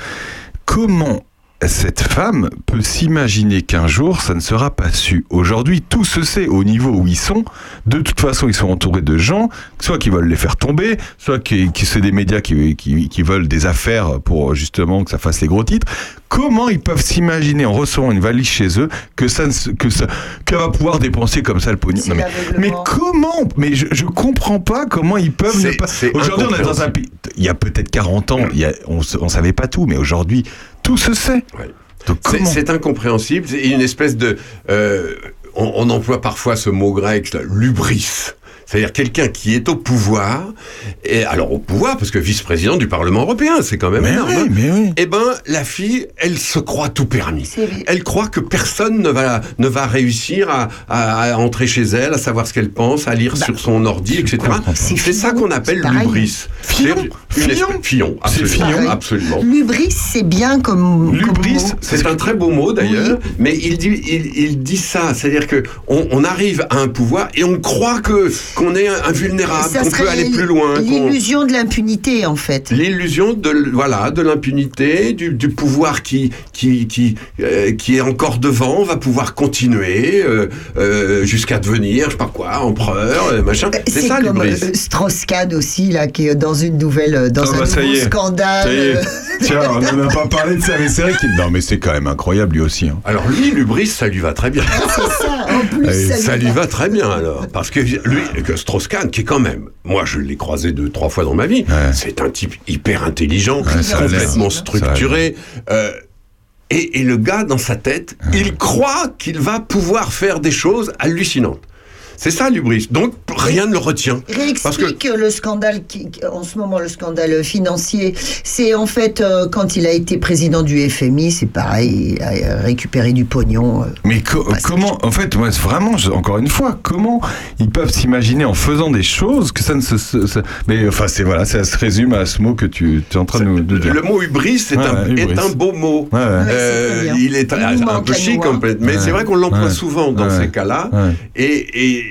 Comment cette femme peut s'imaginer qu'un jour ça ne sera pas su Aujourd'hui, tout se sait au niveau où ils sont. De toute façon, ils sont entourés de gens, soit qui veulent les faire tomber, soit qui, qui c'est des médias qui, qui, qui veulent des affaires pour justement que ça fasse les gros titres. Comment ils peuvent s'imaginer en recevant une valise chez eux que ça, ne se- que ça, qu'elle va pouvoir dépenser comme ça le pognon? Non, mais, comment Mais je, je comprends pas comment ils peuvent ne pas. Aujourd'hui, on est dans un pays. Il y a peut-être 40 ans, il y a- on, on savait pas tout, mais aujourd'hui, tout se sait. Ouais. C'est- incompréhensible. C'est une espèce de. euh, on, on emploie parfois ce mot grec, là, lubris. C'est-à-dire quelqu'un qui est au pouvoir, et alors au pouvoir, parce que vice-président du Parlement européen, c'est quand même Mais énorme. oui, mais oui. Eh ben, la fille, elle se croit tout permis. Elle croit que personne ne va, ne va réussir à, à- à entrer chez elle, à savoir ce qu'elle pense, à lire sur son ordi, etc. C'est ça Fillon, qu'on appelle l'ubris. Fillon. Fillon. Fillon, C'est absolument. Fillon. absolument. Lubris, c'est bien comme. Lubris. C'est un très beau mot d'ailleurs, mais il dit, il, il dit ça, c'est-à-dire que on, on arrive à un pouvoir et on croit que qu'on est invulnérable, qu'on peut aller plus loin. L'illusion de l'impunité, en fait. L'illusion de voilà de l'impunité, du, du pouvoir qui qui qui euh, qui est encore devant, va pouvoir continuer euh, euh, jusqu'à devenir je sais pas quoi empereur, machin. C'est ça comme Strauss-Kahn aussi, là, qui est dans une nouvelle, dans Ah un bah, ça nouveau y est. scandale. Ça y est. <laughs> Tiens, on n'en a pas parlé de ça, mais c'est vrai qu'il. Non, mais c'est quand même incroyable lui aussi. hein. Alors lui, l'ubris, ça lui va très bien. C'est ça, en plus, ça, Ça lui lui va. va très bien alors, parce que lui, que Strauss-Kahn, qui est quand même, moi je l'ai croisé deux, trois fois dans ma vie, Ouais. c'est un type hyper intelligent, Ouais, complètement structuré. euh, et, et le gars, dans sa tête, il croit qu'il va pouvoir faire des choses hallucinantes. C'est ça l'ubris. Donc rien ne le retient. Parce que Réexplique le scandale, qui, en ce moment, le scandale financier. C'est en fait, euh, quand il a été président du FMI, c'est pareil, il a récupéré du pognon. euh. Mais co- comment, en fait, moi, vraiment, je- encore une fois, comment ils peuvent s'imaginer en faisant des choses que ça ne se. se- se- mais enfin, c'est voilà, ça se résume à ce mot que tu, tu es en train de nous de dire. le mot hubris est, Ouais, un, est beau mot. Ouais, ouais. Euh, il est Il un, peu chic hein. en fait, mais Ouais. c'est vrai qu'on l'emploie Ouais. souvent dans Ouais. ces cas-là. Ouais. Et, et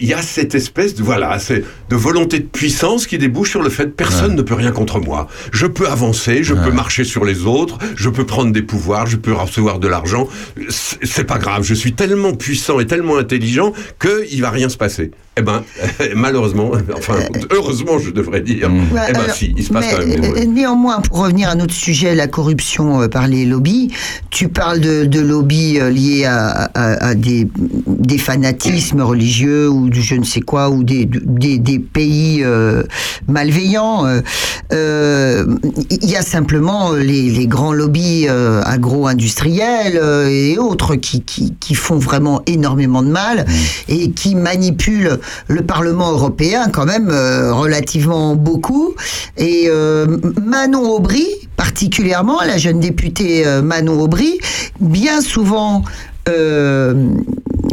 il y a cette espèce de voilà, c'est de volonté de puissance qui débouche sur le fait que personne ne peut rien contre moi. Je peux avancer, je peux marcher sur les autres, je peux prendre des pouvoirs, je peux recevoir de l'argent. C'est pas grave, je suis tellement puissant et tellement intelligent que il va rien se passer. Eh ben, <laughs> malheureusement, <laughs> enfin, heureusement, je devrais dire. Ouais, eh ben, alors, si, il se passe mais, quand même des euh. Néanmoins, pour revenir à notre sujet, la corruption euh, par les lobbies, tu parles de, de lobbies euh, liés à, à- à des, des fanatismes religieux ou du je ne sais quoi, ou des, des, des pays euh, malveillants. euh, euh, Il y a simplement les, les grands lobbies agro-industriels et autres qui, qui, qui font vraiment énormément de mal et qui manipulent le Parlement européen quand même relativement beaucoup. Et Manon Aubry, particulièrement, la jeune députée Manon Aubry, bien souvent... euh,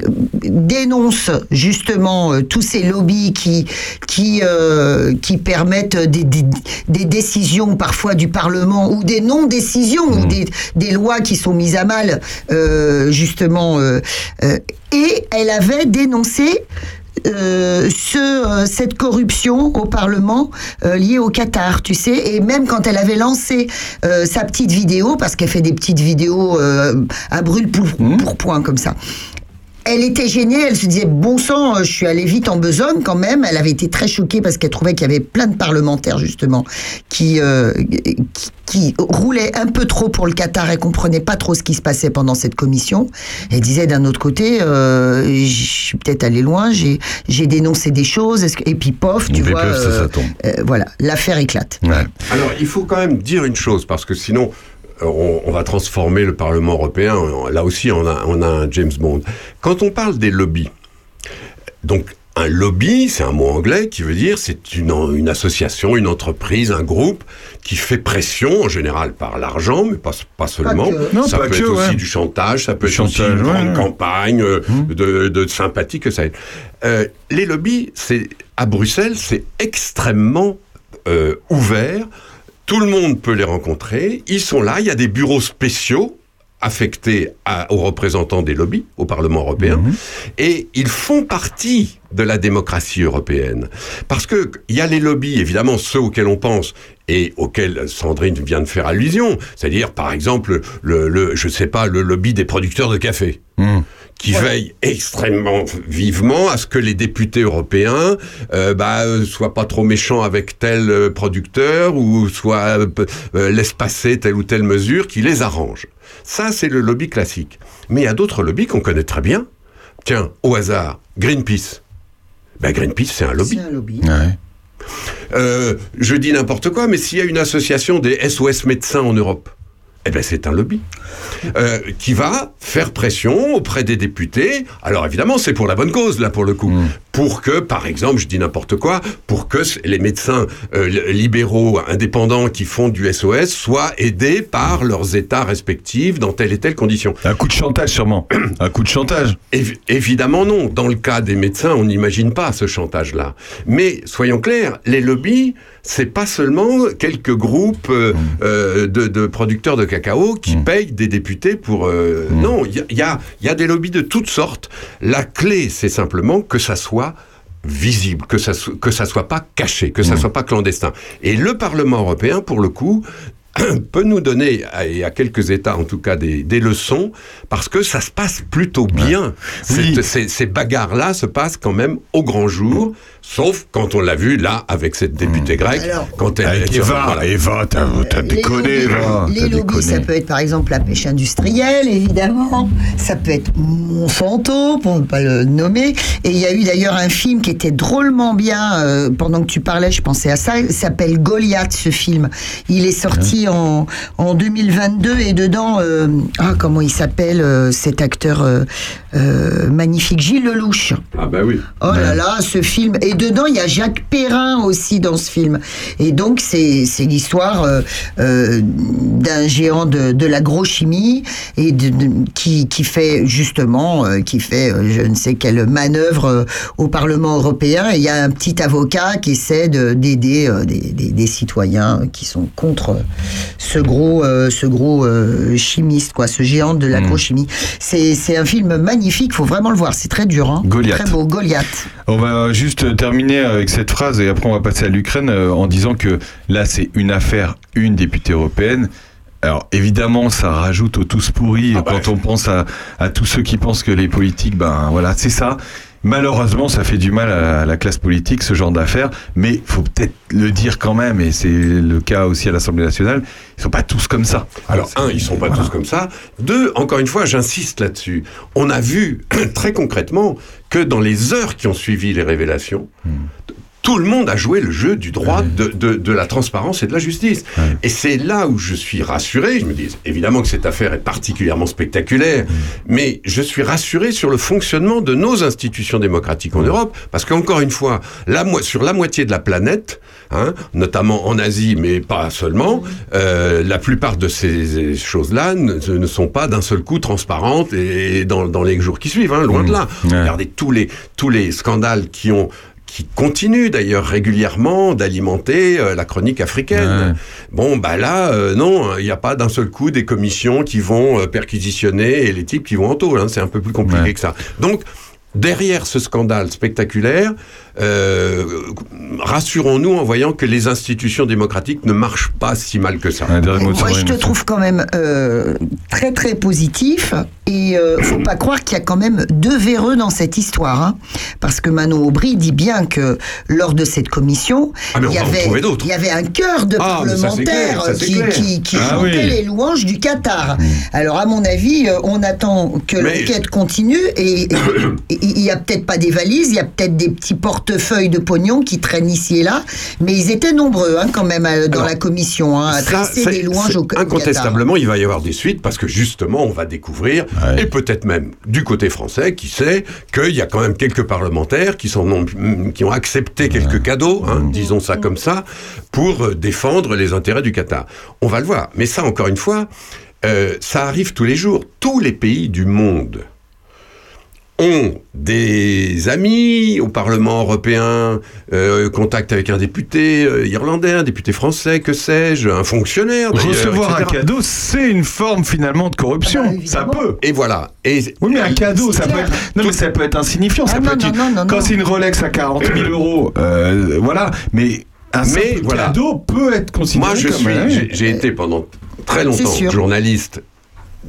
dénonce justement euh, tous ces lobbies qui qui euh, qui permettent des, des, des décisions parfois du Parlement ou des non-décisions ou des, des lois qui sont mises à mal euh, justement et elle avait dénoncé euh, ce, euh, cette corruption au Parlement euh, liée au Qatar, tu sais, et même quand elle avait lancé sa petite vidéo, parce qu'elle fait des petites vidéos à brûle pour, pour point comme ça. Elle était gênée, elle se disait bon sang, je suis allée vite en besogne quand même. Elle avait été très choquée parce qu'elle trouvait qu'il y avait plein de parlementaires justement qui, euh, qui qui roulaient un peu trop pour le Qatar et comprenaient pas trop ce qui se passait pendant cette commission. Elle disait d'un autre côté, euh, je suis peut-être allée loin, j'ai j'ai dénoncé des choses, que- et puis pof, tu Mais vois, ça, ça euh, tombe. euh, voilà, l'affaire éclate. Alors, il faut quand même dire une chose, parce que sinon, on, on va transformer le Parlement européen, en- là aussi, on a, on a un James Bond. Quand on parle des lobbies, donc un lobby, c'est un mot anglais qui veut dire c'est une, une association, une entreprise, un groupe qui fait pression, en général par l'argent, mais pas, pas seulement. que. Non, ça pas peut que, être aussi du chantage, ça peut Du être aussi une ouais, grande ouais. campagne euh, de, de sympathie que ça aide. Euh, les lobbies, c'est à Bruxelles, c'est extrêmement euh, ouvert. Tout le monde peut les rencontrer. Ils sont là. Il y a des bureaux spéciaux affectés à- aux représentants des lobbies au Parlement européen. Et ils font partie de la démocratie européenne. Parce que il y a les lobbies, évidemment, ceux auxquels on pense et auxquels Sandrine vient de faire allusion. C'est-à-dire, par exemple, le, le, je sais pas, le lobby des producteurs de café qui veille extrêmement vivement à ce que les députés européens euh, bah, euh, soient pas trop méchants avec tel euh, producteur ou soient euh, euh, laissent passer telle ou telle mesure qui les arrange. Ça, c'est le lobby classique. Mais il y a d'autres lobbies qu'on connaît très bien. Tiens, au hasard, Greenpeace. Ben, Greenpeace, c'est un lobby. C'est un lobby. Euh, je dis n'importe quoi, mais s'il y a une association des SOS médecins en Europe, eh ben c'est un lobby euh, qui va faire pression auprès des députés. Alors évidemment, c'est pour la bonne cause là pour le coup, pour que, par exemple, je dis n'importe quoi, pour que les médecins euh, li- libéraux indépendants qui font du SOS soient aidés par leurs États respectifs dans telle et telle condition. Un coup de chantage sûrement. <coughs> Un coup de chantage. Évi- évidemment non. Dans le cas des médecins, on n'imagine pas ce chantage-là. Mais soyons clairs, les lobbies, c'est pas seulement quelques groupes euh, euh, de, de producteurs de cacao qui payent des députés pour. euh, Non, il y y a- y a des lobbies de toutes sortes. La clé, c'est simplement que ça soit visible, que ça so- que ça soit pas caché, que ça soit pas clandestin. Et le Parlement européen, pour le coup, <clears throat> peut nous donner, et à quelques États en tout cas, des, des leçons, parce que ça se passe plutôt bien. Ces bagarres-là se passent quand même au grand jour, sauf quand on l'a vu là avec cette députée grecque. quand elle, Avec elle- Eva, voilà. Eva, t'as t'as déconné, Eva. Les t'as lobbies, ça peut être par exemple la pêche industrielle, évidemment. Ça peut être Monsanto, pour ne pas le nommer. Et il y a eu d'ailleurs un film qui était drôlement bien. euh, pendant que tu parlais, je pensais à ça. Il s'appelle Goliath, ce film. Il est sorti en, en 2022 et dedans, euh, ah, comment il s'appelle euh, cet acteur euh, euh, magnifique, Gilles Lelouch. Ah bah oui. Oh là là, ce film. Et dedans, il y a Jacques Perrin aussi dans ce film. Et donc, c'est l'histoire euh, euh, d'un géant de, de l'agrochimie et de, de- qui, qui fait justement, euh, qui fait je ne sais quelle manœuvre au Parlement européen. Et il y a un petit avocat qui essaie de- d'aider des, des- des citoyens qui sont contre ce gros, ce gros chimiste, quoi, ce géant de l'agrochimie. C'est c'est un film magnifique, faut vraiment le voir. C'est très dur. Hein. Goliath. Très beau, Goliath. On va juste terminer avec cette phrase et après on va passer à l'Ukraine euh, en disant que là c'est une affaire, une députée européenne. Alors évidemment ça rajoute au tous pourris quand on pense à, à tous ceux qui pensent que les politiques, ben voilà c'est ça. Malheureusement, ça fait du mal à la classe politique, ce genre d'affaires, mais faut peut-être le dire quand même, et c'est le cas aussi à l'Assemblée nationale, ils sont pas tous comme ça. Alors, un, ils sont pas tous comme ça. Deux, encore une fois, j'insiste là-dessus. On a vu <clears throat> très concrètement que dans les heures qui ont suivi les révélations, tout le monde a joué le jeu du droit de, de- de la transparence et de la justice. Et c'est là où je suis rassuré. Je me dis, évidemment que cette affaire est particulièrement spectaculaire, mais je suis rassuré sur le fonctionnement de nos institutions démocratiques en Europe, parce qu'encore une fois, la sur la moitié de la planète, hein, notamment en Asie, mais pas seulement, euh, la plupart de ces choses-là ne, ne sont pas d'un seul coup transparentes et dans, dans les jours qui suivent, hein, loin de là. Regardez tous les, tous les scandales qui ont qui continuent d'ailleurs régulièrement d'alimenter euh, la chronique africaine. Bon, bah là, euh, non, il n'y a pas d'un seul coup des commissions qui vont euh, perquisitionner et les types qui vont en tôle. hein, c'est un peu plus compliqué que ça. Donc, derrière ce scandale spectaculaire, euh, rassurons-nous en voyant que les institutions démocratiques ne marchent pas si mal que ça. Moi, je te trouve quand même euh, très très positif et euh, faut pas croire qu'il y a quand même deux véreux dans cette histoire, hein. parce que Manon Aubry dit bien que lors de cette commission, Ah, il y avait trouver d'autres. il y avait un cœur de Ah, clair, parlementaires qui, qui, qui Ah, chantaient oui. les louanges du Qatar. Alors à mon avis, euh, on attend que Mais- l'enquête continue et il y a peut-être pas des valises, il y a peut-être des petits portefeuilles de pognon qui traînent ici et là, mais ils étaient nombreux hein, quand même euh, dans la commission hein, à Ça, tresser c'est- des louanges c'est au Qatar. Incontestablement, il va y avoir des suites parce que justement, on va découvrir, et peut-être même du côté français, qui sait qu'il y a quand même quelques parlementaires qui, sont, qui ont accepté quelques cadeaux, hein, disons ça comme ça, pour euh, défendre les intérêts du Qatar. On va le voir. Mais ça, encore une fois, euh, ça arrive tous les jours. Tous les pays du monde ont des amis au Parlement européen, euh, contact avec un député euh, irlandais, un député français, que sais-je, un fonctionnaire. Recevoir un cadeau, c'est une forme finalement de corruption. ça peut. Et voilà. Et oui, mais un cadeau, ça peut être. Non, mais ça peut être insignifiant. ça peut être une- Quand c'est une Rolex à 40 000 euros, euh, voilà. Mais un Mais voilà. cadeau peut être considéré Moi, je comme suis, un- j'ai- j'ai été pendant très longtemps journaliste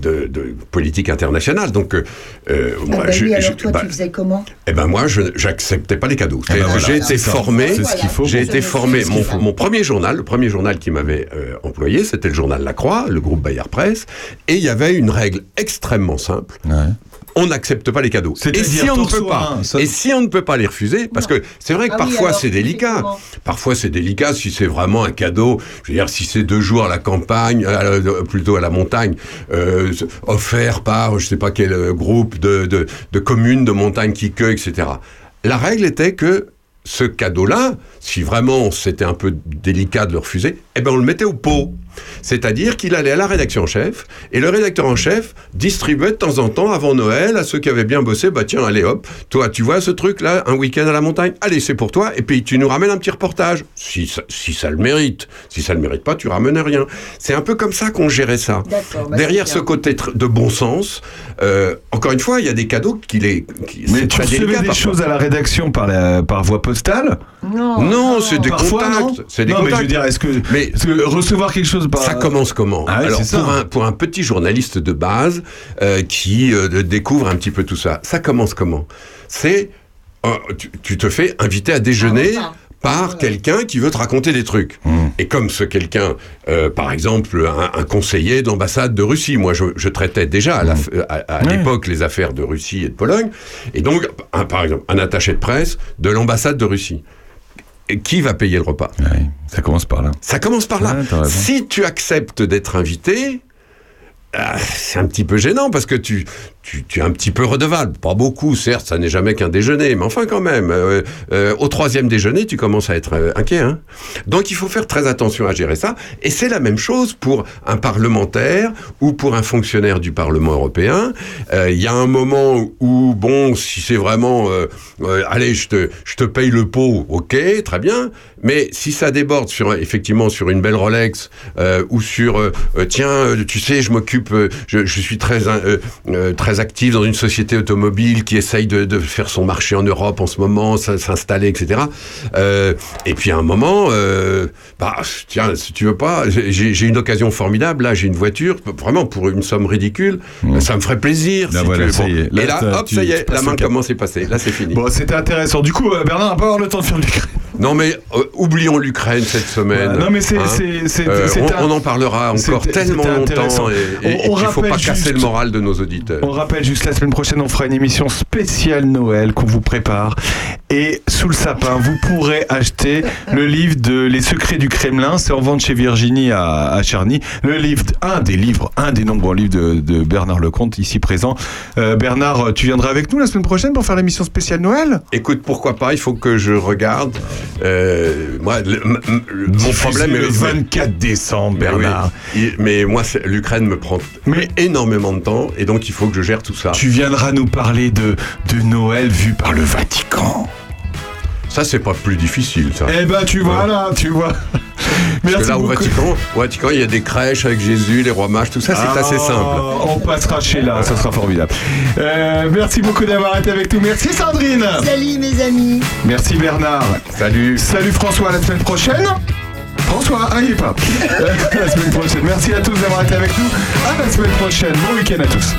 de, de politique internationale, donc euh, euh, Ah moi, bah je- oui, alors je- toi, bah, tu faisais comment Eh ben moi, je j'acceptais pas les cadeaux. Eh ben voilà, j'ai été formé. C'est ce qu'il faut. J'ai été formé. mon premier journal, le premier journal qui m'avait euh, employé, c'était le journal La Croix, le groupe Bayard Presse, et il y avait une règle extrêmement simple. On n'accepte pas les cadeaux. Et si on ne peut pas, un, ça- et si on ne peut pas les refuser, parce que c'est vrai que Ah parfois c'est délicat. Parfois c'est délicat si c'est vraiment un cadeau. Je veux dire, si c'est deux jours à la campagne, euh, plutôt à la montagne, euh, offert par je sais pas quel euh, groupe de, de, de communes de montagne qui cueillent, etc. La règle était que ce cadeau-là, si vraiment c'était un peu délicat de le refuser, eh ben on le mettait au pot. C'est-à-dire qu'il allait à la rédaction en chef, et le rédacteur en chef distribuait de temps en temps, avant Noël, à ceux qui avaient bien bossé, bah tiens, allez hop, toi tu vois ce truc-là, un week-end à la montagne, allez c'est pour toi, et puis tu nous ramènes un petit reportage, si ça, si ça le mérite. Si ça le mérite pas, tu ramènes rien. C'est un peu comme ça qu'on gérait ça. D'accord, bah, Derrière ce côté de bon sens, euh, encore une fois, il y a des cadeaux qui les... qui- Mais tu recevais des parfois. choses à la rédaction par, la, par voie postale? Non, Non, c'est des Parfois, contacts. non C'est des Non, mais je veux dire, est-ce que, Mais est-ce que recevoir quelque chose par. ça commence comment Ah ouais, Alors c'est ça. pour un, pour un petit journaliste de base euh, qui euh, découvre un petit peu tout ça, ça commence comment C'est euh, tu, tu te fais inviter à déjeuner. par quelqu'un qui veut te raconter des trucs. Et comme ce quelqu'un, euh, par exemple, un, un conseiller de l'ambassade de Russie, moi je, je traitais déjà à à l'époque les affaires de Russie et de Pologne, et donc, un- par exemple, un attaché de presse de l'ambassade de Russie. Qui va payer le repas Ça commence par là. Ça commence par là. Raison. si tu acceptes d'être invité, ah, c'est un petit peu gênant parce que tu, tu, es un petit peu redevable. Pas beaucoup, certes, ça n'est jamais qu'un déjeuner, mais enfin quand même. euh, euh, au troisième déjeuner, tu commences à être euh, inquiet. Hein Donc il faut faire très attention à gérer ça. Et c'est la même chose pour un parlementaire ou pour un fonctionnaire du Parlement européen. Il y a un moment où, bon, si c'est vraiment, allez, je te, je te paye le pot, ok, très bien. Mais si ça déborde sur effectivement sur une belle Rolex ou sur, tiens, tu sais, je m'occupe, je, je suis très euh, très actif dans une société automobile qui essaye de, de faire son marché en Europe en ce moment, s'installer, etc. Euh, et puis à un moment, euh, bah tiens, si tu veux pas, j'ai une occasion formidable. Là, j'ai une voiture, vraiment pour une somme ridicule, ça me ferait plaisir. Là, si voilà, tu veux. ça Bon. y est. Là, et là, hop, tu- ça y est, la main commence à passer. Là, c'est fini. Bon, c'était intéressant. Du coup, euh, Bernard n'a pas avoir le temps de faire l'Ukraine. Non mais euh, oublions l'Ukraine cette semaine. Non, mais c'est- hein. on, on en parlera encore tellement longtemps et, et- On- et on qu'il faut pas casser le moral de nos auditeurs. Rappelle juste la semaine prochaine, on fera une émission spéciale Noël qu'on vous prépare. Et sous le sapin, vous pourrez acheter le livre de Les secrets du Kremlin. C'est en vente chez Virginie à, à Charny. Le livre, un des livres, un des nombreux livres de, de Bernard Lecomte ici présent. Euh, Bernard, tu viendras avec nous la semaine prochaine pour faire l'émission spéciale Noël? Écoute, pourquoi pas Il faut que je regarde. Euh, moi, le- m- m- le- mon problème est le 24 décembre, Mais oui. Bernard. Mais moi, l'Ukraine me prend énormément de temps et donc il faut que je gère tout ça. Tu viendras nous parler de, de Noël vu par le Vatican. Ça, c'est pas plus difficile, ça. Eh ben, tu vois là, tu vois. Parce <laughs> Merci que là, au. Vatican, au Vatican, il y a des crèches avec Jésus, les rois mages, tout ça, c'est Ah, assez simple. On passera chez là, ça sera formidable. Euh, merci beaucoup d'avoir été avec nous. Merci Sandrine. Salut mes amis. Merci Bernard. Salut. Salut François, à la semaine prochaine. François, ah, il est pas. <laughs> La semaine prochaine. Merci à tous d'avoir été avec nous. À la semaine prochaine. Bon week-end à tous.